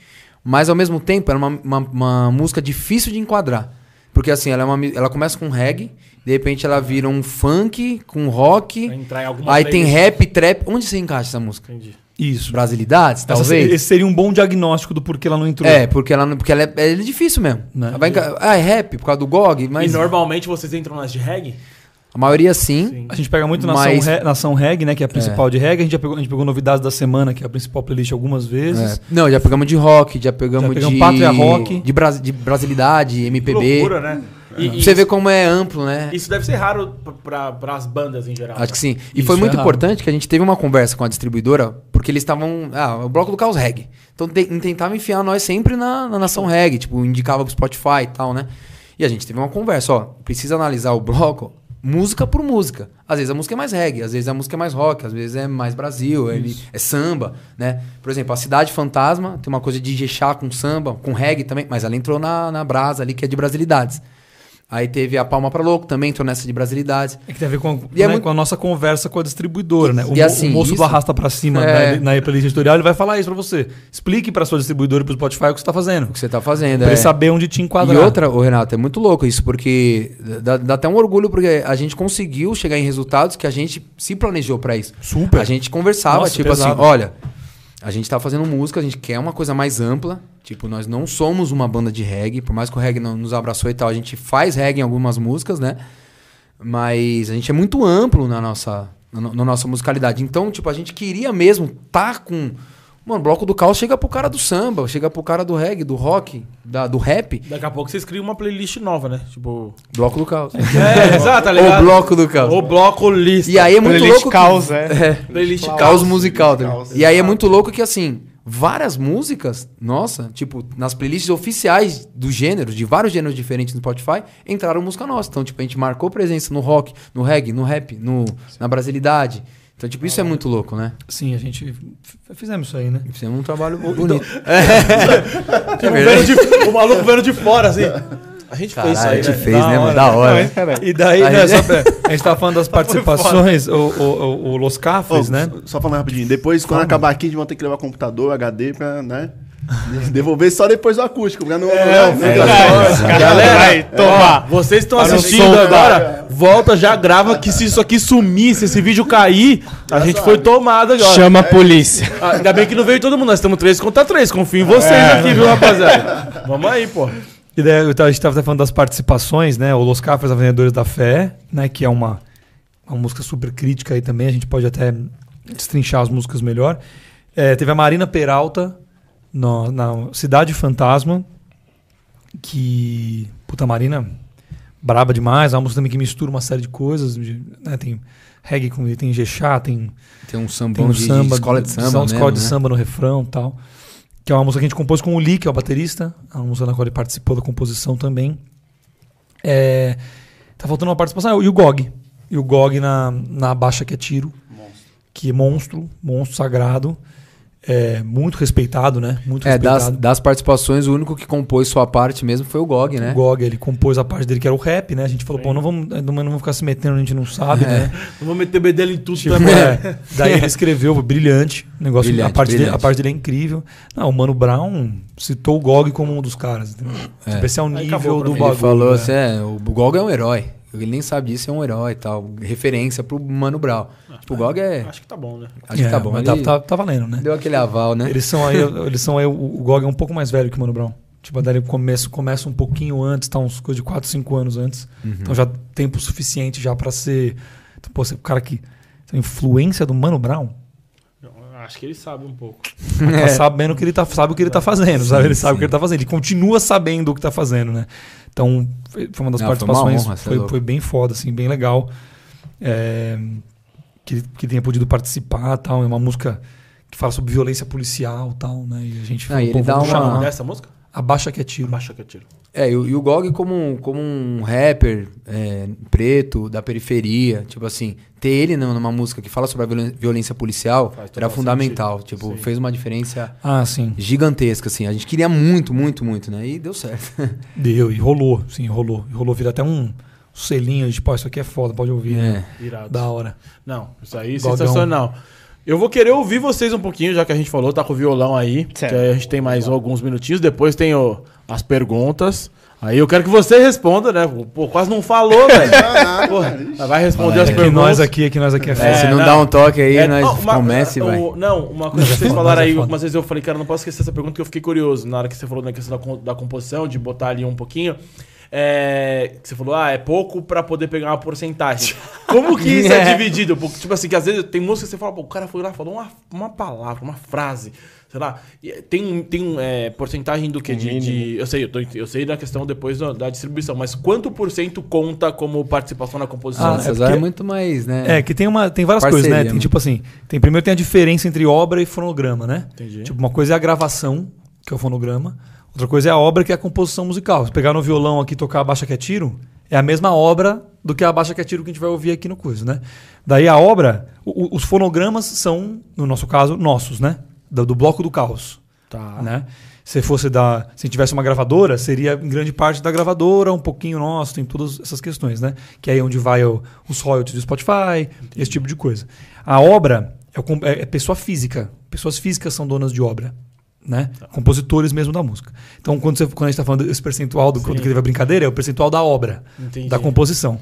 Speaker 4: mas ao mesmo tempo era uma, uma, uma música difícil de enquadrar. Porque assim, ela, é uma, ela começa com reggae, de repente ela vira um funk com rock,
Speaker 1: Vai entrar em alguma
Speaker 4: aí tem rap, trap. Onde você encaixa essa música?
Speaker 1: Entendi.
Speaker 2: Isso.
Speaker 4: Brasilidades,
Speaker 2: Essa-
Speaker 4: talvez?
Speaker 2: esse seria um bom diagnóstico do porquê ela não entrou.
Speaker 4: É, porque ela, não- porque ela é, é difícil mesmo.
Speaker 2: Né?
Speaker 4: Ela vai ah, é rap por causa do GOG, mas
Speaker 1: E normalmente vocês entram nas de reggae?
Speaker 4: a maioria sim.
Speaker 1: Sim.
Speaker 2: A gente pega muito nação,
Speaker 4: Mas-
Speaker 2: re- nação reggae, né? Que é a principal de reggae. A gente, já pegou, a gente pegou novidades da semana, que é a principal playlist algumas vezes.
Speaker 4: É. Não, já pegamos de rock, já pegamos,
Speaker 2: Já pegamos
Speaker 4: de.
Speaker 2: pátria rock.
Speaker 4: De, bras, de brasilidade,
Speaker 1: Que
Speaker 4: MPB.
Speaker 1: loucura, né? E, e
Speaker 4: você vê como é amplo, né?
Speaker 1: Isso deve ser raro para as bandas em geral.
Speaker 4: Acho que sim. E
Speaker 2: Isso
Speaker 4: foi
Speaker 2: é
Speaker 4: muito
Speaker 2: raro.
Speaker 4: importante que a gente teve uma conversa com a distribuidora, porque eles estavam. Ah, o bloco do caos reggae. Então te, tentava enfiar nós sempre na, na nação reggae, tipo, indicava pro Spotify e tal, né? E a gente teve uma conversa, ó, precisa analisar o bloco música por música. Às vezes a música é mais reggae, às vezes a música é mais rock, às vezes é mais Brasil, ele é samba, né? Por exemplo, a Cidade Fantasma tem uma coisa de Jexá com samba, com reggae também, mas ela entrou na, na brasa ali, que é de brasilidades. Aí teve a Palma pra Louco, também entrou nessa de brasilidades.
Speaker 2: É que tem a ver com,
Speaker 4: é
Speaker 2: né,
Speaker 4: muito-
Speaker 2: com a nossa conversa com a distribuidora, né? O,
Speaker 4: E assim,
Speaker 2: o moço
Speaker 4: isso-
Speaker 2: do arrasta pra cima
Speaker 4: É.
Speaker 2: na, na playlist editorial, ele vai falar isso pra você. Explique pra sua distribuidora e pro Spotify o que você tá fazendo.
Speaker 4: O que você tá fazendo.
Speaker 2: Pra
Speaker 4: é.
Speaker 2: saber onde te enquadrar.
Speaker 4: E outra, ô Renato, é muito louco isso, porque dá, dá até um orgulho, porque a gente conseguiu chegar em resultados que a gente se planejou pra isso.
Speaker 2: Super.
Speaker 4: A gente conversava,
Speaker 2: Nossa,
Speaker 4: tipo
Speaker 2: pesado.
Speaker 4: assim, olha, a gente tá fazendo música, a gente quer uma coisa mais ampla. Tipo, nós não somos uma banda de reggae, por mais que o reggae não nos abraçou e tal, a gente faz reggae em algumas músicas, né? Mas a gente é muito amplo na nossa, na, na nossa musicalidade. Então, tipo, a gente queria mesmo tá com. Mano, o bloco do caos chega pro cara do samba, chega pro cara do reggae, do rock, da, do rap.
Speaker 1: Daqui a pouco vocês criam uma playlist nova, né? Tipo.
Speaker 4: Bloco do caos.
Speaker 1: É, exato, tá ligado?
Speaker 4: o bloco do caos.
Speaker 1: O bloco lista.
Speaker 4: E aí é muito
Speaker 5: Playlist
Speaker 4: louco. que-
Speaker 5: caos, é.
Speaker 4: é.
Speaker 1: Playlist
Speaker 4: Caos musical. tá?
Speaker 3: Caos,
Speaker 4: E aí é muito louco que, assim, várias músicas, nossa, tipo, nas playlists oficiais do gênero, de vários gêneros diferentes no Spotify, entraram música nossa. Então, tipo, a gente marcou presença no rock, no reggae, no rap, no, na brasilidade. Então, tipo, isso é muito louco, né?
Speaker 2: Sim, a gente fizemos isso aí, né?
Speaker 4: Fizemos um trabalho bonito.
Speaker 1: Tipo, vendo de- o maluco vendo de fora, assim. A gente fez isso
Speaker 4: Caralho,
Speaker 1: aí,
Speaker 4: a gente
Speaker 1: né?
Speaker 4: fez, né, mano? Da hora.
Speaker 2: E daí,
Speaker 4: Aí-
Speaker 2: né, só pra- a gente tava falando das participações, o, o, o, o Los Cafres,
Speaker 3: Ô,
Speaker 2: né?
Speaker 3: Só falando rapidinho. Depois, quando acabar aqui, a gente vai ter que levar computador, HD pra, né? Devolver só depois do acústico. Pra não,
Speaker 1: É,
Speaker 3: não-
Speaker 1: é,
Speaker 3: não-
Speaker 1: Galera,
Speaker 5: vai tomar.
Speaker 1: ó, vocês estão assistindo
Speaker 5: som,
Speaker 1: agora, volta, já grava que se isso aqui sumir, se esse vídeo cair, a gente foi tomado agora.
Speaker 5: Chama a polícia.
Speaker 1: Ah, ainda bem que não veio todo mundo, nós estamos três contra três. Confio em vocês aqui, viu, rapaziada? Vamos aí, pô.
Speaker 2: E daí a gente estava falando das participações, né? O Los Cafres Vendedores da Fé, né? Que é uma, uma música super crítica aí também. A gente pode até destrinchar as músicas melhor. É, teve a Marina Peralta no- na Cidade Fantasma, que. Puta, Marina, braba demais. É uma música também que mistura uma série de coisas. de- né, tem reggae com tem Jexá, tem
Speaker 4: Tem um
Speaker 2: tem
Speaker 4: sambão
Speaker 2: um
Speaker 4: de, de
Speaker 2: samba,
Speaker 4: escola de samba.
Speaker 2: são
Speaker 4: mesmo,
Speaker 2: escola de
Speaker 4: né?
Speaker 2: samba no refrão e tal. Que é uma música que a gente compôs com o Lee, que é o baterista. É uma música na qual ele participou da composição também. É, tá faltando uma participação. Ah, E o Gog. E o Gog na, na baixa que é tiro. Que é monstro, monstro sagrado. É, muito respeitado, né? Muito
Speaker 4: É, das,
Speaker 2: respeitado.
Speaker 4: das participações, o único que compôs sua parte mesmo foi o GOG, né?
Speaker 2: O Gog, ele compôs a parte dele que era o rap, né? A gente falou, pô, não vamos, não vamos ficar se metendo, a gente não sabe, né?
Speaker 1: Não vou meter bedelho em tudo
Speaker 2: Tipo,
Speaker 1: também.
Speaker 2: é. Daí ele escreveu, brilhante. O negócio,
Speaker 4: Brilhante,
Speaker 2: a, parte dele,
Speaker 4: brilhante.
Speaker 2: a parte dele é incrível. Não, o Mano Brown citou o Gog como um dos caras. entendeu?
Speaker 4: É.
Speaker 2: Tipo, esse é o nível do bagulho.
Speaker 4: Ele falou
Speaker 2: né?
Speaker 4: assim, é, o GOG é um herói. Ele nem sabe disso, é um herói e tal. Referência pro Mano Brown. tipo, o GOG é...
Speaker 1: Acho que tá bom, né?
Speaker 4: Acho que
Speaker 2: É,
Speaker 4: tá bom.
Speaker 2: mas
Speaker 4: Ele
Speaker 2: tá, tá, tá valendo, né?
Speaker 4: Deu aquele aval, né?
Speaker 2: Eles são aí, eles são aí o, o Gog é um pouco mais velho que o Mano Brown. Tipo, daí ele começa, começa um pouquinho antes, tá uns coisa de 4, 5 anos antes.
Speaker 4: Uhum.
Speaker 2: Então já tempo suficiente já pra ser. Então, pô, você, o cara que. A influência do Mano Brown.
Speaker 1: Acho que ele sabe um pouco.
Speaker 2: Tá sabendo que ele tá, sabe o que ele tá fazendo, sabe? Ele sabe o que ele tá fazendo. Ele continua sabendo o que tá fazendo, né? Então, foi foi uma das
Speaker 4: Não, foi uma
Speaker 2: participações.
Speaker 4: honra, é
Speaker 2: foi,
Speaker 4: louco.
Speaker 2: foi bem foda, assim, bem legal. É, que, que tenha podido participar tal. É uma música que fala sobre violência policial tal, né? E a gente
Speaker 4: Ah, e ele
Speaker 2: pô,
Speaker 4: dá uma-.
Speaker 1: Dessa música?
Speaker 2: Abaixa que é tiro.
Speaker 1: Baixa que eu tiro.
Speaker 4: É, e, o- Gog como, um- como um rapper é, preto, da periferia, tipo assim, ter ele numa música que fala sobre a violência policial era fundamental.
Speaker 1: sentido,
Speaker 4: Tipo,
Speaker 1: sim.
Speaker 4: fez uma diferença
Speaker 2: Ah, sim.
Speaker 4: gigantesca, assim. A gente queria muito, muito, muito, né? E deu certo.
Speaker 2: Deu, e rolou, sim, rolou. E rolou, vira até um selinho de, pô, isso aqui é foda, pode ouvir. né?
Speaker 4: É.
Speaker 1: Irado.
Speaker 2: Da hora.
Speaker 1: Não, isso aí é
Speaker 2: Gogão.
Speaker 1: sensacional. Eu vou querer ouvir vocês um pouquinho, já que a gente falou, tá com o violão aí.
Speaker 5: Certo.
Speaker 1: Que aí a gente tem mais alguns minutinhos. Depois tem o- as perguntas. Aí eu quero que você responda, né? Pô, quase não falou, velho. Porra, vai responder as
Speaker 2: É que
Speaker 1: perguntas.
Speaker 2: nós aqui, é que nós aqui é
Speaker 4: É,
Speaker 2: foda.
Speaker 4: se não,
Speaker 1: não.
Speaker 4: dá um toque aí,
Speaker 1: É,
Speaker 4: nós
Speaker 1: não, uma-
Speaker 4: comece,
Speaker 1: o-
Speaker 4: vai.
Speaker 1: Não, uma coisa que
Speaker 2: é
Speaker 1: vocês falaram
Speaker 2: mas é
Speaker 1: aí, algumas vezes eu falei, cara, não posso esquecer essa pergunta, que eu fiquei curioso na hora que você falou na questão da, da composição, de botar ali um pouquinho. É, que você falou, ah, é pouco pra poder pegar uma porcentagem. Como que isso é,
Speaker 4: É.
Speaker 1: dividido? Porque, tipo assim, que às vezes tem música que você fala, pô, o cara foi lá e falou uma, uma palavra, uma frase, sei lá. Tem, tem é, porcentagem do que? De, de- eu sei, eu, tô- eu sei da questão depois da, da distribuição, mas quanto por cento conta como participação na composição?
Speaker 2: Ah, é
Speaker 4: Cesar é
Speaker 2: porque-
Speaker 4: muito mais, né?
Speaker 2: É, que tem, uma, tem várias
Speaker 4: Parceria,
Speaker 2: coisas, né? Tem
Speaker 4: mano.
Speaker 2: tipo assim, tem, primeiro tem a diferença entre obra e fonograma, né?
Speaker 1: Entendi.
Speaker 2: Tipo, uma coisa é a gravação, que é o fonograma. Outra coisa é a obra, que é a composição musical. Se pegar no violão aqui e tocar a baixa que é tiro, é a mesma obra do que a baixa que é tiro que a gente vai ouvir aqui no coisa, né? Daí a obra, o- os fonogramas são, no nosso caso, nossos, né? Do, do bloco do caos,
Speaker 1: Tá.
Speaker 2: né? Se fosse da, se tivesse uma gravadora, seria em grande parte da gravadora, um pouquinho nosso, tem todas essas questões, né? Que é aí onde vai o- os royalties do Spotify, esse tipo de coisa. A obra é, é- é pessoa física. Pessoas físicas são donas de obra, né? Compositores mesmo da música. Então, quando, você, quando a gente está falando desse percentual do, do que teve a brincadeira, é o percentual da obra,
Speaker 1: Entendi.
Speaker 2: da composição.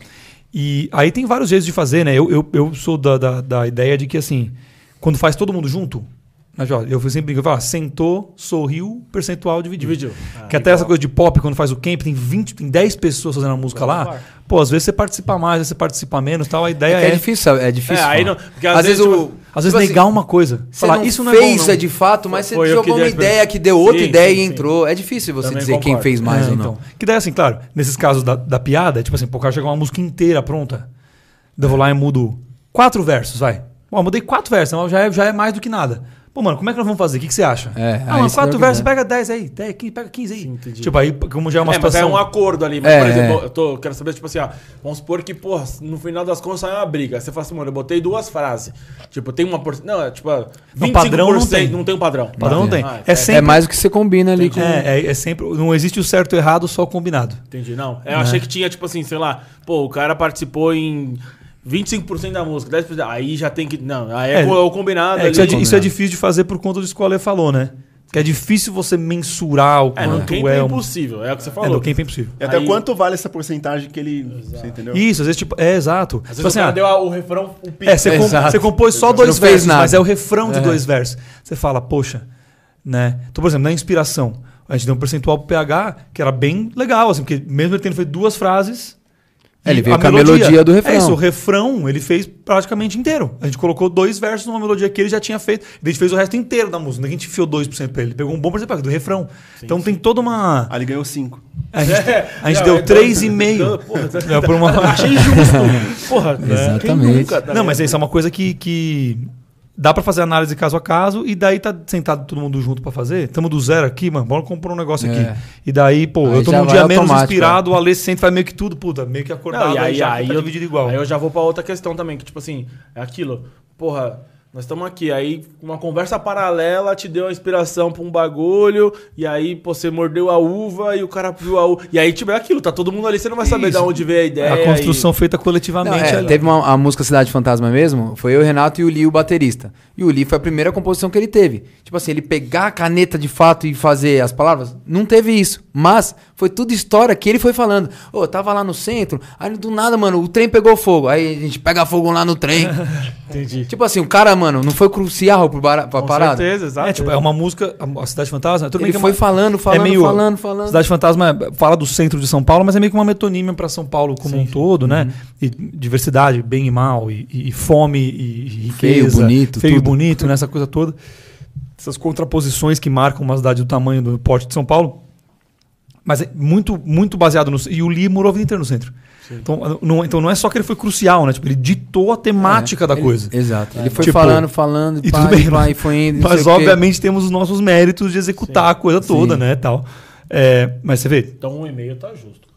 Speaker 2: E aí tem vários jeitos de fazer, né? Eu, eu, eu sou da, da, da ideia de que, assim, quando faz todo mundo junto, mas, ó, eu sempre brinco, eu falo, ah, sentou, sorriu, percentual dividiu.
Speaker 1: Dividiu. Ah,
Speaker 2: que até essa coisa de pop, quando faz o camp, tem 20, tem 10 pessoas fazendo a música lá. Pô, às vezes você participa mais, às vezes você participa menos tal. A ideia
Speaker 4: É, que
Speaker 2: é,
Speaker 4: é difícil, é difícil.
Speaker 1: É, não- porque às vezes,
Speaker 4: o.
Speaker 1: tipo,
Speaker 2: às vezes
Speaker 4: tipo assim,
Speaker 2: negar uma coisa.
Speaker 4: Você
Speaker 2: Falar,
Speaker 4: não
Speaker 2: isso não
Speaker 4: fez
Speaker 2: é bom, não.
Speaker 4: é de fato, mas
Speaker 1: Foi
Speaker 4: você jogou uma ideia que deu outra
Speaker 1: Sim,
Speaker 4: ideia
Speaker 1: sim,
Speaker 4: e
Speaker 1: sim.
Speaker 4: entrou. É difícil você
Speaker 1: Também
Speaker 4: dizer quem
Speaker 1: concordo.
Speaker 4: fez mais
Speaker 2: É,
Speaker 4: ou não.
Speaker 2: então. Que daí, assim, claro, nesses casos da, da piada, é tipo assim, pô, o cara chega uma música inteira pronta. Eu vou lá e mudo quatro versos, vai. Bom, mudei quatro versos, então já é, já é mais do que nada. Pô, mano, como é que nós vamos fazer? O que, que você acha?
Speaker 4: É,
Speaker 2: ah,
Speaker 4: você
Speaker 2: quatro versos, pega 10 aí, 10, 15, pega 15 aí.
Speaker 1: Sim, entendi.
Speaker 2: tipo, aí, como já é uma
Speaker 1: é, mas é
Speaker 2: situação.
Speaker 1: um acordo ali. Mas,
Speaker 4: É,
Speaker 1: por exemplo,
Speaker 4: é.
Speaker 1: eu tô, quero saber, tipo assim, ó, vamos supor que, porra, no final das contas sai uma briga. Você fala assim, mano, eu botei duas frases. Tipo, tem uma por... Não, é tipo, 25%
Speaker 2: padrão não tem.
Speaker 1: não tem um padrão.
Speaker 2: Padrão não tem.
Speaker 1: Ah,
Speaker 2: É sempre-
Speaker 4: É mais o que você combina ali com.
Speaker 2: É, é, é sempre. Não existe o certo e o errado, só o combinado.
Speaker 1: Entendi, não. Eu achei que tinha, tipo assim, sei lá, pô, o cara participou em 25% da música, 10%. Aí já tem que. Não, aí é,
Speaker 2: É,
Speaker 1: o combinado.
Speaker 2: É, isso, é, isso é difícil de fazer por conta disso que o Ale falou, né? Que é difícil você mensurar o
Speaker 1: É, no
Speaker 2: quanto é.
Speaker 1: é impossível, é o que você
Speaker 2: É,
Speaker 1: falou.
Speaker 2: no camp é impossível.
Speaker 3: E até
Speaker 1: Aí-
Speaker 3: quanto vale essa porcentagem que ele. Você entendeu?
Speaker 2: Isso, às vezes, tipo, é exato.
Speaker 1: Às
Speaker 2: Tipo
Speaker 1: vezes
Speaker 2: assim,
Speaker 1: o
Speaker 2: ah,
Speaker 1: deu o refrão, o pico.
Speaker 2: É, você, com-
Speaker 4: Exato.
Speaker 2: você compôs só dois versos,
Speaker 4: nada.
Speaker 2: mas é o refrão de
Speaker 4: É.
Speaker 2: dois versos. Você fala, poxa, né? Então, por exemplo, na inspiração, a gente deu um percentual pro PH que era bem legal, assim, porque mesmo ele tendo feito duas frases.
Speaker 4: É, ele veio com a melodia do refrão.
Speaker 2: É isso, o refrão ele fez praticamente inteiro. A gente colocou dois versos numa melodia que ele já tinha feito. E a gente fez o resto inteiro da música. A gente enfiou 2% pra ele. Ele pegou um bom percentual do refrão. então tem toda uma.
Speaker 3: Ah, ele ganhou 5.
Speaker 2: A gente, a gente
Speaker 1: Não,
Speaker 2: deu
Speaker 1: é
Speaker 2: 3,5.
Speaker 1: Porra, tá-
Speaker 2: É, por uma...
Speaker 1: Achei justo. Porra, né?
Speaker 4: Exatamente.
Speaker 1: Nunca, tá
Speaker 2: Não, mas isso é uma coisa que, que dá pra fazer análise caso a caso e daí tá sentado todo mundo junto pra fazer. Tamo do zero aqui, mano, bora comprar um negócio
Speaker 4: É.
Speaker 2: aqui. E daí, pô,
Speaker 4: Aí
Speaker 2: eu tô num dia menos inspirado, o Ale sente faz meio que tudo, puta, meio que acordado,
Speaker 1: Não, e aí,
Speaker 2: já
Speaker 1: aí,
Speaker 2: tá
Speaker 1: eu,
Speaker 2: dividido igual.
Speaker 1: aí eu já vou pra outra questão também, que tipo assim, é aquilo, porra, nós estamos aqui, aí uma conversa paralela te deu a inspiração pra um bagulho, e aí pô, você mordeu a uva e o cara viu a uva, e aí tipo, é aquilo, tá todo mundo ali, você não vai saber
Speaker 2: Isso.
Speaker 1: de onde veio a ideia.
Speaker 2: a construção feita
Speaker 4: Não,
Speaker 2: coletivamente
Speaker 4: é,
Speaker 2: ali.
Speaker 4: teve uma a música Cidade Fantasma mesmo, foi eu, o Renato e o Lee, o baterista. E o Lee foi a primeira composição que ele teve. Tipo assim, ele pegar a caneta de fato e fazer as palavras, não teve isso. Mas foi tudo história que ele foi falando. Ô, eu tava lá no centro, aí do nada, mano, o trem pegou fogo. Aí a gente pega fogo lá no trem.
Speaker 1: Entendi.
Speaker 4: tipo assim, o cara, mano? Não foi crucial pro bara- pra
Speaker 1: Com
Speaker 4: parada?
Speaker 1: certeza, exato.
Speaker 2: É, tipo, é uma música, a Cidade Fantasma. Tudo bem
Speaker 4: Ele
Speaker 2: que é
Speaker 4: foi
Speaker 2: uma-
Speaker 4: falando, falando,
Speaker 2: meio-
Speaker 4: falando, falando.
Speaker 2: Cidade Fantasma é- fala do centro de São Paulo, mas é meio que uma metonímia para São Paulo como um todo, né? E diversidade, bem e mal, e, e- fome e, riqueza.
Speaker 4: Feio, bonito,
Speaker 2: Feio e
Speaker 4: tudo.
Speaker 2: bonito, né? Essa coisa toda. Essas contraposições que marcam uma cidade do tamanho do porte de São Paulo. Mas é muito, muito baseado no. E o Lee morou a vida inteira no centro. Então não, então não é só que ele foi crucial, né? Tipo, ele ditou a temática da
Speaker 4: Ele-
Speaker 2: coisa.
Speaker 4: Exato. Ele foi
Speaker 2: Tipo,
Speaker 4: falando, falando,
Speaker 2: e
Speaker 4: pá,
Speaker 2: tudo bem,
Speaker 4: pá, e foi indo.
Speaker 2: Mas obviamente temos os nossos méritos de executar a coisa toda,
Speaker 4: Sim.
Speaker 2: né? Tal. É, mas você vê,
Speaker 1: Então um e-mail tá justo.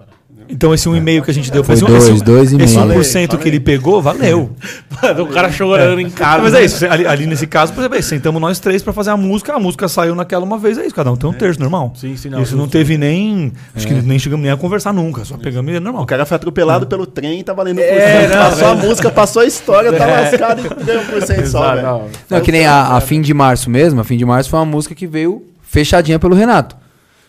Speaker 2: Então esse um e-mail que a gente deu
Speaker 4: Foi
Speaker 2: esse,
Speaker 4: dois,
Speaker 2: esse,
Speaker 4: dois e
Speaker 2: esse
Speaker 4: meio.
Speaker 2: 1% que ele pegou, valeu.
Speaker 1: o cara chorando em casa.
Speaker 2: Mas é isso, ali, ali nesse caso, por exemplo, sentamos nós três pra fazer a música, a música saiu naquela uma vez, é isso, cada um tem um terço, normal.
Speaker 1: Sim, sim, não,
Speaker 2: Isso não teve nem, acho que nem chegamos nem a conversar nunca, só pegamos e é normal.
Speaker 3: O cara foi atropelado pelo trem e tá valendo por
Speaker 1: É,
Speaker 3: cento.
Speaker 1: não,
Speaker 3: Passou a música, passou a história, tá lascado e ganhou um por cento só, velho.
Speaker 1: não.
Speaker 4: Não, que nem a, a Fim de Março mesmo. A Fim de Março foi uma música que veio fechadinha pelo Renato.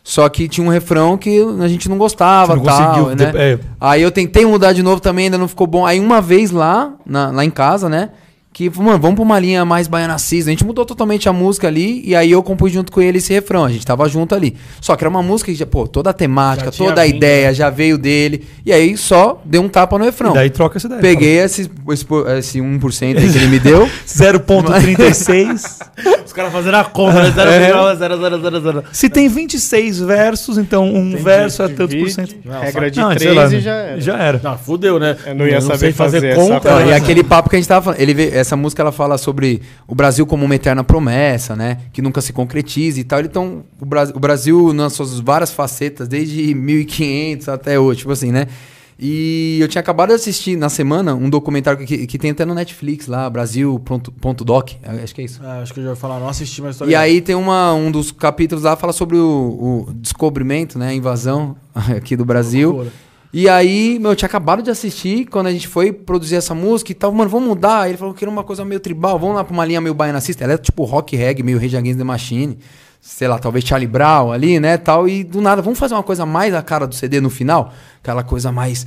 Speaker 4: Só que tinha um refrão que a gente não gostava,
Speaker 2: Você não
Speaker 4: tal,
Speaker 2: conseguiu,
Speaker 4: né?
Speaker 2: é.
Speaker 4: Aí eu tentei mudar de novo também, ainda não ficou bom. Aí uma vez lá, na- lá em casa, né? Que, mano, vamos pra uma linha mais baianacista. A gente mudou totalmente a música ali e aí eu compus junto com ele esse refrão. A gente tava junto ali. Só que era uma música que, já, pô, toda a temática, toda a ideia já veio dele. E aí só deu um tapa no refrão.
Speaker 2: E daí troca essa ideia.
Speaker 4: Peguei esse, esse, esse 1% aí que ele me deu.
Speaker 2: 0.36.
Speaker 1: Os caras fazendo a conta, né?
Speaker 2: É.
Speaker 1: 0,0000.
Speaker 2: Se tem 26 versos, então um verso é tantos por cento.
Speaker 1: Não,
Speaker 5: Regra de
Speaker 2: Não, sei
Speaker 5: 13
Speaker 2: lá, né?
Speaker 5: já era.
Speaker 2: Já era.
Speaker 1: Não, fudeu, né?
Speaker 5: Eu não ia saber
Speaker 1: sei
Speaker 5: fazer essa
Speaker 1: conta.
Speaker 5: conta.
Speaker 4: Não,
Speaker 1: né?
Speaker 4: e aquele papo que a gente tava falando, ele vê- essa música ela fala sobre o Brasil como uma eterna promessa, né? Que nunca se concretiza e tal. Então, o, Bra- o Brasil, nas suas várias facetas, desde 1500 até hoje, tipo assim, né? E eu tinha acabado de assistir na semana um documentário que, que tem até no Netflix lá, Brasil.doc, acho que é isso.
Speaker 1: Ah, acho que eu já ia falar, não assisti, mas
Speaker 4: E aí tem uma, um dos capítulos lá fala sobre o, o descobrimento, né? A invasão aqui do Brasil. E aí, meu, eu tinha acabado de assistir quando a gente foi produzir essa música e tal. Mano, vamos mudar. Ele falou que era uma coisa meio tribal. Vamos lá pra uma linha meio baianacista. Ela é tipo rock reggae, meio Rage Against the Machine. Sei lá, talvez Charlie Brown ali, né, tal. E do nada, vamos fazer uma coisa mais a cara do CD no final? Aquela coisa mais...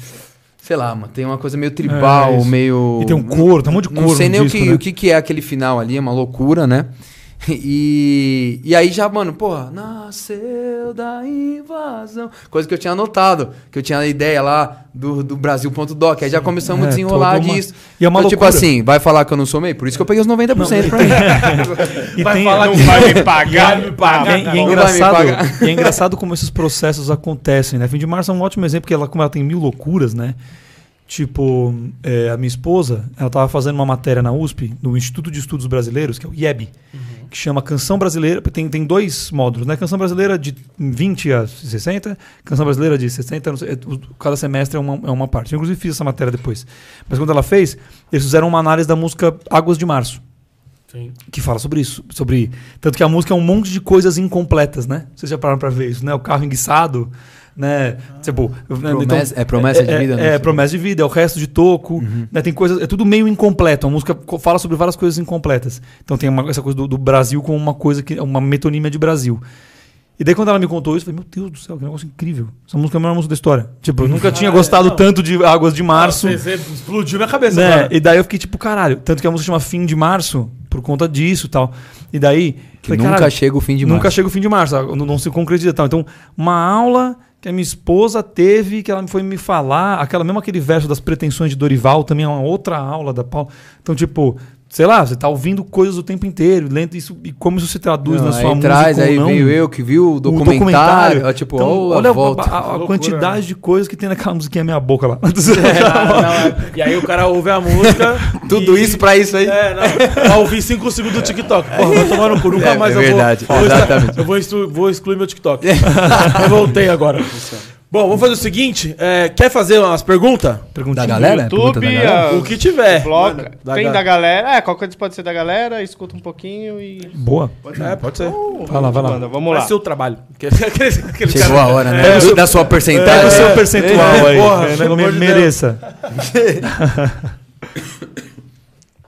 Speaker 4: Sei lá, mano, tem uma coisa meio tribal,
Speaker 2: É,
Speaker 4: meio...
Speaker 2: E tem um coro, tem um monte de
Speaker 4: Não
Speaker 2: coro
Speaker 4: sei nem
Speaker 2: disco,
Speaker 4: o, que,
Speaker 2: né?
Speaker 4: o que, que é aquele final ali, é uma loucura, né? E, e aí já, mano, porra, nasceu da invasão. Coisa que eu tinha anotado, que eu tinha a ideia lá do, do Brasil.doc. Aí já começamos a
Speaker 2: É,
Speaker 4: desenrolar
Speaker 2: toda uma-
Speaker 4: disso.
Speaker 2: E é uma
Speaker 4: Então, tipo
Speaker 2: loucura.
Speaker 4: assim, vai falar que eu não sou meio? Por isso que eu peguei os 90% pra mim.
Speaker 2: E
Speaker 1: Vai
Speaker 2: tem-
Speaker 1: falar
Speaker 5: Não
Speaker 1: que
Speaker 5: vai me pagar.
Speaker 1: Vai me pagar.
Speaker 2: E é- e é
Speaker 4: Não
Speaker 2: engraçado,
Speaker 4: pagar.
Speaker 2: e é engraçado como esses processos acontecem, né? Fim de Março é um ótimo exemplo, porque ela, como ela tem mil loucuras, né? Tipo, é, a minha esposa, ela estava fazendo uma matéria na USP, no Instituto de Estudos Brasileiros, que é o IEB, que chama Canção Brasileira. Tem, tem dois módulos, né? Canção Brasileira de 20 a 60, Canção Brasileira de 60, não sei, é, cada semestre é uma, é uma parte. Eu, inclusive, fiz essa matéria depois. Mas quando ela fez, eles fizeram uma análise da música Águas de Março
Speaker 1: Sim.
Speaker 2: que fala sobre isso, sobre tanto que a música é um monte de coisas incompletas, né? Vocês já pararam pra ver isso, né? O carro enguiçado, né? Tipo,
Speaker 4: Promessa- é promessa de vida,
Speaker 2: É,
Speaker 4: né?
Speaker 2: é, promessa de vida, é o resto de toco, né? Tem coisas, é tudo meio incompleto. A música fala sobre várias coisas incompletas. Então tem uma- essa coisa do, do Brasil como uma coisa que é uma metonímia de Brasil. E daí quando ela me contou isso, eu falei, meu Deus do céu, que negócio incrível. Essa música é a melhor música da história. Tipo, eu nunca tinha
Speaker 1: Ah,
Speaker 2: gostado
Speaker 1: não.
Speaker 2: tanto de Águas de Março.
Speaker 1: Você explodiu minha cabeça,
Speaker 2: Né?
Speaker 1: cara.
Speaker 2: E daí eu fiquei tipo, caralho. Tanto que a música chama Fim de Março, por conta disso e tal. E daí.
Speaker 4: Que
Speaker 2: falei,
Speaker 4: nunca chega o fim de
Speaker 2: Nunca
Speaker 4: março.
Speaker 2: chega o fim de março, ah, não, não se concretiza e tal. Então, uma aula que a minha esposa teve, que ela foi me falar, aquela mesmo aquele verso das pretensões de Dorival, também é uma outra aula da Paula. Então, tipo, sei lá, você tá ouvindo coisas o tempo inteiro, lendo isso, e como isso se traduz
Speaker 4: Não,
Speaker 2: na sua
Speaker 4: aí
Speaker 2: música
Speaker 4: traz, aí
Speaker 2: não.
Speaker 4: veio eu que viu o
Speaker 2: O
Speaker 4: documentário. ó, tipo,
Speaker 2: Então, olha
Speaker 4: a
Speaker 2: a,
Speaker 4: volta.
Speaker 2: a- a
Speaker 1: Loucura,
Speaker 2: quantidade de coisas que tem naquela musiquinha meia boca lá.
Speaker 1: É, não, não, é. E aí o cara ouve a música.
Speaker 4: Tudo
Speaker 1: e-
Speaker 4: isso pra isso aí.
Speaker 1: É, não. Pra ouvir 5 segundos do TikTok. Porra, vai tomar no cu. Nunca
Speaker 4: É,
Speaker 1: mais
Speaker 4: é
Speaker 1: eu vou.
Speaker 4: verdade,
Speaker 1: vou.
Speaker 4: exatamente.
Speaker 1: Eu vou, exclu- vou excluir meu TikTok. eu voltei agora. Bom, vamos fazer o seguinte. é, quer fazer umas perguntas?
Speaker 2: Perguntinha.
Speaker 4: Da galera? Pergunta
Speaker 5: YouTube,
Speaker 4: da galera?
Speaker 1: O que tiver.
Speaker 5: Blog,
Speaker 1: Manda. Da
Speaker 5: tem
Speaker 1: ga-
Speaker 5: da galera. É, qualquer coisa pode ser da galera, escuta um pouquinho e.
Speaker 2: Boa.
Speaker 1: É, pode ser.
Speaker 2: Vai lá, vai lá.
Speaker 5: Vamos
Speaker 1: Vai
Speaker 5: lá.
Speaker 1: ser o trabalho. Aquele- aquele
Speaker 4: Chegou
Speaker 1: cara-
Speaker 4: a hora, né?
Speaker 2: É,
Speaker 4: da sua porcentagem.
Speaker 2: Pega o seu
Speaker 4: É.
Speaker 2: percentual
Speaker 1: É,
Speaker 2: aí.
Speaker 1: porra,
Speaker 2: né?
Speaker 1: pelo
Speaker 2: Me-
Speaker 1: amor de
Speaker 2: mereça.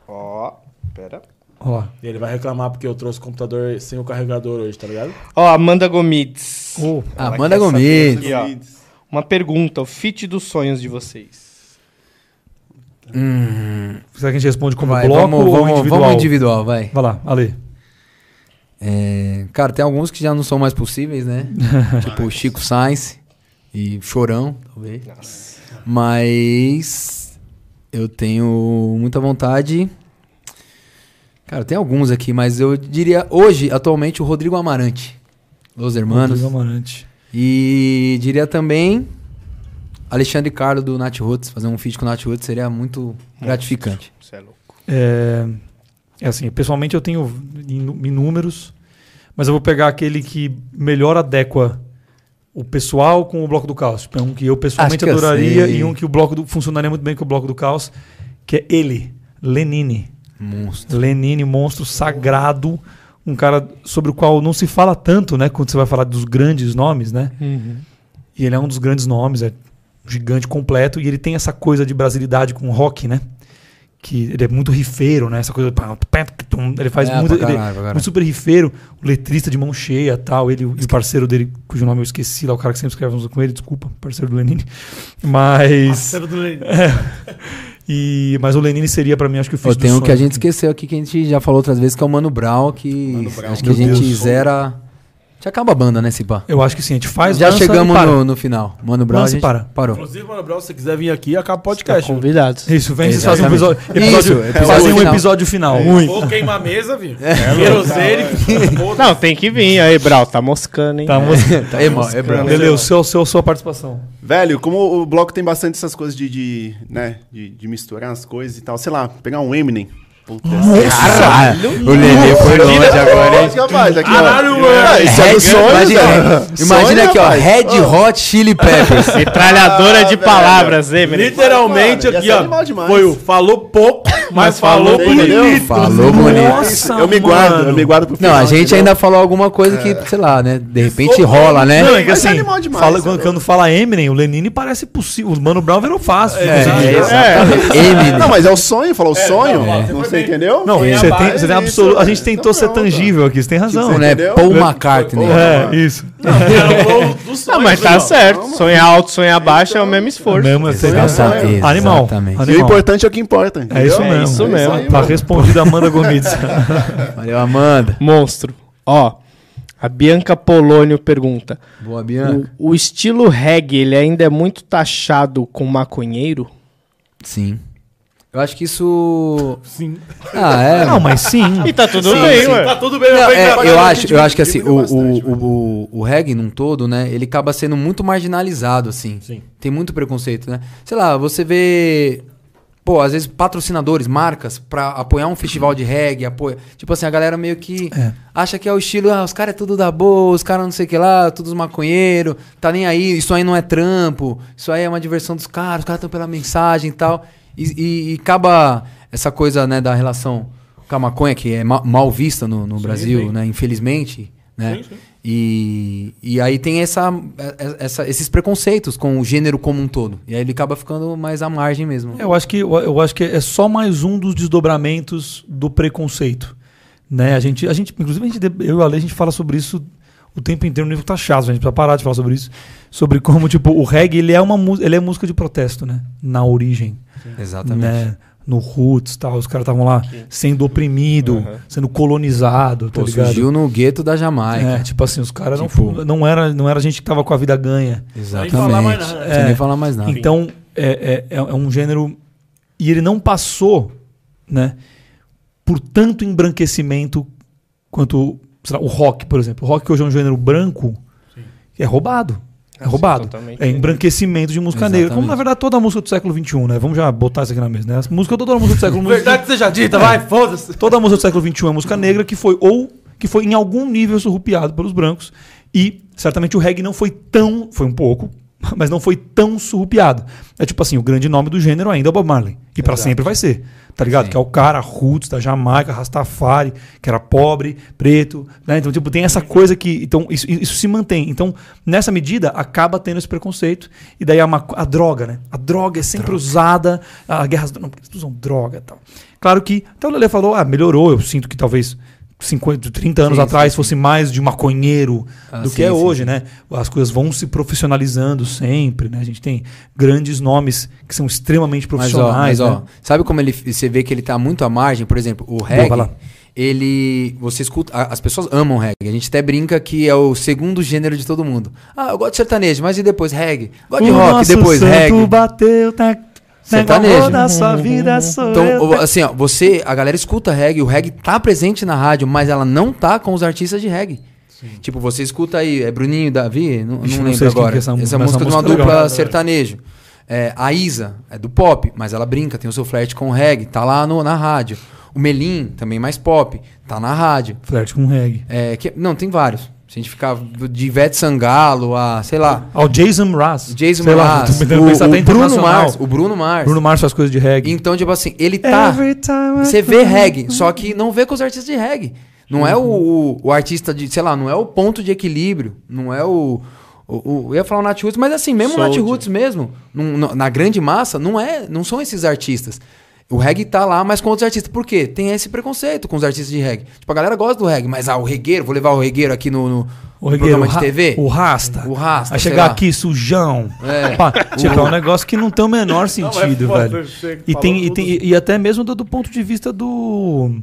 Speaker 5: Ó, pera.
Speaker 2: Ó.
Speaker 1: E ele vai reclamar porque eu trouxe o computador sem o carregador hoje, tá ligado?
Speaker 5: Ó, Amanda Gomides.
Speaker 2: Oh.
Speaker 5: Ela
Speaker 4: Amanda
Speaker 5: aqui, ó. Uma pergunta, o fit dos sonhos de vocês.
Speaker 4: Hum,
Speaker 2: Será que a gente responde como
Speaker 4: vai,
Speaker 2: bloco
Speaker 4: vamos,
Speaker 2: ou
Speaker 4: vamos,
Speaker 2: individual?
Speaker 4: vamos individual, vai.
Speaker 2: Vai lá, Ale.
Speaker 4: É, cara, tem alguns que já não são mais possíveis, né? tipo Chico Sainz e Chorão, talvez. Mas eu tenho muita vontade. Cara, tem alguns aqui, mas eu diria hoje, atualmente, o Rodrigo Amarante. Los Hermanos.
Speaker 2: Rodrigo Amarante.
Speaker 4: E diria também Alexandre Carlos do Nat Roots. Fazer um feat com o Nat Roots seria muito gratificante.
Speaker 5: Você é louco.
Speaker 2: É, é assim, pessoalmente eu tenho inú- inúmeros, mas eu vou pegar aquele que melhor adequa o pessoal com o bloco do caos. Tipo, é um que eu pessoalmente
Speaker 4: que eu
Speaker 2: adoraria
Speaker 4: sei.
Speaker 2: e um que o bloco do, funcionaria muito bem com o bloco do caos, que é ele, Lenine.
Speaker 4: Monstro.
Speaker 2: Lenine, monstro sagrado, um cara sobre o qual não se fala tanto, né, quando você vai falar dos grandes nomes, né? E ele é um dos grandes nomes, é gigante completo, e ele tem essa coisa de brasilidade com rock, né? Que ele é muito rifeiro, né? Essa coisa. Ele faz
Speaker 4: É,
Speaker 2: muito. ele
Speaker 4: caralho, pra caralho.
Speaker 2: muito super rifeiro, o letrista de mão cheia tal. Ele e o parceiro dele, cujo nome eu esqueci lá, o cara que sempre escreve com ele, desculpa, parceiro do Lenine. Mas.
Speaker 1: Parceiro do Lenine.
Speaker 2: E, mas o Lenine seria pra mim, acho que o
Speaker 4: Eu
Speaker 2: feat do
Speaker 4: tenho um que a gente esqueceu aqui, que a gente já falou outras vezes, que é o Mano Brown, que
Speaker 3: Mano Brown.
Speaker 4: acho que a gente
Speaker 2: Deus.
Speaker 4: zera. A gente acaba a banda, né, Cipa?
Speaker 2: Eu acho que sim, a gente faz.
Speaker 4: Já
Speaker 2: e
Speaker 4: chegamos
Speaker 2: para.
Speaker 4: no, no final. Mano Brown, a
Speaker 2: Lança e
Speaker 4: gente
Speaker 2: para.
Speaker 4: parou.
Speaker 1: Inclusive, Mano Brown, se você quiser vir aqui, acaba o
Speaker 5: Tá
Speaker 1: podcast.
Speaker 5: convidados.
Speaker 2: Isso, vem, vocês fazem um episódio. episódio
Speaker 4: Isso, episódio
Speaker 2: fazem um
Speaker 4: final.
Speaker 2: episódio final.
Speaker 1: Ou queima a mesa, viu? Querosene. foda-se.
Speaker 5: Não, tem que vir. Aí, Brau, tá moscando, hein?
Speaker 2: Tá.
Speaker 4: Tá mano. É Brown.
Speaker 2: Lele, o seu, seu, sua participação.
Speaker 3: Velho, como o bloco tem bastante essas coisas de, de, né, de, de misturar as coisas e tal, sei lá, pegar um Eminem. Puta,
Speaker 4: Caralho! O Lele foi longe agora, hein?
Speaker 3: rapaz, aqui, ó.
Speaker 1: Caralho, mano.
Speaker 3: Ah, Isso é sonho,
Speaker 4: imagina, imagina aqui, ó. Red Hot Chili Peppers.
Speaker 5: Metralhadora
Speaker 3: Ah,
Speaker 5: de
Speaker 3: velho.
Speaker 5: palavras, Eminem.
Speaker 1: Literalmente aqui, ó. Foi o falou pouco, mas falou bonito.
Speaker 4: Falou bonito.
Speaker 2: Nossa,
Speaker 3: Eu me guardo,
Speaker 2: mano.
Speaker 3: eu me guardo pro
Speaker 4: Não,
Speaker 3: final,
Speaker 4: a gente ainda falou alguma coisa que, sei lá, né? De repente rola, né?
Speaker 2: Não, é que
Speaker 3: é
Speaker 2: assim,
Speaker 3: animal demais,
Speaker 2: fala-
Speaker 3: é
Speaker 2: quando, fala Eminem, o Lenine parece possível. O Mano Brown virou fácil.
Speaker 4: É,
Speaker 2: conseguir.
Speaker 4: exatamente. Eminem.
Speaker 3: Não, mas é o sonho, falou o sonho.
Speaker 1: não,
Speaker 3: Não,
Speaker 1: bem.
Speaker 3: entendeu?
Speaker 2: Não, você
Speaker 1: a
Speaker 2: tem, você tem absoluto. A gente tentou ser tangível aqui, você tem razão.
Speaker 3: Tipo,
Speaker 4: né? Paul McCartney.
Speaker 2: É, isso.
Speaker 1: Era o flow do sonho,
Speaker 5: Não, mas tá certo. Sonhar alto, sonhar baixo é o mesmo esforço.
Speaker 2: Mesmo, você. Animal.
Speaker 3: E o importante é o que importa.
Speaker 2: É isso mesmo.
Speaker 5: Isso mesmo.
Speaker 3: aí,
Speaker 2: Tá
Speaker 3: mano.
Speaker 2: respondido a Amanda Gomes.
Speaker 4: Valeu, Amanda.
Speaker 5: Monstro. Ó, a Bianca Polônio pergunta:
Speaker 4: Boa, Bianca.
Speaker 5: o, o estilo reggae, ele ainda é muito taxado com maconheiro?
Speaker 4: Sim. Eu acho que isso.
Speaker 1: Sim.
Speaker 4: Ah, é.
Speaker 2: Não, mas sim.
Speaker 5: E tá tudo
Speaker 4: Sim,
Speaker 5: bem,
Speaker 4: sim.
Speaker 5: ué.
Speaker 1: Tá tudo bem,
Speaker 4: Não, é,
Speaker 1: gravar
Speaker 4: eu acho, eu acho que assim, o,
Speaker 3: bastante,
Speaker 4: o, o, o reggae num todo, né? Ele acaba sendo muito marginalizado, assim.
Speaker 1: Sim.
Speaker 4: Tem muito preconceito, né? Sei lá, você vê. Pô, às vezes patrocinadores, marcas, pra apoiar um festival de reggae, apoia. Tipo assim, a galera meio que
Speaker 2: É.
Speaker 4: acha que é o estilo, ah, os caras é tudo da boa, os caras não sei o que lá, todos maconheiro, tá nem aí, isso aí não é trampo, isso aí é uma diversão dos caras, os caras estão pela mensagem e tal. E, e- e acaba essa coisa, né, da relação com a maconha, que é ma- mal vista no, no Brasil,
Speaker 1: sim.
Speaker 4: né, infelizmente, né?
Speaker 1: Sim, sim.
Speaker 4: E, e aí tem essa, é- essa- esses preconceitos com o gênero como um todo. E aí ele acaba ficando mais à margem mesmo.
Speaker 2: Eu acho que eu acho que é só mais um dos desdobramentos do preconceito, né? A gente, a gente, inclusive a gente, eu e a Lei, a gente fala sobre isso o tempo inteiro no nível que tá chato, a gente precisa parar de falar sobre isso, sobre como tipo o reggae ele é uma ele é música de protesto, né? Na origem,
Speaker 4: Exatamente.
Speaker 2: né? No roots, tal, os caras estavam lá sendo oprimido, sendo colonizado, tá
Speaker 4: Pô,
Speaker 2: ligado?
Speaker 4: surgiu no gueto da Jamaica.
Speaker 2: É, tipo assim, os caras
Speaker 4: Tipo-
Speaker 2: não, não era não era gente que tava com a vida ganha.
Speaker 4: Exatamente.
Speaker 1: Nem falar mais
Speaker 4: Não
Speaker 1: nada.
Speaker 2: É.
Speaker 4: nem falar mais nada.
Speaker 2: Então, é, é, é é um gênero. E ele não passou, né? Por tanto embranquecimento quanto sei lá, o rock, por exemplo. O rock hoje é um gênero branco é roubado. É roubado.
Speaker 5: totalmente.
Speaker 2: É embranquecimento de música negra. Como
Speaker 4: Exatamente.
Speaker 2: na verdade toda a música do século XXI, né? Vamos já botar isso aqui na mesa, né? As músicas, toda a música do século
Speaker 1: Verdade seja dita, vai, foda-se.
Speaker 2: Toda a música do século XXI é música negra que foi ou que foi em algum nível surrupiado pelos brancos e certamente o reggae não foi tão, foi um pouco, mas não foi tão surrupiado. É tipo assim, o grande nome do gênero ainda é o Bob Marley e pra
Speaker 4: Exato.
Speaker 2: sempre vai ser, tá ligado?
Speaker 4: Sim.
Speaker 2: Que é o cara roots da Jamaica, Rastafari, que era pobre, preto, né? Então tipo tem essa coisa que, então isso, isso se mantém. Então nessa medida acaba tendo esse preconceito e daí a, a droga, né? A droga é sempre usada, a guerra, não, porque eles usam droga, e tal. Claro que, então o Lele falou, ah, melhorou, eu sinto que talvez 50, 30 anos
Speaker 4: Sim,
Speaker 2: atrás
Speaker 4: sim,
Speaker 2: fosse mais de maconheiro
Speaker 4: Ah,
Speaker 2: do que é hoje, né? As coisas vão se profissionalizando sempre, né? A gente tem grandes nomes que são extremamente
Speaker 4: Mas ó,
Speaker 2: profissionais,
Speaker 4: mas, ó,
Speaker 2: né?
Speaker 4: sabe como ele, você vê que ele tá muito à margem? Por exemplo, o reggae,
Speaker 2: lá.
Speaker 4: ele, você escuta, as pessoas amam reggae. A gente até brinca que é o segundo gênero de todo mundo. Ah, eu gosto de sertanejo, mas e depois reggae? Gosto de rock, depois reggae.
Speaker 2: bateu, tá,
Speaker 4: Sertanejo.
Speaker 2: da sua vida sou
Speaker 4: Então,
Speaker 2: eu.
Speaker 4: assim, ó, você, a galera escuta reggae, o reggae tá presente na rádio, mas ela não tá com os artistas de reggae. Tipo, você escuta aí, é Bruninho e Davi, não, não
Speaker 2: não
Speaker 4: lembro
Speaker 2: quem
Speaker 4: agora.
Speaker 2: que é essa
Speaker 4: essa,
Speaker 2: música,
Speaker 4: música de uma
Speaker 2: essa é
Speaker 4: dupla
Speaker 2: legal.
Speaker 4: sertanejo. É, a Isa é do pop, mas ela brinca, tem o seu flerte com o reggae, tá lá no- na rádio. O Melim, também mais pop, tá na rádio.
Speaker 2: Flerte com reggae.
Speaker 4: É, que- não, tem vários. Se a gente ficar de Ivete Sangalo a, sei lá,
Speaker 2: Ao Jason Mraz.
Speaker 4: Jason Mraz, o, o Bruno. Mars, o Bruno Mars.
Speaker 2: Bruno Mars faz coisas de reggae.
Speaker 4: Então, tipo assim, ele tá. Você vê reggae, só que não vê com os artistas de reggae. Não é o, o, o artista de, sei lá, não é o ponto de equilíbrio. Não é o. o, o- eu ia falar o Nat Roots, mas assim, mesmo o Nat
Speaker 5: Soldier.
Speaker 4: Roots mesmo, num- na grande massa, não é, não são esses artistas. O reggae tá lá, mas com outros artistas. Por quê? Tem esse preconceito com os artistas de reggae. Tipo, a galera gosta do reggae, mas ah, o regueiro, vou levar o regueiro aqui no, no,
Speaker 2: O
Speaker 4: no
Speaker 2: regueiro,
Speaker 4: programa de TV.
Speaker 2: O rasta.
Speaker 4: O rasta,
Speaker 2: Vai
Speaker 4: sei
Speaker 2: chegar
Speaker 4: lá.
Speaker 2: aqui sujão.
Speaker 4: É.
Speaker 2: Pá, tipo, é um negócio que não tem o menor sentido,
Speaker 1: foda,
Speaker 2: velho.
Speaker 1: você
Speaker 2: E, tem, e, tem- e até mesmo do, do ponto de vista do.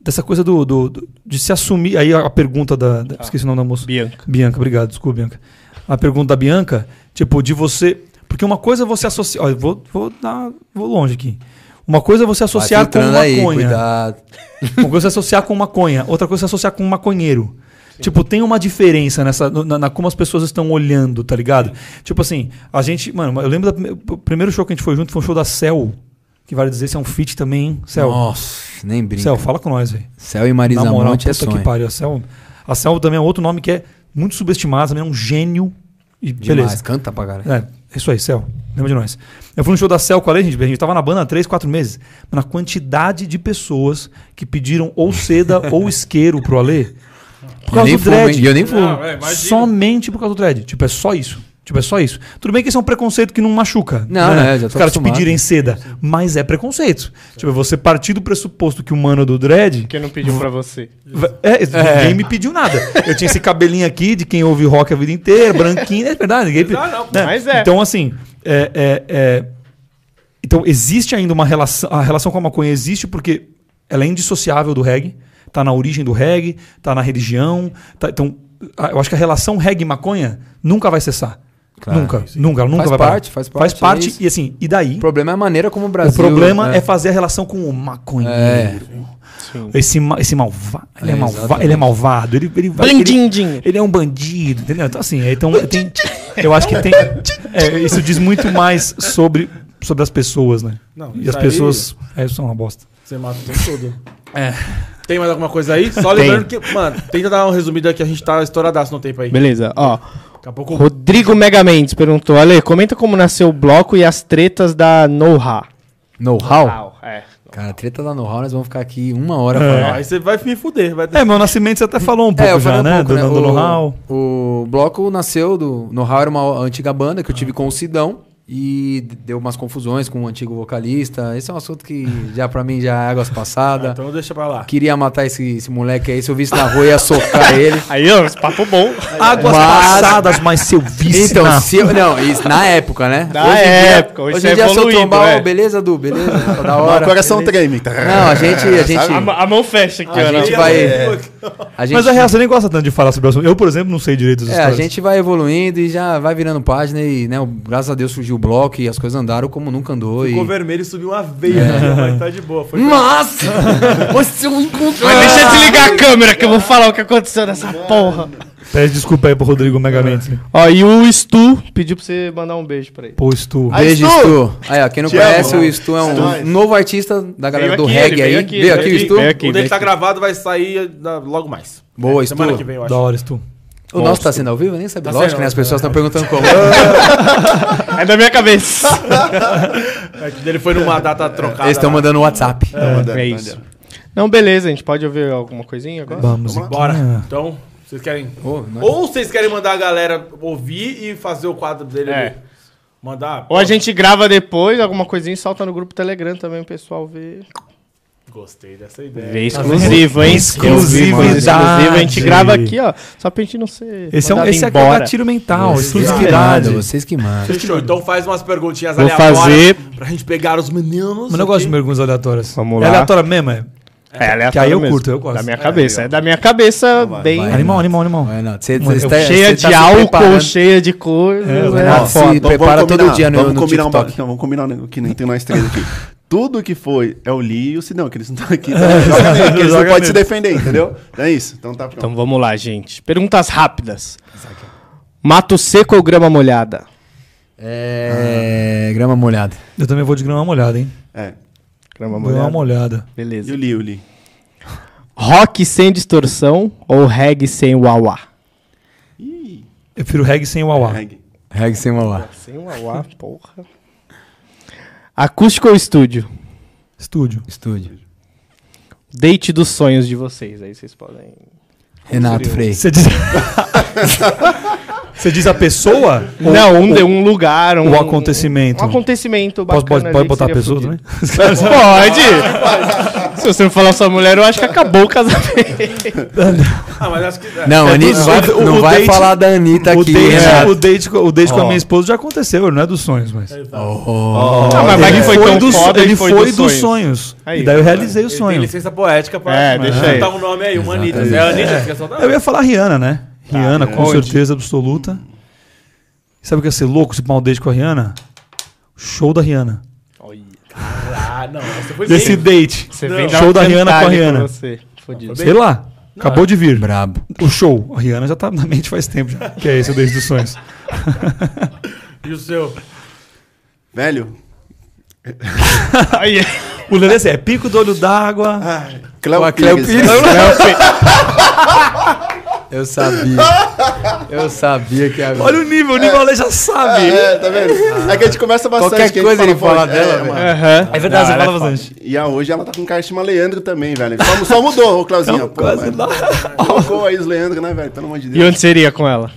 Speaker 2: Dessa coisa do, do- do- de se assumir. Aí a, a pergunta da. da- esqueci o nome da moça.
Speaker 5: Bianca.
Speaker 2: Bianca, obrigado, desculpa, Bianca. A pergunta da Bianca, tipo, de você. Porque uma coisa é você associar. Olha, vou, vou, dar, vou longe aqui. Uma coisa é você associar com
Speaker 4: filtrando aí,
Speaker 2: maconha.
Speaker 4: cuidado.
Speaker 2: Uma coisa é associar com maconha, outra coisa é associar com um maconheiro. Tipo, tem uma diferença nessa, na, na como as pessoas estão olhando, tá ligado? Tipo assim, a gente. Mano, eu lembro do primeiro show que a gente foi junto foi um show da Cell. Que vale dizer se é um feat também, hein? Cell.
Speaker 4: Nossa, nem brinca.
Speaker 2: Cell, fala com nós, velho.
Speaker 4: Céu e Marisa
Speaker 2: Na moral,
Speaker 4: Monte é
Speaker 2: puta que
Speaker 4: sonho.
Speaker 2: pariu. A Cell, a Cell também é outro nome que é muito subestimado, também é um gênio. E
Speaker 4: Demais,
Speaker 2: beleza.
Speaker 4: canta pra caralho.
Speaker 2: É, é isso aí, Cel. Lembra de nós. Eu fui no show da Cel com a gente, a gente tava na banda há 3, 4 meses. Mas na quantidade de pessoas que pediram ou seda ou isqueiro pro Alê. Por
Speaker 4: Eu
Speaker 2: causa
Speaker 4: nem
Speaker 2: do dread.
Speaker 4: E eu nem fumo.
Speaker 1: Não, é.
Speaker 2: Somente por causa do dread. Tipo, é só isso. Tipo, é só isso. Tudo bem que isso é um preconceito que não machuca.
Speaker 4: Não,
Speaker 2: né?
Speaker 4: é, já
Speaker 2: Os caras te pedirem seda. Mas é preconceito. Tipo, você partir do pressuposto que o mano do dread.
Speaker 5: Quem não pediu pra você?
Speaker 2: É, ninguém me pediu nada. Eu tinha esse cabelinho aqui de quem ouve rock a vida inteira, branquinho, é verdade. Ninguém pediu.
Speaker 1: Ah, não,
Speaker 2: né?
Speaker 5: mas é.
Speaker 2: Então, assim, é, é, é- então existe ainda uma relação. A relação com a maconha existe porque ela é indissociável do reggae, tá na origem do reggae, tá na religião. tá- então, a- eu acho que a relação reggae-maconha nunca vai cessar.
Speaker 4: Claro.
Speaker 2: nunca, nunca, ela nunca
Speaker 4: Faz
Speaker 2: vai parar.
Speaker 4: parte, faz
Speaker 2: Faz
Speaker 4: parte,
Speaker 2: parte,
Speaker 4: é
Speaker 2: e assim, e daí?
Speaker 4: O problema é a maneira como o
Speaker 2: O
Speaker 4: Brasil...
Speaker 2: problema
Speaker 4: né?
Speaker 2: é fazer a relação com o maconheiro.
Speaker 4: É.
Speaker 5: Sim.
Speaker 2: Esse, esse malvado. Ele é,
Speaker 4: É,
Speaker 2: malva
Speaker 4: exatamente.
Speaker 2: ele é malvado. Ele, ele, vai- ele, ele é um bandido, entendeu? Então, assim, então, tem, eu acho que tem. é, isso diz muito mais sobre, sobre as pessoas, né?
Speaker 1: Não,
Speaker 2: e as pessoas. É, isso é uma bosta.
Speaker 1: Você mata o tempo todo. É. Tem mais alguma coisa aí? Só lembrando que, mano, tenta dar uma resumida que a gente tá estouradaço no tempo aí.
Speaker 5: Beleza, ó.
Speaker 1: Daqui a pouco.
Speaker 5: Rodrigo Megamendes perguntou: Ale, comenta como nasceu o bloco e as tretas da Know-How.
Speaker 4: Know-how?
Speaker 5: É.
Speaker 4: Cara, treta da know-how, nós vamos ficar aqui uma hora
Speaker 2: É.
Speaker 4: falando.
Speaker 1: Aí você vai me fuder. Vai
Speaker 2: É, meu nascimento você até falou um pouco
Speaker 4: eu
Speaker 2: já,
Speaker 4: falei um
Speaker 2: né?
Speaker 4: pouco,
Speaker 2: do,
Speaker 4: né?
Speaker 2: do
Speaker 4: O-
Speaker 2: know-how.
Speaker 4: O bloco nasceu do. Know-how era uma antiga banda que eu tive com o Sidão. E deu umas confusões com o antigo vocalista. Esse é um assunto que já pra mim já é águas
Speaker 1: Ah,
Speaker 4: passadas.
Speaker 1: então deixa pra lá.
Speaker 4: Queria matar esse, esse moleque aí. Se eu visse na rua, ia socar ele.
Speaker 5: Aí, ó, esse papo bom.
Speaker 2: Águas
Speaker 4: Mas-
Speaker 2: passadas, mas seu vício.
Speaker 4: Então,
Speaker 2: na-
Speaker 4: se eu, não, isso na época, né?
Speaker 5: Na
Speaker 4: Hoje
Speaker 5: época, hoje
Speaker 4: hoje em dia, se eu trombar,
Speaker 5: é.
Speaker 4: beleza, Du, beleza, tá da
Speaker 3: O
Speaker 4: hora.
Speaker 3: coração
Speaker 4: beleza.
Speaker 3: treme.
Speaker 4: Não, a gente, a gente,
Speaker 5: A, a mão fecha aqui,
Speaker 4: A
Speaker 5: ó.
Speaker 4: gente
Speaker 5: não.
Speaker 4: vai-
Speaker 1: É.
Speaker 4: a gente,
Speaker 2: Mas a real, você nem gosta tanto de falar sobre o assunto. Eu, por exemplo, não sei direito das
Speaker 4: é, a
Speaker 2: histórias.
Speaker 4: gente vai evoluindo e já vai virando página e, né, o- graças a Deus surgiu o bloco e as coisas andaram como nunca andou.
Speaker 1: Ficou
Speaker 4: E...
Speaker 1: vermelho e subiu uma veia, né? mas tá de boa. Foi
Speaker 4: Nossa! Você um encontro.
Speaker 5: Mas deixa eu desligar a câmera que eu vou falar o que aconteceu nessa porra.
Speaker 2: Pede desculpa aí pro Rodrigo Megamente.
Speaker 5: Ó, e o Stu pediu pra você mandar um beijo pra ele.
Speaker 2: Pô, Stu.
Speaker 3: Aí,
Speaker 4: Beijo,
Speaker 3: Stu.
Speaker 4: Stu. Aí, ó, quem não
Speaker 3: Te
Speaker 4: conhece,
Speaker 3: amo.
Speaker 4: o Stu é um
Speaker 3: Stu.
Speaker 4: novo artista da galera
Speaker 5: Veio
Speaker 4: do
Speaker 5: aqui,
Speaker 4: reggae aí.
Speaker 5: veio aqui,
Speaker 4: veio
Speaker 5: veio
Speaker 4: aqui o
Speaker 5: aqui,
Speaker 4: Stu?
Speaker 5: aqui.
Speaker 1: O dele tá gravado, vai sair da- logo mais.
Speaker 4: Boa,
Speaker 1: É, Semana
Speaker 4: Stu.
Speaker 1: que vem, eu acho.
Speaker 2: Da hora, Stu.
Speaker 4: O nosso tá sendo ao vivo? Eu nem sabia.
Speaker 1: Tá
Speaker 4: Lógico,
Speaker 1: sendo,
Speaker 4: né? As pessoas estão perguntando como.
Speaker 5: É da minha cabeça.
Speaker 1: É dele foi numa data trocada.
Speaker 4: Eles estão
Speaker 1: lá.
Speaker 4: mandando WhatsApp.
Speaker 3: mandando,
Speaker 5: é
Speaker 3: mandando.
Speaker 5: isso. Não, beleza, a gente pode ouvir alguma coisinha agora?
Speaker 2: Vamos.
Speaker 1: Bora.
Speaker 2: Ah.
Speaker 1: Então, vocês querem.
Speaker 4: Nós-
Speaker 1: Ou vocês querem mandar a galera ouvir e fazer o quadro dele
Speaker 5: É.
Speaker 1: ali? Mandar.
Speaker 5: Ou a gente grava depois, alguma coisinha e solta no grupo Telegram também, o pessoal ver.
Speaker 1: Gostei dessa ideia.
Speaker 5: Vê exclusivo, hein?
Speaker 2: Exclusividade.
Speaker 5: Exclusivo. A gente grava aqui, ó. Só pra gente não ser.
Speaker 2: Esse é, um, esse é o
Speaker 5: embora.
Speaker 2: gatilho mental,
Speaker 4: Vocês que
Speaker 2: exclusividade.
Speaker 4: mandam, vocês que mandam.
Speaker 1: Fechou. Então faz umas perguntinhas
Speaker 5: Vou
Speaker 1: aleatórias
Speaker 5: fazer-
Speaker 1: pra gente pegar os meninos.
Speaker 2: Mas eu gosto de perguntas aleatórias.
Speaker 5: Vamos
Speaker 2: É
Speaker 5: lá.
Speaker 2: aleatória mesmo, é?
Speaker 5: É, aleatório
Speaker 2: Que aí eu
Speaker 5: mesmo.
Speaker 2: curto, eu gosto.
Speaker 5: Da minha
Speaker 3: É,
Speaker 5: cabeça. É da minha cabeça
Speaker 3: Vai,
Speaker 5: bem.
Speaker 4: vai.
Speaker 2: Animal, animal, animal.
Speaker 4: Vai, não. Tá-
Speaker 5: cheia
Speaker 4: você
Speaker 5: de
Speaker 4: tá
Speaker 5: álcool, cheia de coisas.
Speaker 2: É,
Speaker 5: né?
Speaker 4: Se prepara todo dia no,
Speaker 3: vamos
Speaker 4: no
Speaker 3: combinar um
Speaker 4: TikTok.
Speaker 3: vamos combinar um que nem tem nós três aqui. Tudo que foi é o Lee e o Sidão, que eles não estão aqui. Então, joga nele, que eles não podem se defender, entendeu? É isso. Então tá pronto.
Speaker 5: Então vamos lá, gente. Perguntas rápidas. Mato seco ou grama molhada?
Speaker 4: É. Grama molhada.
Speaker 2: Eu também vou de grama molhada, hein?
Speaker 3: É.
Speaker 5: Grama
Speaker 2: Vou dar uma molhada.
Speaker 3: E
Speaker 5: Beleza.
Speaker 3: o Lee, o Lee.
Speaker 5: Rock sem distorção ou reggae sem wah-wah?
Speaker 3: Ih,
Speaker 2: Eu prefiro reggae sem wah
Speaker 3: reggae.
Speaker 4: Reg sem mamar.
Speaker 5: Sem wah-wah, porra. Acústico ou estúdio?
Speaker 2: Estúdio.
Speaker 4: Estúdio.
Speaker 5: Date dos sonhos de vocês. Aí vocês podem.
Speaker 4: Renato Frei.
Speaker 2: Você diz... Você diz a pessoa? Ou-
Speaker 5: Não, um, de- um lugar. Um,
Speaker 2: o acontecimento.
Speaker 5: Um acontecimento
Speaker 2: Posso,
Speaker 5: bacana.
Speaker 2: pode, pode
Speaker 5: que
Speaker 2: botar a pessoa
Speaker 5: fudido.
Speaker 2: também?
Speaker 5: Pode! Se você não falar sua mulher, eu acho que acabou o casamento.
Speaker 1: Ah, mas acho que.
Speaker 4: Não,
Speaker 2: É
Speaker 4: Anitta, vai,
Speaker 2: o-
Speaker 4: não
Speaker 2: o
Speaker 4: vai
Speaker 2: date-
Speaker 4: falar da Anitta
Speaker 2: o
Speaker 4: aqui.
Speaker 2: date,
Speaker 4: Renato.
Speaker 2: o date, com- o date com a minha esposa já aconteceu, não é dos sonhos, mas.
Speaker 4: Oh,
Speaker 5: Ah, mas vai
Speaker 2: ele
Speaker 5: foi
Speaker 2: foi,
Speaker 5: tão
Speaker 2: dos,
Speaker 5: foda
Speaker 2: ele
Speaker 5: foi
Speaker 2: foi,
Speaker 5: dos
Speaker 2: dos
Speaker 5: sonhos.
Speaker 2: sonhos.
Speaker 5: Aí,
Speaker 2: e daí eu realizei o
Speaker 1: Ele tem
Speaker 2: sonho.
Speaker 1: licença poética pra
Speaker 5: É, deixa aí.
Speaker 1: botar um nome aí, uma Anitta. É a Anitta soltar?
Speaker 2: Eu ia falar Rihanna, né? Rihanna, com
Speaker 5: onde?
Speaker 2: certeza absoluta. Sabe o que ia ser louco se pôr um date com a Rihanna? Show da Rihanna.
Speaker 1: Ah, não. Foi
Speaker 2: Desse date.
Speaker 5: Você
Speaker 1: Não.
Speaker 5: vem dar
Speaker 2: Show da Rihanna com a Rihanna.
Speaker 5: Você.
Speaker 2: Sei lá. Acabou de vir.
Speaker 4: brabo.
Speaker 2: O show. A Rihanna já tá na mente faz tempo já. Que é esse o date dos sonhos.
Speaker 1: E o seu?
Speaker 3: Velho,
Speaker 5: Aí,
Speaker 2: O Lelê assim, é pico do olho d'água.
Speaker 3: Cléo
Speaker 4: Ó, a Cléo
Speaker 3: Pires.
Speaker 4: Pires. Eu sabia. Eu sabia que agora.
Speaker 2: Olha o nível, o nível Lelê já sabe.
Speaker 3: É, tá vendo? É que a gente conversa bastante.
Speaker 4: Qualquer coisa ele fala dela,
Speaker 3: é, mano.
Speaker 2: É verdade,
Speaker 5: Não,
Speaker 2: você
Speaker 5: ela
Speaker 2: fala
Speaker 5: é
Speaker 2: bastante.
Speaker 3: E a hoje ela tá com chama Leandro também, velho. Só, só mudou, ô Clauzinho.
Speaker 2: Não,
Speaker 3: Pô,
Speaker 2: quase nada.
Speaker 3: Colocou aí os Leandro, né, velho? Pelo amor de
Speaker 5: E
Speaker 3: Deus.
Speaker 5: onde seria com ela?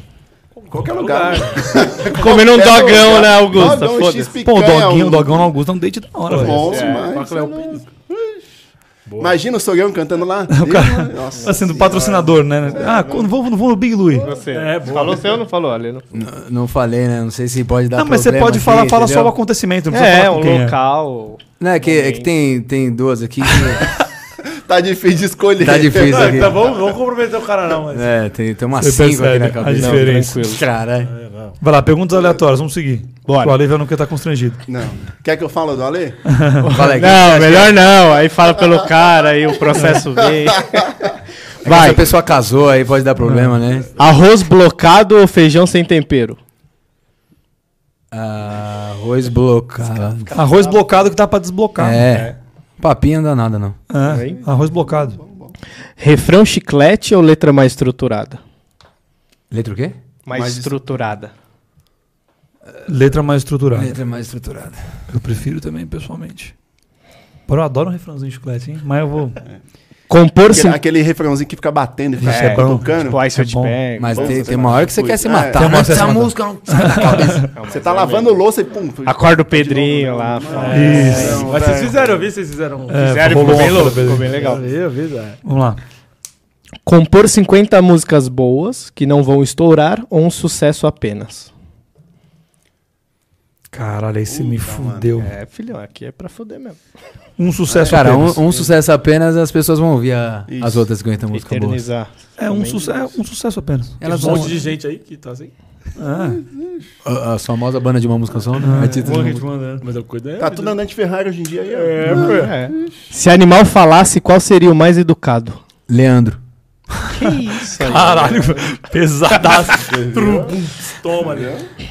Speaker 3: Qualquer lugar.
Speaker 5: Comendo um dogão,
Speaker 3: lugar.
Speaker 5: né, Augusta?
Speaker 3: Dogão,
Speaker 2: Pô, o doguinho, o dogão no Augusto é um date da hora, velho.
Speaker 3: Bom
Speaker 1: É,
Speaker 3: demais.
Speaker 1: Com a Cléo
Speaker 3: você é
Speaker 1: Pires.
Speaker 3: louco. Imagina o Sogão cantando lá.
Speaker 2: cara-
Speaker 3: Nossa
Speaker 2: sendo
Speaker 3: senhora.
Speaker 2: patrocinador, né? Ah, quando vou, não vou no Big Louie.
Speaker 5: Você.
Speaker 1: É, boa.
Speaker 5: Falou seu ou não falou? Ali, não...
Speaker 4: N- Não falei, né? Não sei se pode dar
Speaker 2: Não, mas você pode
Speaker 4: aqui,
Speaker 2: falar, fala
Speaker 4: entendeu?
Speaker 2: só o acontecimento, não
Speaker 5: É,
Speaker 2: falar
Speaker 5: um
Speaker 2: quem
Speaker 5: local.
Speaker 4: Não, é que, é que tem, tem duas aqui que...
Speaker 3: Tá difícil de escolher.
Speaker 4: Tá difícil
Speaker 1: Não,
Speaker 4: aqui.
Speaker 1: tá bom, vamos comprometer o cara não, mas...
Speaker 4: É, tem, tem
Speaker 2: Você
Speaker 4: cinco aqui na
Speaker 2: a
Speaker 4: cabeça.
Speaker 2: diferença.
Speaker 5: tranquilo.
Speaker 4: Caralho.
Speaker 2: Vai lá, perguntas aleatórias, vamos seguir.
Speaker 5: Bora.
Speaker 2: O Ale já não quer estar constrangido.
Speaker 3: Não. Quer que eu fale do Ale?
Speaker 4: Fala.
Speaker 5: Não, melhor não. Aí fala pelo cara, aí o processo vem.
Speaker 4: Se
Speaker 5: Vai.
Speaker 4: a pessoa casou, aí pode dar problema, né?
Speaker 5: Arroz blocado ou feijão sem tempero?
Speaker 4: Ah, arroz blocado.
Speaker 2: Arroz blocado que dá pra desblocar.
Speaker 4: É. Papinho não dá nada, não.
Speaker 2: É, arroz blocado.
Speaker 5: Refrão chiclete ou letra mais estruturada?
Speaker 4: Letra o quê?
Speaker 5: Mais,
Speaker 3: Mais
Speaker 5: estruturada.
Speaker 2: Letra mais estruturada.
Speaker 4: Letra mais estruturada.
Speaker 2: Eu prefiro também, pessoalmente. Porra, eu adoro um refrãozinho de chiclete, hein? Mas eu vou.
Speaker 5: Compor
Speaker 3: Aquele,
Speaker 5: sim.
Speaker 3: aquele refrãozinho que fica batendo e fica
Speaker 2: é bom.
Speaker 3: tocando.
Speaker 5: Tipo, aí se eu
Speaker 2: É
Speaker 5: te pego.
Speaker 4: Mas tem,
Speaker 3: você
Speaker 4: tem uma hora que você quer se
Speaker 3: É,
Speaker 4: matar.
Speaker 2: tem uma hora que
Speaker 4: Essa música não sai da cabeça.
Speaker 3: Você tá lavando louça e pum.
Speaker 5: Acorda o Pedrinho lá. fala.
Speaker 2: Isso.
Speaker 1: Mas vocês fizeram, eu vi vocês fizeram.
Speaker 2: É,
Speaker 5: Fizeram,
Speaker 2: rolou
Speaker 5: ficou bem louco, ficou
Speaker 2: bem-
Speaker 5: legal.
Speaker 1: Eu vi.
Speaker 2: Vamos lá.
Speaker 5: Compor 50 músicas boas que não vão estourar ou um sucesso apenas?
Speaker 2: Caralho, aí você me
Speaker 3: Puta, mano.
Speaker 2: fudeu.
Speaker 5: É, filhão, aqui é pra foder mesmo.
Speaker 2: Um sucesso
Speaker 4: Cara,
Speaker 2: apenas.
Speaker 4: um, um sucesso apenas, as pessoas vão ouvir a- as outras 50 músicas boas.
Speaker 5: Eternizar.
Speaker 2: É um, suce é um sucesso apenas.
Speaker 4: Elas
Speaker 1: Tem um
Speaker 4: vão...
Speaker 1: monte de gente aí que tá assim.
Speaker 2: Ah,
Speaker 4: A, a famosa banda de uma música só, né? Artista de uma música.
Speaker 2: mandando.
Speaker 1: Mas eu cuido é.
Speaker 3: Tá tudo andando de Ferrari hoje em dia aí, ó.
Speaker 5: É. Se animal falasse, qual seria o mais educado?
Speaker 4: Leandro.
Speaker 5: Que isso?
Speaker 2: Caralho, pesadaço.
Speaker 1: Toma ali.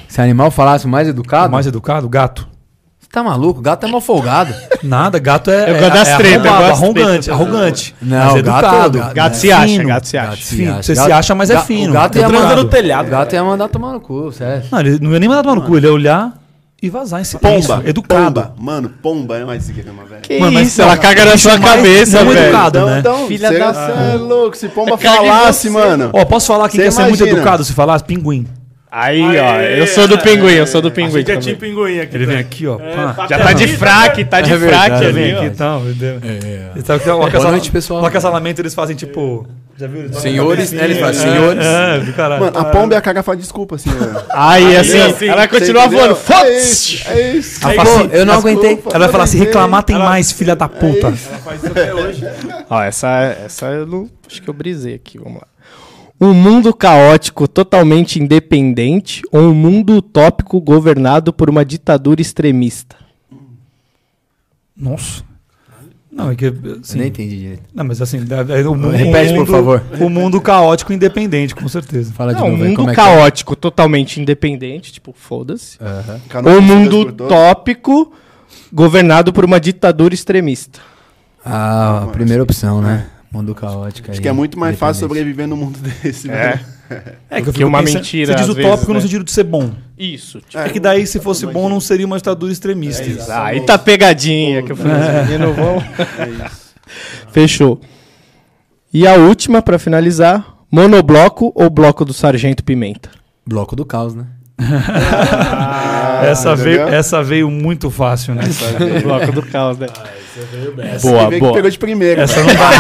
Speaker 4: Se animal falasse mais educado,
Speaker 2: Mais educado? Gato.
Speaker 4: você tá maluco? Gato é mal folgado.
Speaker 2: Nada, gato é.
Speaker 5: Eu
Speaker 2: é,
Speaker 5: gosto das
Speaker 2: é
Speaker 5: treta, eu
Speaker 2: arrombado,
Speaker 5: gosto das
Speaker 2: arrogante, arrogante.
Speaker 4: Não,
Speaker 2: mas é
Speaker 4: gato
Speaker 2: educado.
Speaker 4: gato-
Speaker 5: Gato se acha, gato se acha.
Speaker 2: Fino. Você se acha, mas é fino.
Speaker 4: O gato
Speaker 2: É
Speaker 4: ia mandar
Speaker 1: no telhado.
Speaker 4: O gato ia mandar tomar no cu, sério.
Speaker 2: Não, ele não ia nem mandar tomar no cu, ele ia olhar e vazar em silêncio.
Speaker 3: Pomba.
Speaker 2: Educado.
Speaker 3: Pomba. Mano, pomba é mais sigama, velho.
Speaker 5: Que
Speaker 2: Mano, mas
Speaker 5: isso? Ela caga na sua
Speaker 2: mais
Speaker 5: cabeça,
Speaker 2: não
Speaker 5: velho.
Speaker 2: educado. né?
Speaker 5: Filha
Speaker 3: Filha
Speaker 5: da-
Speaker 3: da... é louco, se pomba
Speaker 5: Caga em
Speaker 3: falasse,
Speaker 5: você.
Speaker 3: mano.
Speaker 2: Ó, posso falar quem
Speaker 3: Você
Speaker 2: quer ser muito educado se falasse? Pinguim.
Speaker 5: Aí, ó.
Speaker 1: Aê,
Speaker 5: Eu sou do pinguim, eu sou do pinguim.
Speaker 1: gente é time pinguim aqui.
Speaker 2: Ele vem aqui, ó.
Speaker 1: É,
Speaker 2: pá.
Speaker 1: tá
Speaker 5: Já tá de fraque, tá de
Speaker 4: É
Speaker 5: fraque ali,
Speaker 2: vem aqui
Speaker 5: ó.
Speaker 2: e entendeu?
Speaker 4: É.
Speaker 2: Sabe que o
Speaker 4: Boa
Speaker 2: acasalamento,
Speaker 4: noite, pessoal.
Speaker 2: o acasalamento eles fazem tipo. Já viu? Eles fazem
Speaker 4: Senhores, né? Eles
Speaker 2: cabecinha.
Speaker 4: falam, senhores.
Speaker 2: É, do caralho.
Speaker 3: Mano, a pomba e a caga faz desculpa, assim. ó.
Speaker 5: Aí, assim,
Speaker 1: assim,
Speaker 5: ela vai
Speaker 3: Você
Speaker 5: continuar
Speaker 3: entendeu?
Speaker 5: voando.
Speaker 3: É
Speaker 5: Foda-se!
Speaker 3: isso, é isso.
Speaker 2: Ela
Speaker 3: É
Speaker 2: fala
Speaker 3: isso.
Speaker 2: assim,
Speaker 4: eu não
Speaker 3: Desculpa,
Speaker 4: aguentei.
Speaker 2: Ela vai falar assim: reclamar tem mais, filha da puta.
Speaker 1: Ela faz isso até hoje.
Speaker 5: Ó, essa, essa eu não. Acho que eu brisei aqui, vamos lá. Um mundo caótico totalmente independente ou um mundo utópico governado por uma ditadura extremista?
Speaker 2: Nossa. Não, é que.
Speaker 4: Eu
Speaker 2: Assim,
Speaker 4: nem entendi direito.
Speaker 2: Não, mas assim, é, é o mundo,
Speaker 4: Repete,
Speaker 2: o
Speaker 4: por favor.
Speaker 2: O mundo caótico independente, com certeza.
Speaker 4: Fala de
Speaker 5: Não, um
Speaker 4: novo aí,
Speaker 5: mundo
Speaker 4: como é é?
Speaker 5: caótico totalmente independente, tipo, foda-se. Ou um
Speaker 3: de
Speaker 5: mundo utópico governado por uma ditadura extremista.
Speaker 4: Ah, a primeira opção, né? Mundo caótico aí.
Speaker 3: Acho que é muito mais fácil sobreviver num mundo desse,
Speaker 5: É.
Speaker 3: velho.
Speaker 2: É eu
Speaker 5: que
Speaker 2: fico
Speaker 5: uma
Speaker 2: pensando-
Speaker 5: mentira,
Speaker 2: Você diz utópico
Speaker 5: vezes,
Speaker 2: no
Speaker 5: né?
Speaker 2: sentido de ser bom.
Speaker 5: Isso. Tipo,
Speaker 2: É que daí, se fosse bom, não seria uma ditadura extremista.
Speaker 5: aí tá pegadinha que eu falei, os meninos vão. Fechou. E a última, pra finalizar: monobloco ou bloco do Sargento Pimenta?
Speaker 4: Bloco do caos, né?
Speaker 2: Essa, veio, essa veio muito fácil, né?
Speaker 5: bloco do caos, né?
Speaker 3: Essa
Speaker 5: Boa,
Speaker 3: que veio
Speaker 5: boa.
Speaker 3: que pegou de primeira.
Speaker 2: Essa
Speaker 3: velho.
Speaker 2: não dá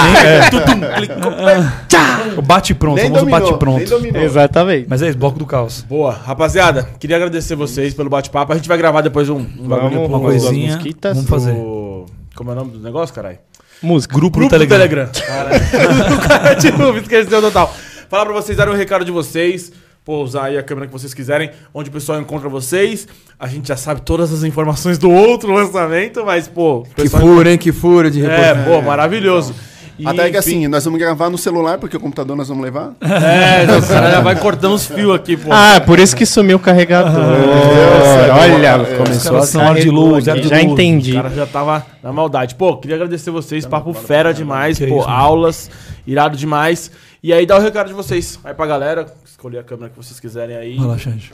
Speaker 2: nem. É. O bate pronto,
Speaker 3: Nem
Speaker 2: famoso
Speaker 3: dominou,
Speaker 2: bate pronto.
Speaker 5: Exatamente.
Speaker 2: Mas é isso, bloco do caos.
Speaker 1: Boa, rapaziada, queria agradecer vocês pelo bate-papo. A gente vai gravar depois um, um bagulho
Speaker 2: uma coisinha. Vamos fazer.
Speaker 1: pro- Como é o nome do negócio, caralho?
Speaker 5: Música.
Speaker 2: Grupo,
Speaker 1: Grupo
Speaker 2: do
Speaker 1: do
Speaker 2: Telegram.
Speaker 1: Telegram. Caralho. o cara de novo esqueceu total. Falar pra vocês, darem um recado de vocês. Pô, usar aí a câmera que vocês quiserem, onde o pessoal encontra vocês. A gente já sabe todas as informações do outro lançamento, mas, pô.
Speaker 4: Que furo, hein? Que furo de
Speaker 1: É,
Speaker 4: reportagem.
Speaker 1: pô, maravilhoso. E,
Speaker 3: Até que
Speaker 1: enfim,
Speaker 3: assim, nós vamos gravar no celular, porque o computador nós vamos levar.
Speaker 1: É, o cara já vai cortando os fios aqui, pô.
Speaker 5: Ah, por isso que sumiu o carregador. Olha,
Speaker 4: Começou
Speaker 2: Os caras
Speaker 4: assim.
Speaker 2: são de luz, de
Speaker 5: já
Speaker 2: luz.
Speaker 5: entendi.
Speaker 1: O cara já tava na maldade. Pô, queria agradecer vocês, papo fera demais,
Speaker 2: Que
Speaker 1: pô,
Speaker 2: isso,
Speaker 1: aulas, irado demais. E aí dá o recado de vocês. Aí pra galera, escolher a câmera que vocês quiserem aí.
Speaker 2: Relaxante.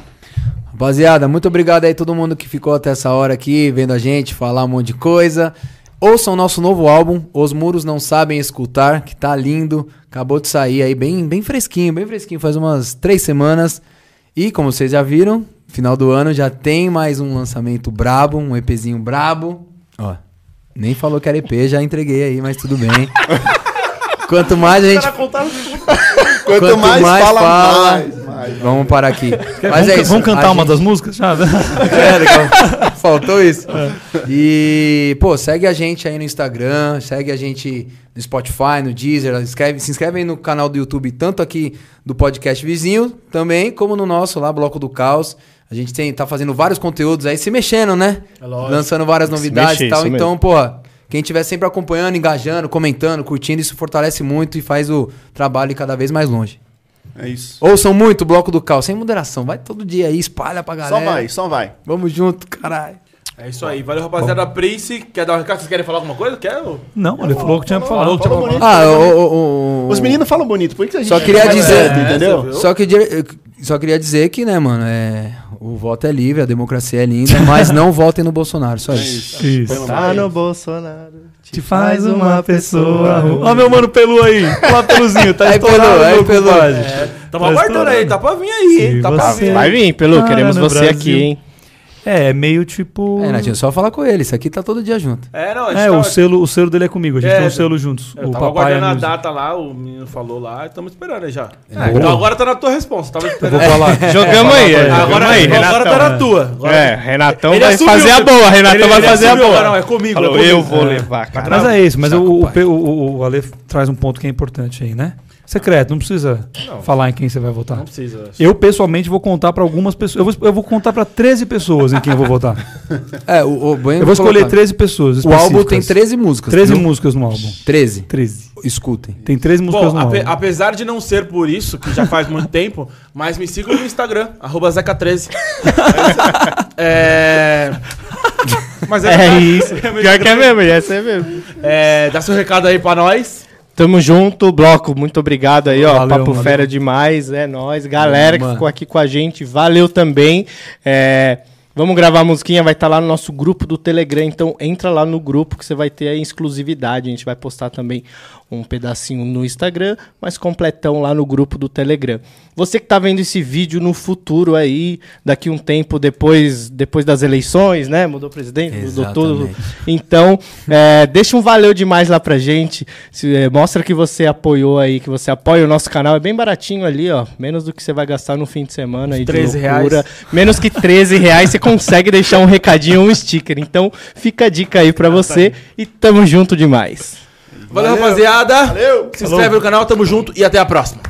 Speaker 4: Rapaziada, muito obrigado aí todo mundo que ficou até essa hora aqui, vendo a gente falar um monte de coisa. Ouçam o nosso novo álbum, Os Muros Não Sabem Escutar, que tá lindo. Acabou de sair aí, bem, bem fresquinho, bem fresquinho, faz umas três semanas. E como vocês já viram, final do ano já tem mais um lançamento brabo, um EPzinho brabo. Ó, nem falou que era EP, já entreguei aí, mas tudo bem. Quanto mais a gente
Speaker 3: Quanto,
Speaker 4: Quanto
Speaker 3: mais,
Speaker 4: mais
Speaker 3: fala,
Speaker 4: fala-
Speaker 3: mais.
Speaker 4: Vamos parar aqui. Mas
Speaker 2: vamos,
Speaker 4: é isso.
Speaker 2: vamos cantar uma
Speaker 4: gente-
Speaker 2: das músicas? Já?
Speaker 4: É, legal. Faltou isso. E, pô, segue a gente aí no Instagram, segue a gente no Spotify, no Deezer, inscreve, se inscreve aí no canal do YouTube, tanto aqui do podcast Vizinho, também, como no nosso lá, Bloco do Caos. A gente tem, tá fazendo vários conteúdos aí, se mexendo, né?
Speaker 1: É lógico.
Speaker 4: Lançando várias novidades
Speaker 5: mexer,
Speaker 4: e tal. Então, porra, quem estiver sempre acompanhando, engajando, comentando, curtindo, isso fortalece muito e faz o trabalho ir cada vez mais longe.
Speaker 3: É isso.
Speaker 4: Ouçam muito o Bloco do Caos, sem moderação. Vai todo dia aí, espalha pra galera.
Speaker 3: Só vai, só vai.
Speaker 4: Vamos junto, caralho.
Speaker 1: É isso aí. Valeu, rapaziada. Prince, quer dar um recado? Vocês querem falar alguma coisa? Quer?
Speaker 2: Não, ele falou que tinha pra falar.
Speaker 1: Falou.
Speaker 4: Ah, o, o- o-
Speaker 3: Os meninos falam bonito, por que a gente
Speaker 4: Só queria dizer-
Speaker 3: entendeu?
Speaker 1: viu?
Speaker 4: Só que dire- só queria dizer que, né, mano, é, o voto é livre, a democracia é linda, mas não votem no Bolsonaro, só isso.
Speaker 2: Isso.
Speaker 5: Tá no Bolsonaro.
Speaker 2: Te faz uma pessoa. Ó, meu mano Pelu aí. Olha Peluzinho, tá
Speaker 4: Aí,
Speaker 2: estourado,
Speaker 4: Pelu, aí, Pelu.
Speaker 2: compadre.
Speaker 1: Tamo aguardando aí, tá pra vir aí, hein?
Speaker 2: Se
Speaker 1: Tá pra vir.
Speaker 5: Vai vir, Pelu,
Speaker 2: Ah,
Speaker 5: queremos você
Speaker 2: Brasil.
Speaker 5: aqui, hein?
Speaker 2: É, é meio tipo.
Speaker 4: É, Natinho, só falar com ele, isso aqui tá todo dia junto.
Speaker 1: É, não, a gente
Speaker 2: É,
Speaker 1: tava-
Speaker 2: o selo, o selo dele é comigo. A gente
Speaker 1: É,
Speaker 2: tem um selo juntos.
Speaker 1: Eu
Speaker 2: o
Speaker 1: tava
Speaker 2: papai é
Speaker 1: aguardando a
Speaker 2: music.
Speaker 1: data lá, o menino falou lá, estamos esperando aí já.
Speaker 2: Boa.
Speaker 1: então agora tá na tua resposta, tava
Speaker 2: Eu
Speaker 1: esperando.
Speaker 2: vou falar.
Speaker 5: Jogamos aí, é,
Speaker 1: agora,
Speaker 5: jogamos aí,
Speaker 1: agora
Speaker 5: Renatão.
Speaker 1: tá na tua. Agora-
Speaker 5: É, Renatão
Speaker 1: Ele
Speaker 5: vai
Speaker 1: assumiu,
Speaker 5: fazer a boa, Renatão
Speaker 1: ele-
Speaker 5: vai
Speaker 1: ele
Speaker 5: fazer a
Speaker 1: assumiu,
Speaker 5: boa.
Speaker 1: Não, é comigo.
Speaker 5: Falou,
Speaker 1: é comigo.
Speaker 5: eu vou
Speaker 1: É.
Speaker 5: levar, cara.
Speaker 2: Mas é isso, mas o, o, o, o Ale traz um ponto que é importante aí, né? Secreto, não precisa falar em quem você vai votar.
Speaker 1: Não precisa.
Speaker 2: Eu, pessoalmente, vou contar pra algumas pessoas. Eu vou, eu vou contar pra 13 pessoas em quem eu vou votar.
Speaker 4: É, o, o bem
Speaker 2: Eu vou escolher
Speaker 4: colocar.
Speaker 2: 13 pessoas.
Speaker 4: O álbum tem
Speaker 2: específicas.
Speaker 4: 13 músicas.
Speaker 2: 13
Speaker 4: viu?
Speaker 2: músicas no álbum.
Speaker 4: 13.
Speaker 2: 13.
Speaker 4: Escutem.
Speaker 2: Tem 13 músicas
Speaker 1: Bom,
Speaker 2: no
Speaker 1: ape-
Speaker 2: álbum.
Speaker 1: apesar de não ser por isso, que já faz muito tempo, mas me sigam no Instagram, arroba Zeca13. é... Mas
Speaker 5: É
Speaker 1: verdade.
Speaker 5: isso.
Speaker 1: meu
Speaker 5: Pior que é mesmo, é ser mesmo.
Speaker 1: É, dá seu recado aí pra nós.
Speaker 5: Tamo junto, Bloco. Muito obrigado aí, ó.
Speaker 2: Valeu,
Speaker 5: Papo
Speaker 2: valeu.
Speaker 5: fera demais. É nóis. Galera que
Speaker 4: Mano.
Speaker 5: ficou aqui com a gente, valeu também. É, Vamos gravar a musiquinha, vai estar lá no nosso grupo do Telegram. Então entra lá no grupo que você vai ter a exclusividade. A gente vai postar também um pedacinho no Instagram, mas completão lá no grupo do Telegram. Você que está vendo esse vídeo no futuro aí, daqui um tempo depois, depois das eleições, né? Mudou o presidente, mudou tudo.
Speaker 4: Exatamente.
Speaker 5: Então, é, deixa um valeu demais lá pra gente. Se, é, mostra que você apoiou aí, que você apoia o nosso canal. É bem baratinho ali, ó. Menos do que você vai gastar no fim de semana aí de
Speaker 1: 13
Speaker 5: loucura.
Speaker 1: reais.
Speaker 5: Menos que 13 reais você consegue deixar um recadinho um sticker. Então, fica a dica aí pra você e tamo junto demais.
Speaker 1: Valeu, rapaziada.
Speaker 3: Valeu.
Speaker 1: Se inscreve no canal, tamo junto e até a próxima.